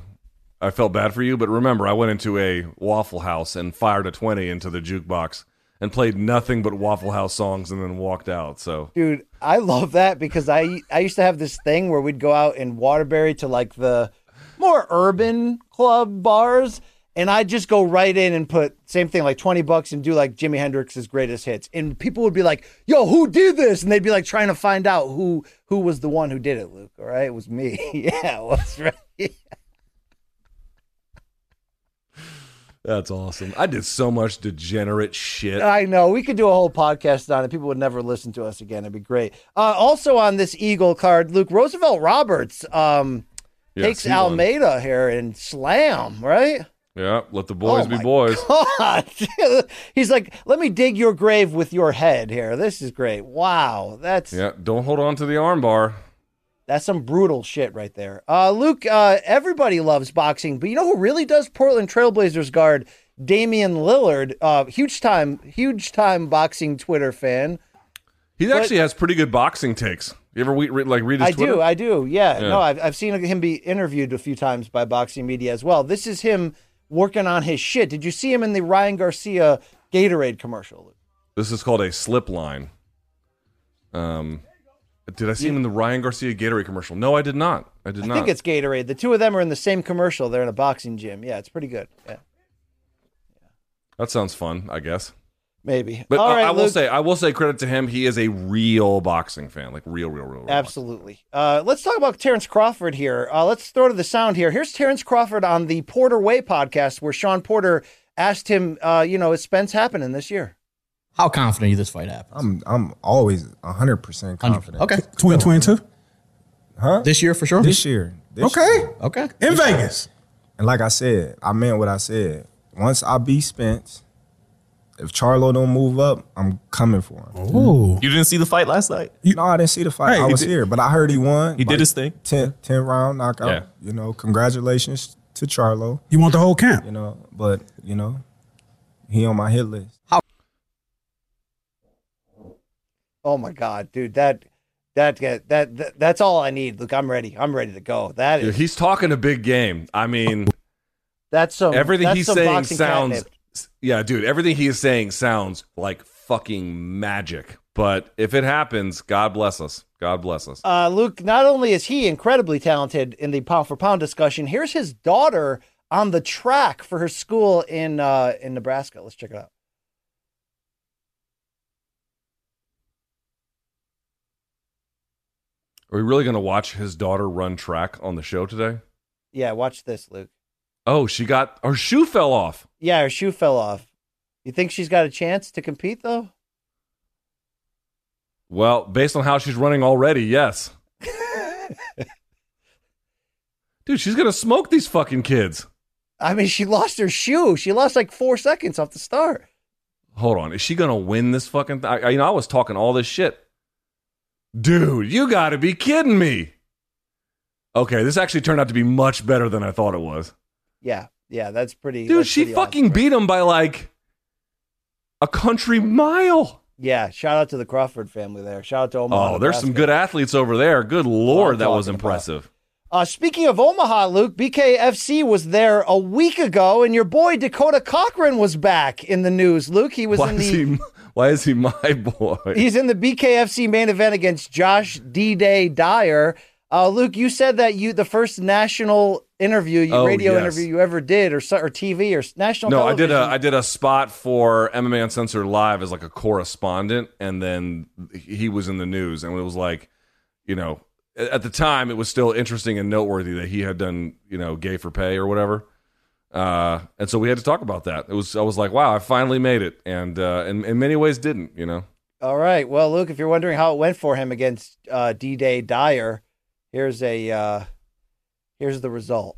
I felt bad for you, but remember, I went into a Waffle House and fired a 20 into the jukebox and played nothing but Waffle House songs and then walked out. So,
Dude, I love that because I I used to have this thing where we'd go out in Waterbury to like the more urban club bars and I'd just go right in and put same thing like 20 bucks and do like Jimi Hendrix's greatest hits. And people would be like, "Yo, who did this?" And they'd be like trying to find out who who was the one who did it, Luke, all right? It was me. yeah, it was right.
that's awesome. I did so much degenerate shit.
I know. We could do a whole podcast on it. People would never listen to us again. It'd be great. Uh, also on this Eagle card, Luke Roosevelt Roberts um,
Yes,
takes
he won.
Almeida here and slam, right?
Yeah, let the boys
Oh
be
my
boys.
God. He's like, let me dig your grave with your head here. This is great. Wow. That's
Yeah, don't hold on to the armbar.
that's some brutal shit right there. Uh, Luke, uh, everybody loves boxing, but you know who really does Portland Trailblazers guard? Damian Lillard, uh, huge time, huge time boxing Twitter fan.
He actually has pretty good boxing takes. You ever re- re- like read his
I
Twitter?
do, I do. Yeah,
Yeah.
no, I've, I've seen him be interviewed a few times by boxing media as well. This is him working on his shit. Did you see him in the Ryan Garcia Gatorade commercial?
This is called a slip line. Um, did I see him in the Ryan Garcia Gatorade commercial? No, I did not. I did
I
not.
I think it's Gatorade. The two of them are in the same commercial. They're in a boxing gym. Yeah, it's pretty good. Yeah,
that sounds fun. I guess.
Maybe.
But
All right,
I will
Luke.
say, I will say credit to him. He is a real boxing fan, like real, real, real. real
Absolutely. Uh, let's talk about Terrence Crawford here. Uh, let's throw to the sound here. Here's Terrence Crawford on the Porter Way podcast, where Sean Porter asked him, uh, you know, is Spence happening this year?
How confident are you this fight happens?
I'm I'm always hundred percent confident.
Okay.
2022. Huh?
This year for sure?
This year. This
Okay.
year.
okay.
In Vegas.
And like I said, I meant what I said. Once I beat Spence, if Charlo don't move up, I'm coming for him.
Ooh. Mm-hmm.
You didn't see the fight last night?
No, I didn't see the fight.
Hey,
I
he
was
did-
here, but I heard he won.
He did his thing.
10, 10 round knockout.
Yeah.
You know, congratulations to Charlo.
You want the whole camp?
You know, but you know, he on my hit list.
How- Oh my God, dude, that that that, that that's all I need. Look, I'm ready. I'm ready to go. That
Dude,
is
he's talking a big game. I mean,
that's some
everything
that's
he's
some
saying sounds.
catnip.
Yeah, dude, everything he is saying sounds like fucking magic. But if it happens, God bless us. God bless us.
Uh, Luke, not only is he incredibly talented in the pound for pound discussion, here's his daughter on the track for her school in uh, in Nebraska. Let's check it out.
Are we really going to watch his daughter run track on the show today?
Yeah, watch this, Luke.
Oh, she got her shoe fell off.
Yeah, her shoe fell off. You think she's got a chance to compete though?
Well, based on how she's running already, yes. Dude, she's going to smoke these fucking kids.
I mean, she lost her shoe. She lost like four seconds off the start.
Hold on. Is she going to win this fucking thing? I, you know, I was talking all this shit. Dude, you got to be kidding me. Okay, this actually turned out to be much better than I thought it was.
Yeah, yeah, that's pretty.
Dude,
that's
she
pretty
fucking
awesome.
beat him by like a country mile.
Yeah, shout out to the Crawford family there. Shout out to Omaha.
Oh, there's some good athletes over there. Good lord, that was impressive.
Uh, speaking of Omaha, Luke, BKFC was there a week ago, and your boy Dakota Cochran was back in the news. Luke, he was
Why
in the
he? Why is he my boy?
he's in the BKFC main event against Josh D Day Dyer. Uh, Luke, you said that you the first national interview, you,
Oh,
radio
yes.
interview you ever did, or or TV or national.
No, I did a
television.
I did a spot for MMA Uncensored Live as like a correspondent, and then he was in the news, and it was like, you know, at the time it was still interesting and noteworthy that he had done, you know, gay for pay or whatever. Uh, and so we had to talk about that. It was I was like, wow, I finally made it, and uh, in in many ways didn't, you know.
All right. Well, Luke, if you're wondering how it went for him against uh, D Day Dyer, Here's a uh, here's the result.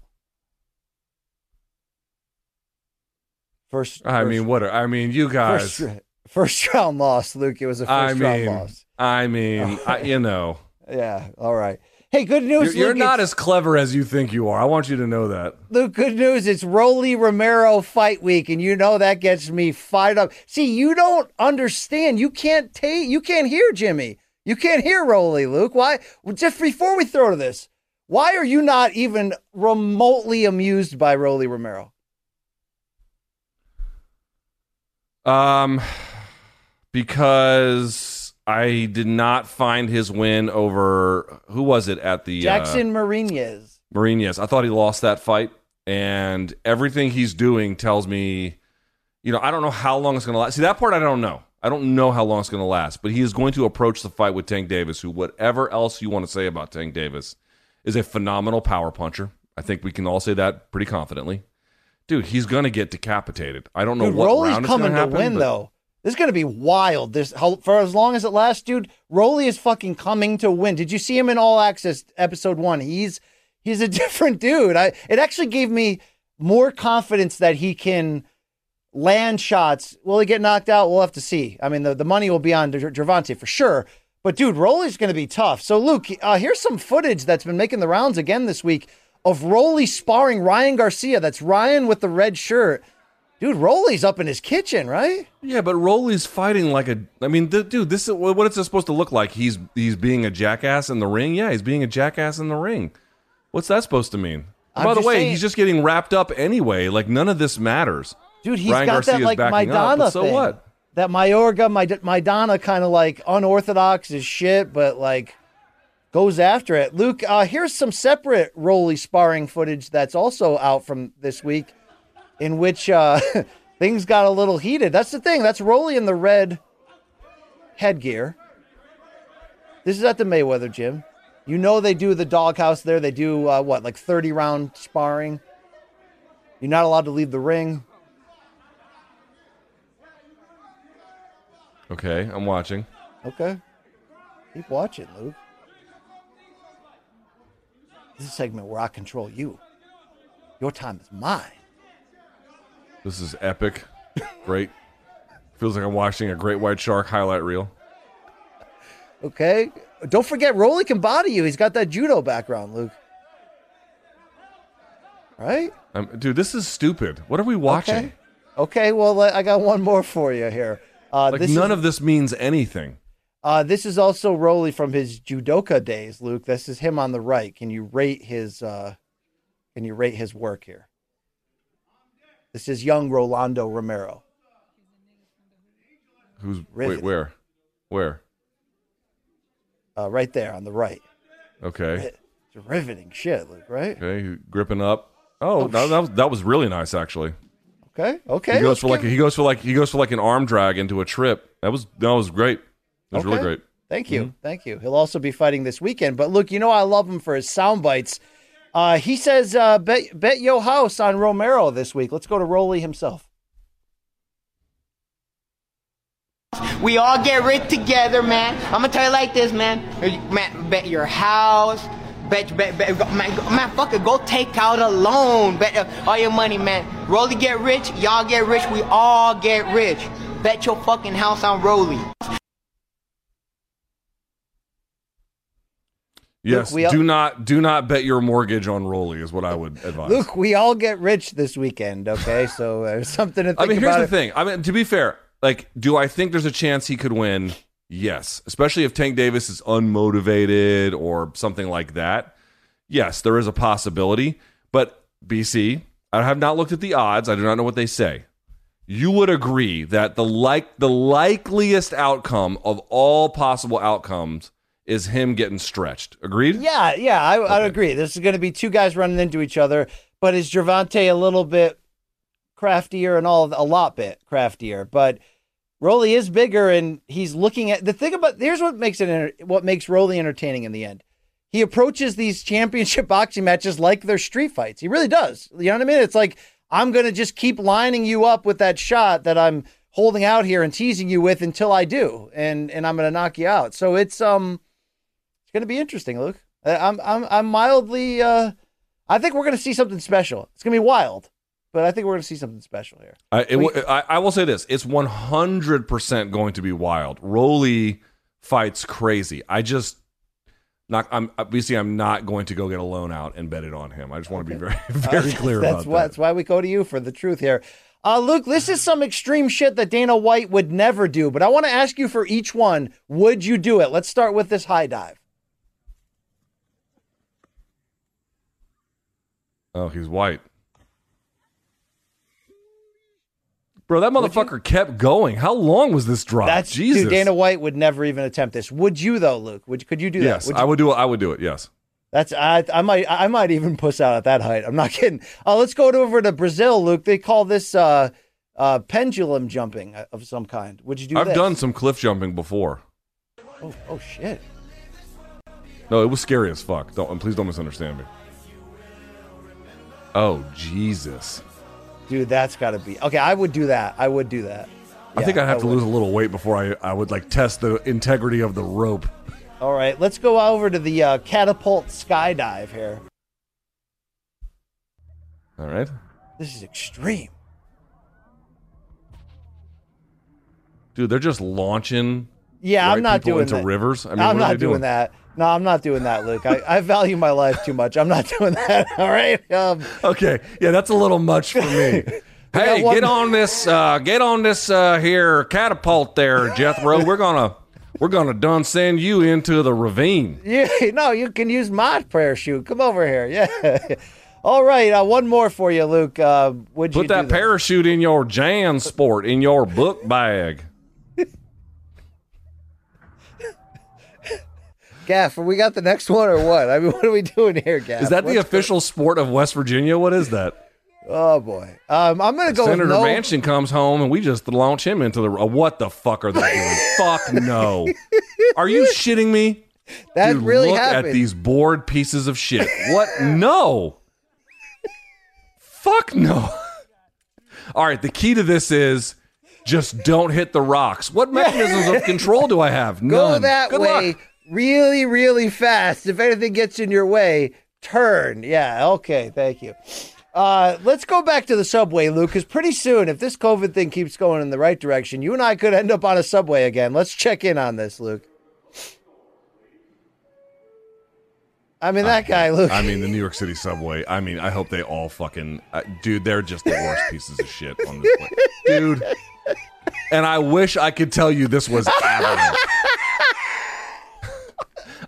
First,
I
first-
mean, what? Are, I mean, you guys.
first, first round loss, Luke. It was a first
I
round loss.
I mean, I, you know,
Yeah. All right. Hey, good
you're,
news.
you're
Luke,
not as clever as you think you are. I want you to know that.
Luke, good news. It's Rolly Romero fight week, and you know that gets me fired up. See, you don't understand. You can't take. You can't hear Jimmy. You can't hear Rolly, Luke. Why? Just before we throw to this, why are you not even remotely amused by Rolly Romero?
Um, because I did not find his win over who was it at the uh,
Jackson Marinez.
Mourinho's. I thought he lost that fight, and everything he's doing tells me, you know, I don't know how long it's going to last. See, that part I don't know. I don't know how long it's going to last, but he is going to approach the fight with Tank Davis, who, whatever else you want to say about Tank Davis, is a phenomenal power puncher. I think we can all say that pretty confidently. Dude, he's going to get decapitated. I don't know
Dude,
what
Rolly's
round
coming
happen,
win
but-
though. This is going to be wild. This how, for as long as it lasts, dude. Rolly is fucking coming to win. Did you see him in All Access episode one? He's he's a different dude. I it actually gave me more confidence that he can land shots. Will he get knocked out? We'll have to see. I mean, the, the money will be on Ger- Gervonta for sure. But dude, Rolly's going to be tough. So Luke, uh, here's some footage that's been making the rounds again this week of Rolly sparring Ryan Garcia. That's Ryan with the red shirt. Dude, Rolly's up in his kitchen, right?
Yeah, but Rolly's fighting like a. I mean, th- dude, this is what it's supposed to look like. He's he's being a jackass in the ring. Yeah, he's being a jackass in the ring. What's that supposed to mean?
I'm
By the way,
saying-
he's just getting wrapped up anyway. Like none of this matters.
Dude, he's
Ryan
got that like
backing up, but so
thing.
what?
That Mayorga, my Maidana kind of like unorthodox as shit, but like goes after it. Luke, uh, here's some separate Rolly sparring footage that's also out from this week, in which uh, things got a little heated. That's the thing. That's Rolly in the red headgear. This is at the Mayweather gym. You know they do the doghouse there. They do uh, what, like 30 round sparring. You're not allowed to leave the ring.
Okay, I'm watching.
Okay. Keep watching, Luke. This is a segment where I control you. Your time is mine.
This is epic. Great. Feels like I'm watching a great white shark highlight reel.
Okay? Don't forget, Rolly can body you. He's got that judo background, Luke. Right?
Um, dude, this is stupid. What are we watching?
Okay. Okay, well, I got one more for you here. Uh,
Like none
is,
of this means anything.
uh, this is also Rolly from his judoka days, Luke. This is him on the right. Can you rate his uh, can you rate his work here? This is young Rolando Romero.
Who's
Rivet.
wait where? Where?
Uh, right there on the right.
Okay.
It's riveting shit, Luke, right?
Okay, gripping up. Oh, that, that was that was really nice actually.
Okay, okay.
He goes
let's
for like
give-
he goes for like he goes for like an arm drag into a trip. That was that was great. That was really great.
Thank you, thank you. He'll also be fighting this weekend. But look, you know I love him for his sound bites. Uh, he says, uh, "Bet bet yo house on Romero this week." Let's go to Rolly himself.
We all get rich together, man. I'm gonna tell you like this, man. Man, bet your house. Bet, bet, bet, man, go- man, fuck it, go take out a loan. Bet uh, all your money, man. Rolly get rich, y'all get rich, we all get rich. Bet your fucking house on Rolly.
Yes,
we all-
do not do not bet your mortgage on Rolly is what I would advise.
Look, we all get rich this weekend. Okay, so there's something to think about.
I mean, here's
about.
the thing. I mean, to be fair, like, do I think there's a chance he could win? Yes, especially if Tank Davis is unmotivated or something like that. Yes, there is a possibility. But BC, I have not looked at the odds. I do not know what they say. You would agree that the like the likeliest outcome of all possible outcomes is him getting stretched. Agreed?
Yeah, yeah, I, I agree. This is going to be two guys running into each other, but is Gervonta a little bit craftier and all a lot bit craftier? But Rolly is bigger, and he's looking at the thing about. Here's what makes it what makes Rolly entertaining in the end. He approaches these championship boxing matches like they're street fights. He really does. You know what I mean? It's like I'm going to just keep lining you up with that shot that I'm holding out here and teasing you with until I do, and and I'm going to knock you out. So it's um. It's going to be interesting, Luke. I'm I'm I'm mildly. Uh, I think we're gonna see something special. It's gonna be wild, but I think we're gonna see something special here.
I, it, w- I, I will say this: it's one hundred percent going to be wild. Rolly fights crazy. I just not. I'm obviously I'm not going to go get a loan out and bet it on him. I just want to be very very clear
that's
about
why,
that.
That's why we go to you for the truth here. Uh, Luke, this is some extreme shit that Dana White would never do, but I want to ask you for each one. Would you do it? Let's start with this high dive.
Oh, he's white. Bro, that motherfucker kept going. How long was this drop?
That's
Jesus.
Dude, Dana White would never even attempt this. Would you though, Luke? Would could you do
yes,
that? Would
I would do it. I would do it. Yes.
That's I I might I might even puss out at that height. I'm not kidding. Uh, let's go over to Brazil, Luke. They call this uh, uh, pendulum jumping of some kind. Would you do?
I've
this?
done some cliff jumping before.
Oh, oh shit!
No, it was scary as fuck. Don't and please don't misunderstand me. Oh Jesus!
Dude, that's got to be okay. I would do that. I would do that.
I think I'd have to
would.
lose a little weight before I I would like test the integrity of the rope.
All right, let's go over to the uh, catapult skydive here.
All right.
This is extreme.
Dude, they're just launching.
Yeah,
white
I'm not doing
into
that.
rivers. I mean,
I'm
what are
not
they
doing that. No, I'm not doing that, Luke. I, I value my life too much. I'm not doing that. All right. Um,
Okay, yeah, that's a little much for me. hey,
one-
get on this, uh, get on this uh, here catapult there, Jethro. We're gonna, we're gonna done send you into the ravine.
Yeah, no, you can use my parachute. Come over here. Yeah. All right, uh, one more for you, Luke. Uh, would you
Put that
this?
parachute in your JanSport in your book bag.
Gaff, we got the next one or what? I mean, what are we doing here, Gaff?
Is that the official sport of West Virginia? What is that?
Oh boy, um, I'm gonna go
Senator
no.
Manchin comes home and we just launch him into the. Uh, what the fuck are they doing? fuck no. Are you shitting me?
that
Dude,
really
look
happened.
at these bored pieces of shit. What? No. Fuck no. All right, the key to this is just don't hit the rocks. What mechanisms of control do I have? None.
Go that
Good
way,
luck.
Really, really fast. If anything gets in your way, turn. Yeah. Okay. Thank you. Uh, let's go back to the subway, Luke, because pretty soon, if this COVID thing keeps going in the right direction, you and I could end up on a subway again. Let's check in on this, Luke. I mean, that guy, Luke.
I mean, the New York City subway. I mean, I hope they all fucking. Uh, dude, they're just the worst pieces of shit on this place. Dude. And I wish I could tell you this was.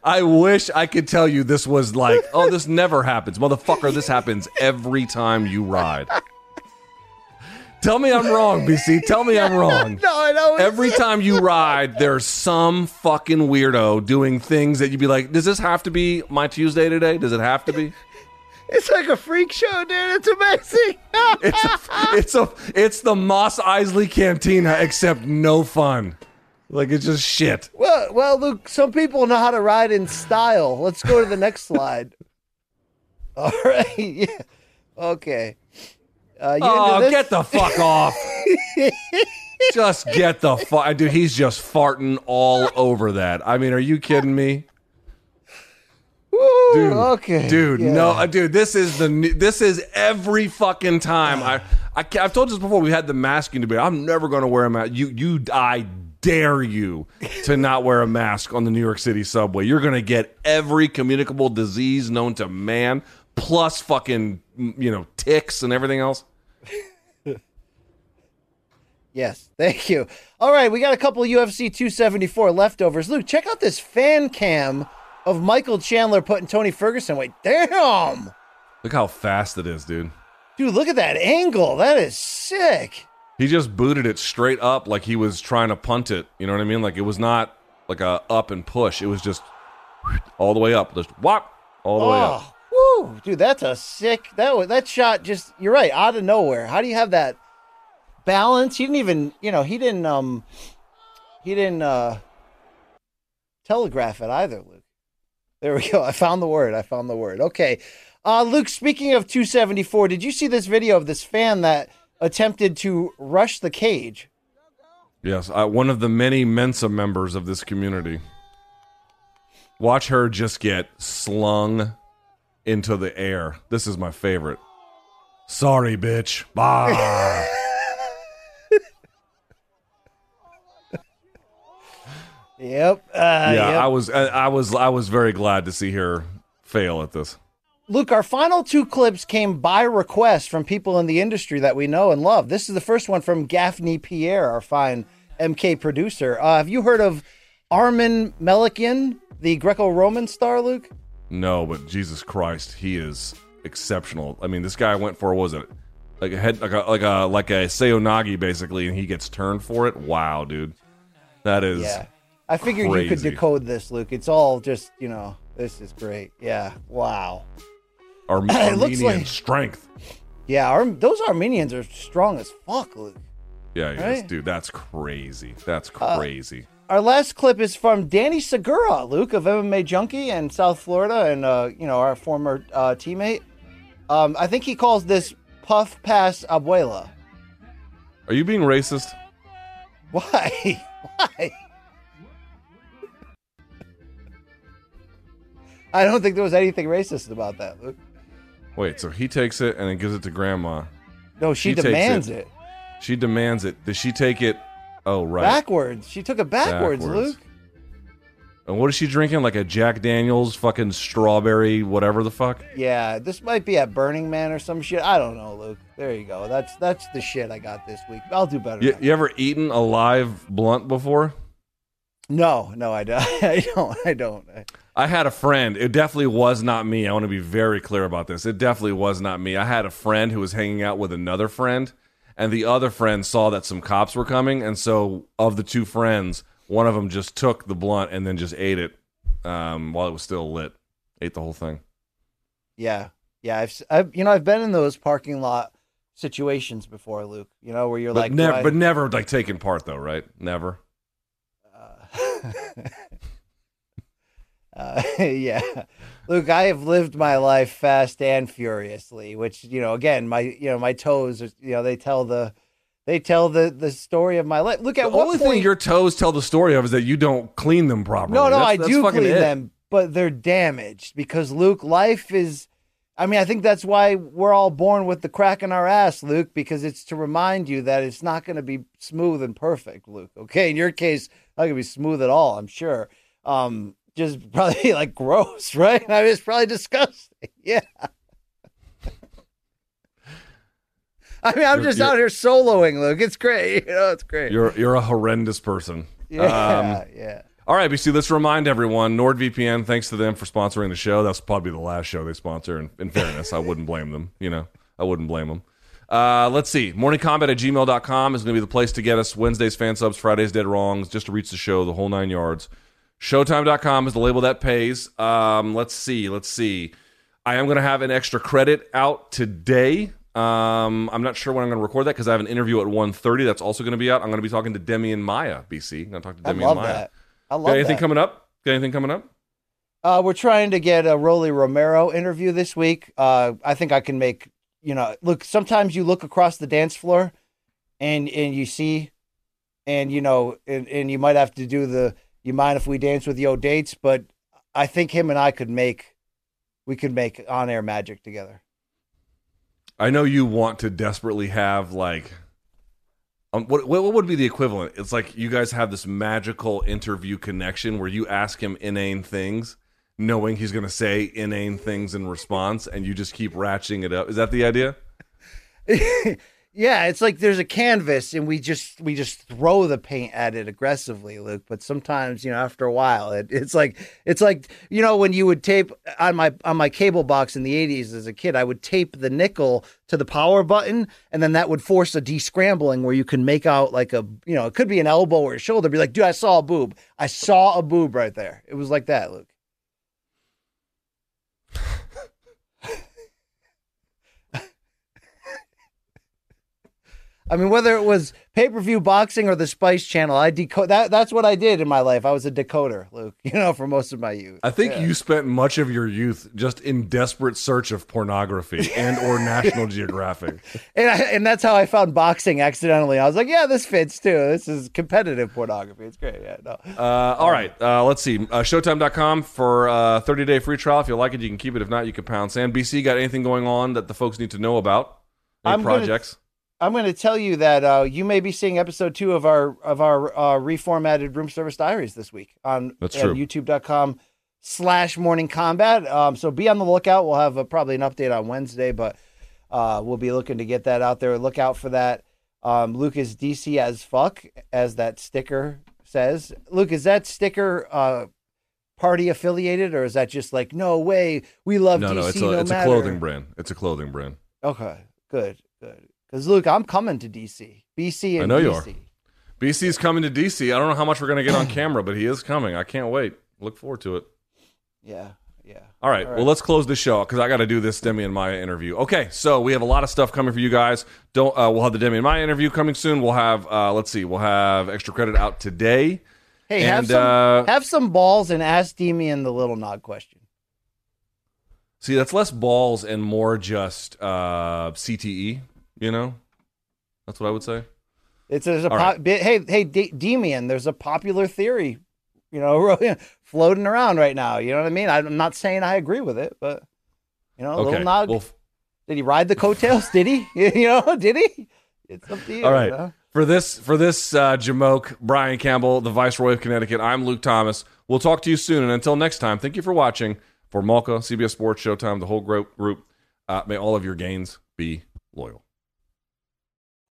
I wish I could tell you this was like, oh, this never happens. Motherfucker, this happens every time you ride. Tell me I'm wrong, BC. Tell me I'm wrong.
no, I know.
Every time you ride, there's some fucking weirdo doing things that you'd be like, does this have to be my Tuesday today? Does it have to be?
It's like a freak show, dude. It's amazing.
It's a, it's a it's the Mos Eisley Cantina, except no fun. Like it's just shit.
well, well, Luke. Some people know how to ride in style. Let's go to the next slide. All right. Yeah. Okay. Uh, you
Oh, get the fuck off! just get the fuck, dude. He's just farting all over that. I mean, are you kidding me? Dude.
okay,
dude.
yeah.
No, uh, dude. This is the this is every fucking time. I, I I've told you this before. We had the masking debate. I'm never going to wear a mask. You you I dare you to not wear a mask on the New York City subway. You're going to get every communicable disease known to man, plus fucking you know ticks and everything else.
Yes, thank you. All right, we got a couple UFC 274 leftovers. Luke, check out this fan cam of Michael Chandler putting Tony Ferguson Wait, Damn,
Look how fast it is, dude.
dude, look at that angle. That is sick.
He just booted it straight up like he was trying to punt it. You know what I mean? Like it was not like a up and push. It was just all the way up. Just whop all the way up.
Oh, woo, dude, that's a sick. That was that shot. Just you're right, out of nowhere. How do you have that balance? He didn't even, you know, he didn't, um, he didn't uh telegraph it either, Luke. There we go. I found the word. I found the word. Okay, uh, Luke. Speaking of 274, did you see this video of this fan that attempted to rush the cage?
Yes, uh, one of the many Mensa members of this community. Watch her just get slung into the air. This is my favorite. Sorry, bitch. Bah.
Yep. Uh,
yeah,
yep.
I was I was I was very glad to see her fail at this.
Luke, our final two clips came by request from people in the industry that we know and love. This is the first one from Gaffney Pierre, our fine MK producer. Uh, have you heard of Armin Melikian, the Greco-Roman star, Luke?
No, but Jesus Christ, he is exceptional. I mean, this guy went for what was it like a head like a like a like a seoi nage basically, and he gets turned for it. Wow, dude, that is
Yeah. I figured you could decode this, Luke. It's all just, you know, this is great. Yeah. Wow.
Ar- Armenian
like-
strength.
Yeah, Arm- those Armenians are strong as fuck, Luke.
Yeah, he is.
Right? Uh,
dude, that's crazy. That's crazy.
Our last clip is from Danny Segura, Luke of MMA Junkie and South Florida, and uh, you know our former uh, teammate. Um, I think he calls this "puff pass abuela."
Are you being racist?
Why? Why? I don't think there was anything racist about that, Luke.
Wait, so he takes it and then gives it to grandma.
No, she,
She
demands
it.
it.
She demands it. Does she take it? Oh, right.
backwards. She took it backwards,
Backwards.
Luke.
And what is she drinking? Like a Jack Daniels fucking strawberry, whatever the fuck?
Yeah, this might be at Burning Man or some shit. I don't know, Luke. There you go. That's that's the shit I got this week. I'll do better.
You, you ever eaten a live blunt before?
No, no, I don't. I don't. I don't.
I had a friend. It definitely was not me. I want to be very clear about this. It definitely was not me. I had a friend who was hanging out with another friend, and the other friend saw that some cops were coming, and so of the two friends, one of them just took the blunt and then just ate it um, while it was still lit. Ate the whole thing.
Yeah, yeah. I've, I've, you know, I've been in those parking lot situations before, Luke. You know, where you're
But
like,
never,
I-
but never like taking part though, right? Never.
Uh, yeah, Luke, I have lived my life fast and furiously, which you know, again, my you know, my toes, are, you know, they tell the, they tell the the story of my life. Look at
The
what
only
point,
thing your toes tell the story of is that you don't clean them properly.
No, no,
That's-
I
that's
do clean
it.
them, but they're damaged because Luke, life is. I mean, I think that's why we're all born with the crack in our ass, Luke, because it's to remind you that it's not going to be smooth and perfect, Luke. Okay, in your case, not going to be smooth at all. I'm sure. Um, just probably like gross, right? I mean, it's probably disgusting. Yeah. I mean, I'm
You're-
just
you're-
out here soloing, Luke. It's great. You know, it's great.
You're you're a horrendous person.
yeah,
Um,
yeah.
All right, BC, let's remind everyone NordVPN, thanks to them for sponsoring the show. That's probably the last show they sponsor. And in fairness, I wouldn't blame them. You know, I wouldn't blame them. Uh, let's see. Morningkombat at gmail.com is going to be the place to get us Wednesdays fan subs, Fridays dead wrongs, just to reach the show, the whole nine yards. Showtime.com is the label that pays. Um, let's see. Let's see. I am going to have an extra credit out today. Um, I'm not sure when I'm going to record that because I have an interview at 1.30 that's also going to be out. I'm going to be talking to Demian Maia, BC. I'm going to talk to
I
Demi
love
and Maya.
that. I love
Got anything
that.
coming up? Got anything coming up?
Uh, we're trying to get a Rolly Romero interview this week. Uh, I think I can make you know. Look, sometimes you look across the dance floor, and and you see, and you know, and, and you might have to do the. You mind if we dance with yo dates? But I think him and I could make, we could make on air magic together.
I know you want to desperately have like, um, what what would be the equivalent? It's like you guys have this magical interview connection where you ask him inane things, knowing he's going to say inane things in response, and you just keep ratcheting it up. Is that the idea?
Yeah, it's like there's a canvas and we just we just throw the paint at it aggressively, Luke. But sometimes, you know, after a while, it, it's like it's like you know when you would tape on my on my cable box in the '80s as a kid, I would tape the nickel to the power button, and then that would force a descrambling where you can make out like a you know it could be an elbow or a shoulder. Be like, dude, I saw a boob. I saw a boob right there. It was like that, Luke. I mean, whether it was pay per view boxing or the Spice Channel, I decode that. That's what I did in my life. I was a decoder, Luke. You know, for most of my youth.
I think you spent much of your youth just in desperate search of pornography and or National Geographic.
and I, and that's how I found boxing accidentally. I was like, yeah, this fits too. This is competitive pornography. It's great. Yeah, no.
Uh, all right, uh, let's see. Uh, Showtime.com for uh, 30 day free trial. If you like it, you can keep it. If not, you can pound sand. BC, got anything going on that the folks need to know about? Any
I'm gonna-
projects?
I'm going to tell you that uh, you may be seeing episode two of our of our uh, reformatted room service diaries this week on
That's true.
YouTube.com slash Morning Kombat. Um, so be on the lookout. We'll have a, probably an update on Wednesday, but uh, we'll be looking to get that out there. Look out for that. Um, Luke is DC as fuck, as that sticker says. Luke, is that sticker uh, party affiliated, or is that just like no way? We love
no,
DC
no, it's
no
a it's
matter.
a clothing brand. It's a clothing brand.
Okay, good, good. Because Luke, I'm coming to DC, BC, and
I know you
DC.
are. BC's coming to DC. I don't know how much we're going to get on camera, but he is coming. I can't wait. Look forward to it.
Yeah, yeah.
All right. Well, let's close the show because I got to do this Demian Maia interview. Okay. So we have a lot of stuff coming for you guys. Don't. Uh, we'll have the Demian Maia interview coming soon. We'll have. Uh, let's see. We'll have extra credit out today.
Hey, have some
uh,
have some balls and ask Demian the little nod question.
See, that's less balls and more just uh, CTE. You know, that's what I would say.
It's there's a
All right.
hey hey D- Demian, there's a popular theory, you know, floating around right now. You know what I mean? I'm not saying I agree with it, but you know, a
Okay.
little nod.
Well, f-
did he ride the coattails? did he? you know, did he? It's up to you.
all
you know?
For this, for this, uh, Jamoke, Brian Campbell, the Viceroy of Connecticut. I'm Luke Thomas. We'll talk to you soon. And until next time, thank you for watching. For Malka, CBS Sports, Showtime, the whole group. Group. Uh, may all of your gains be loyal.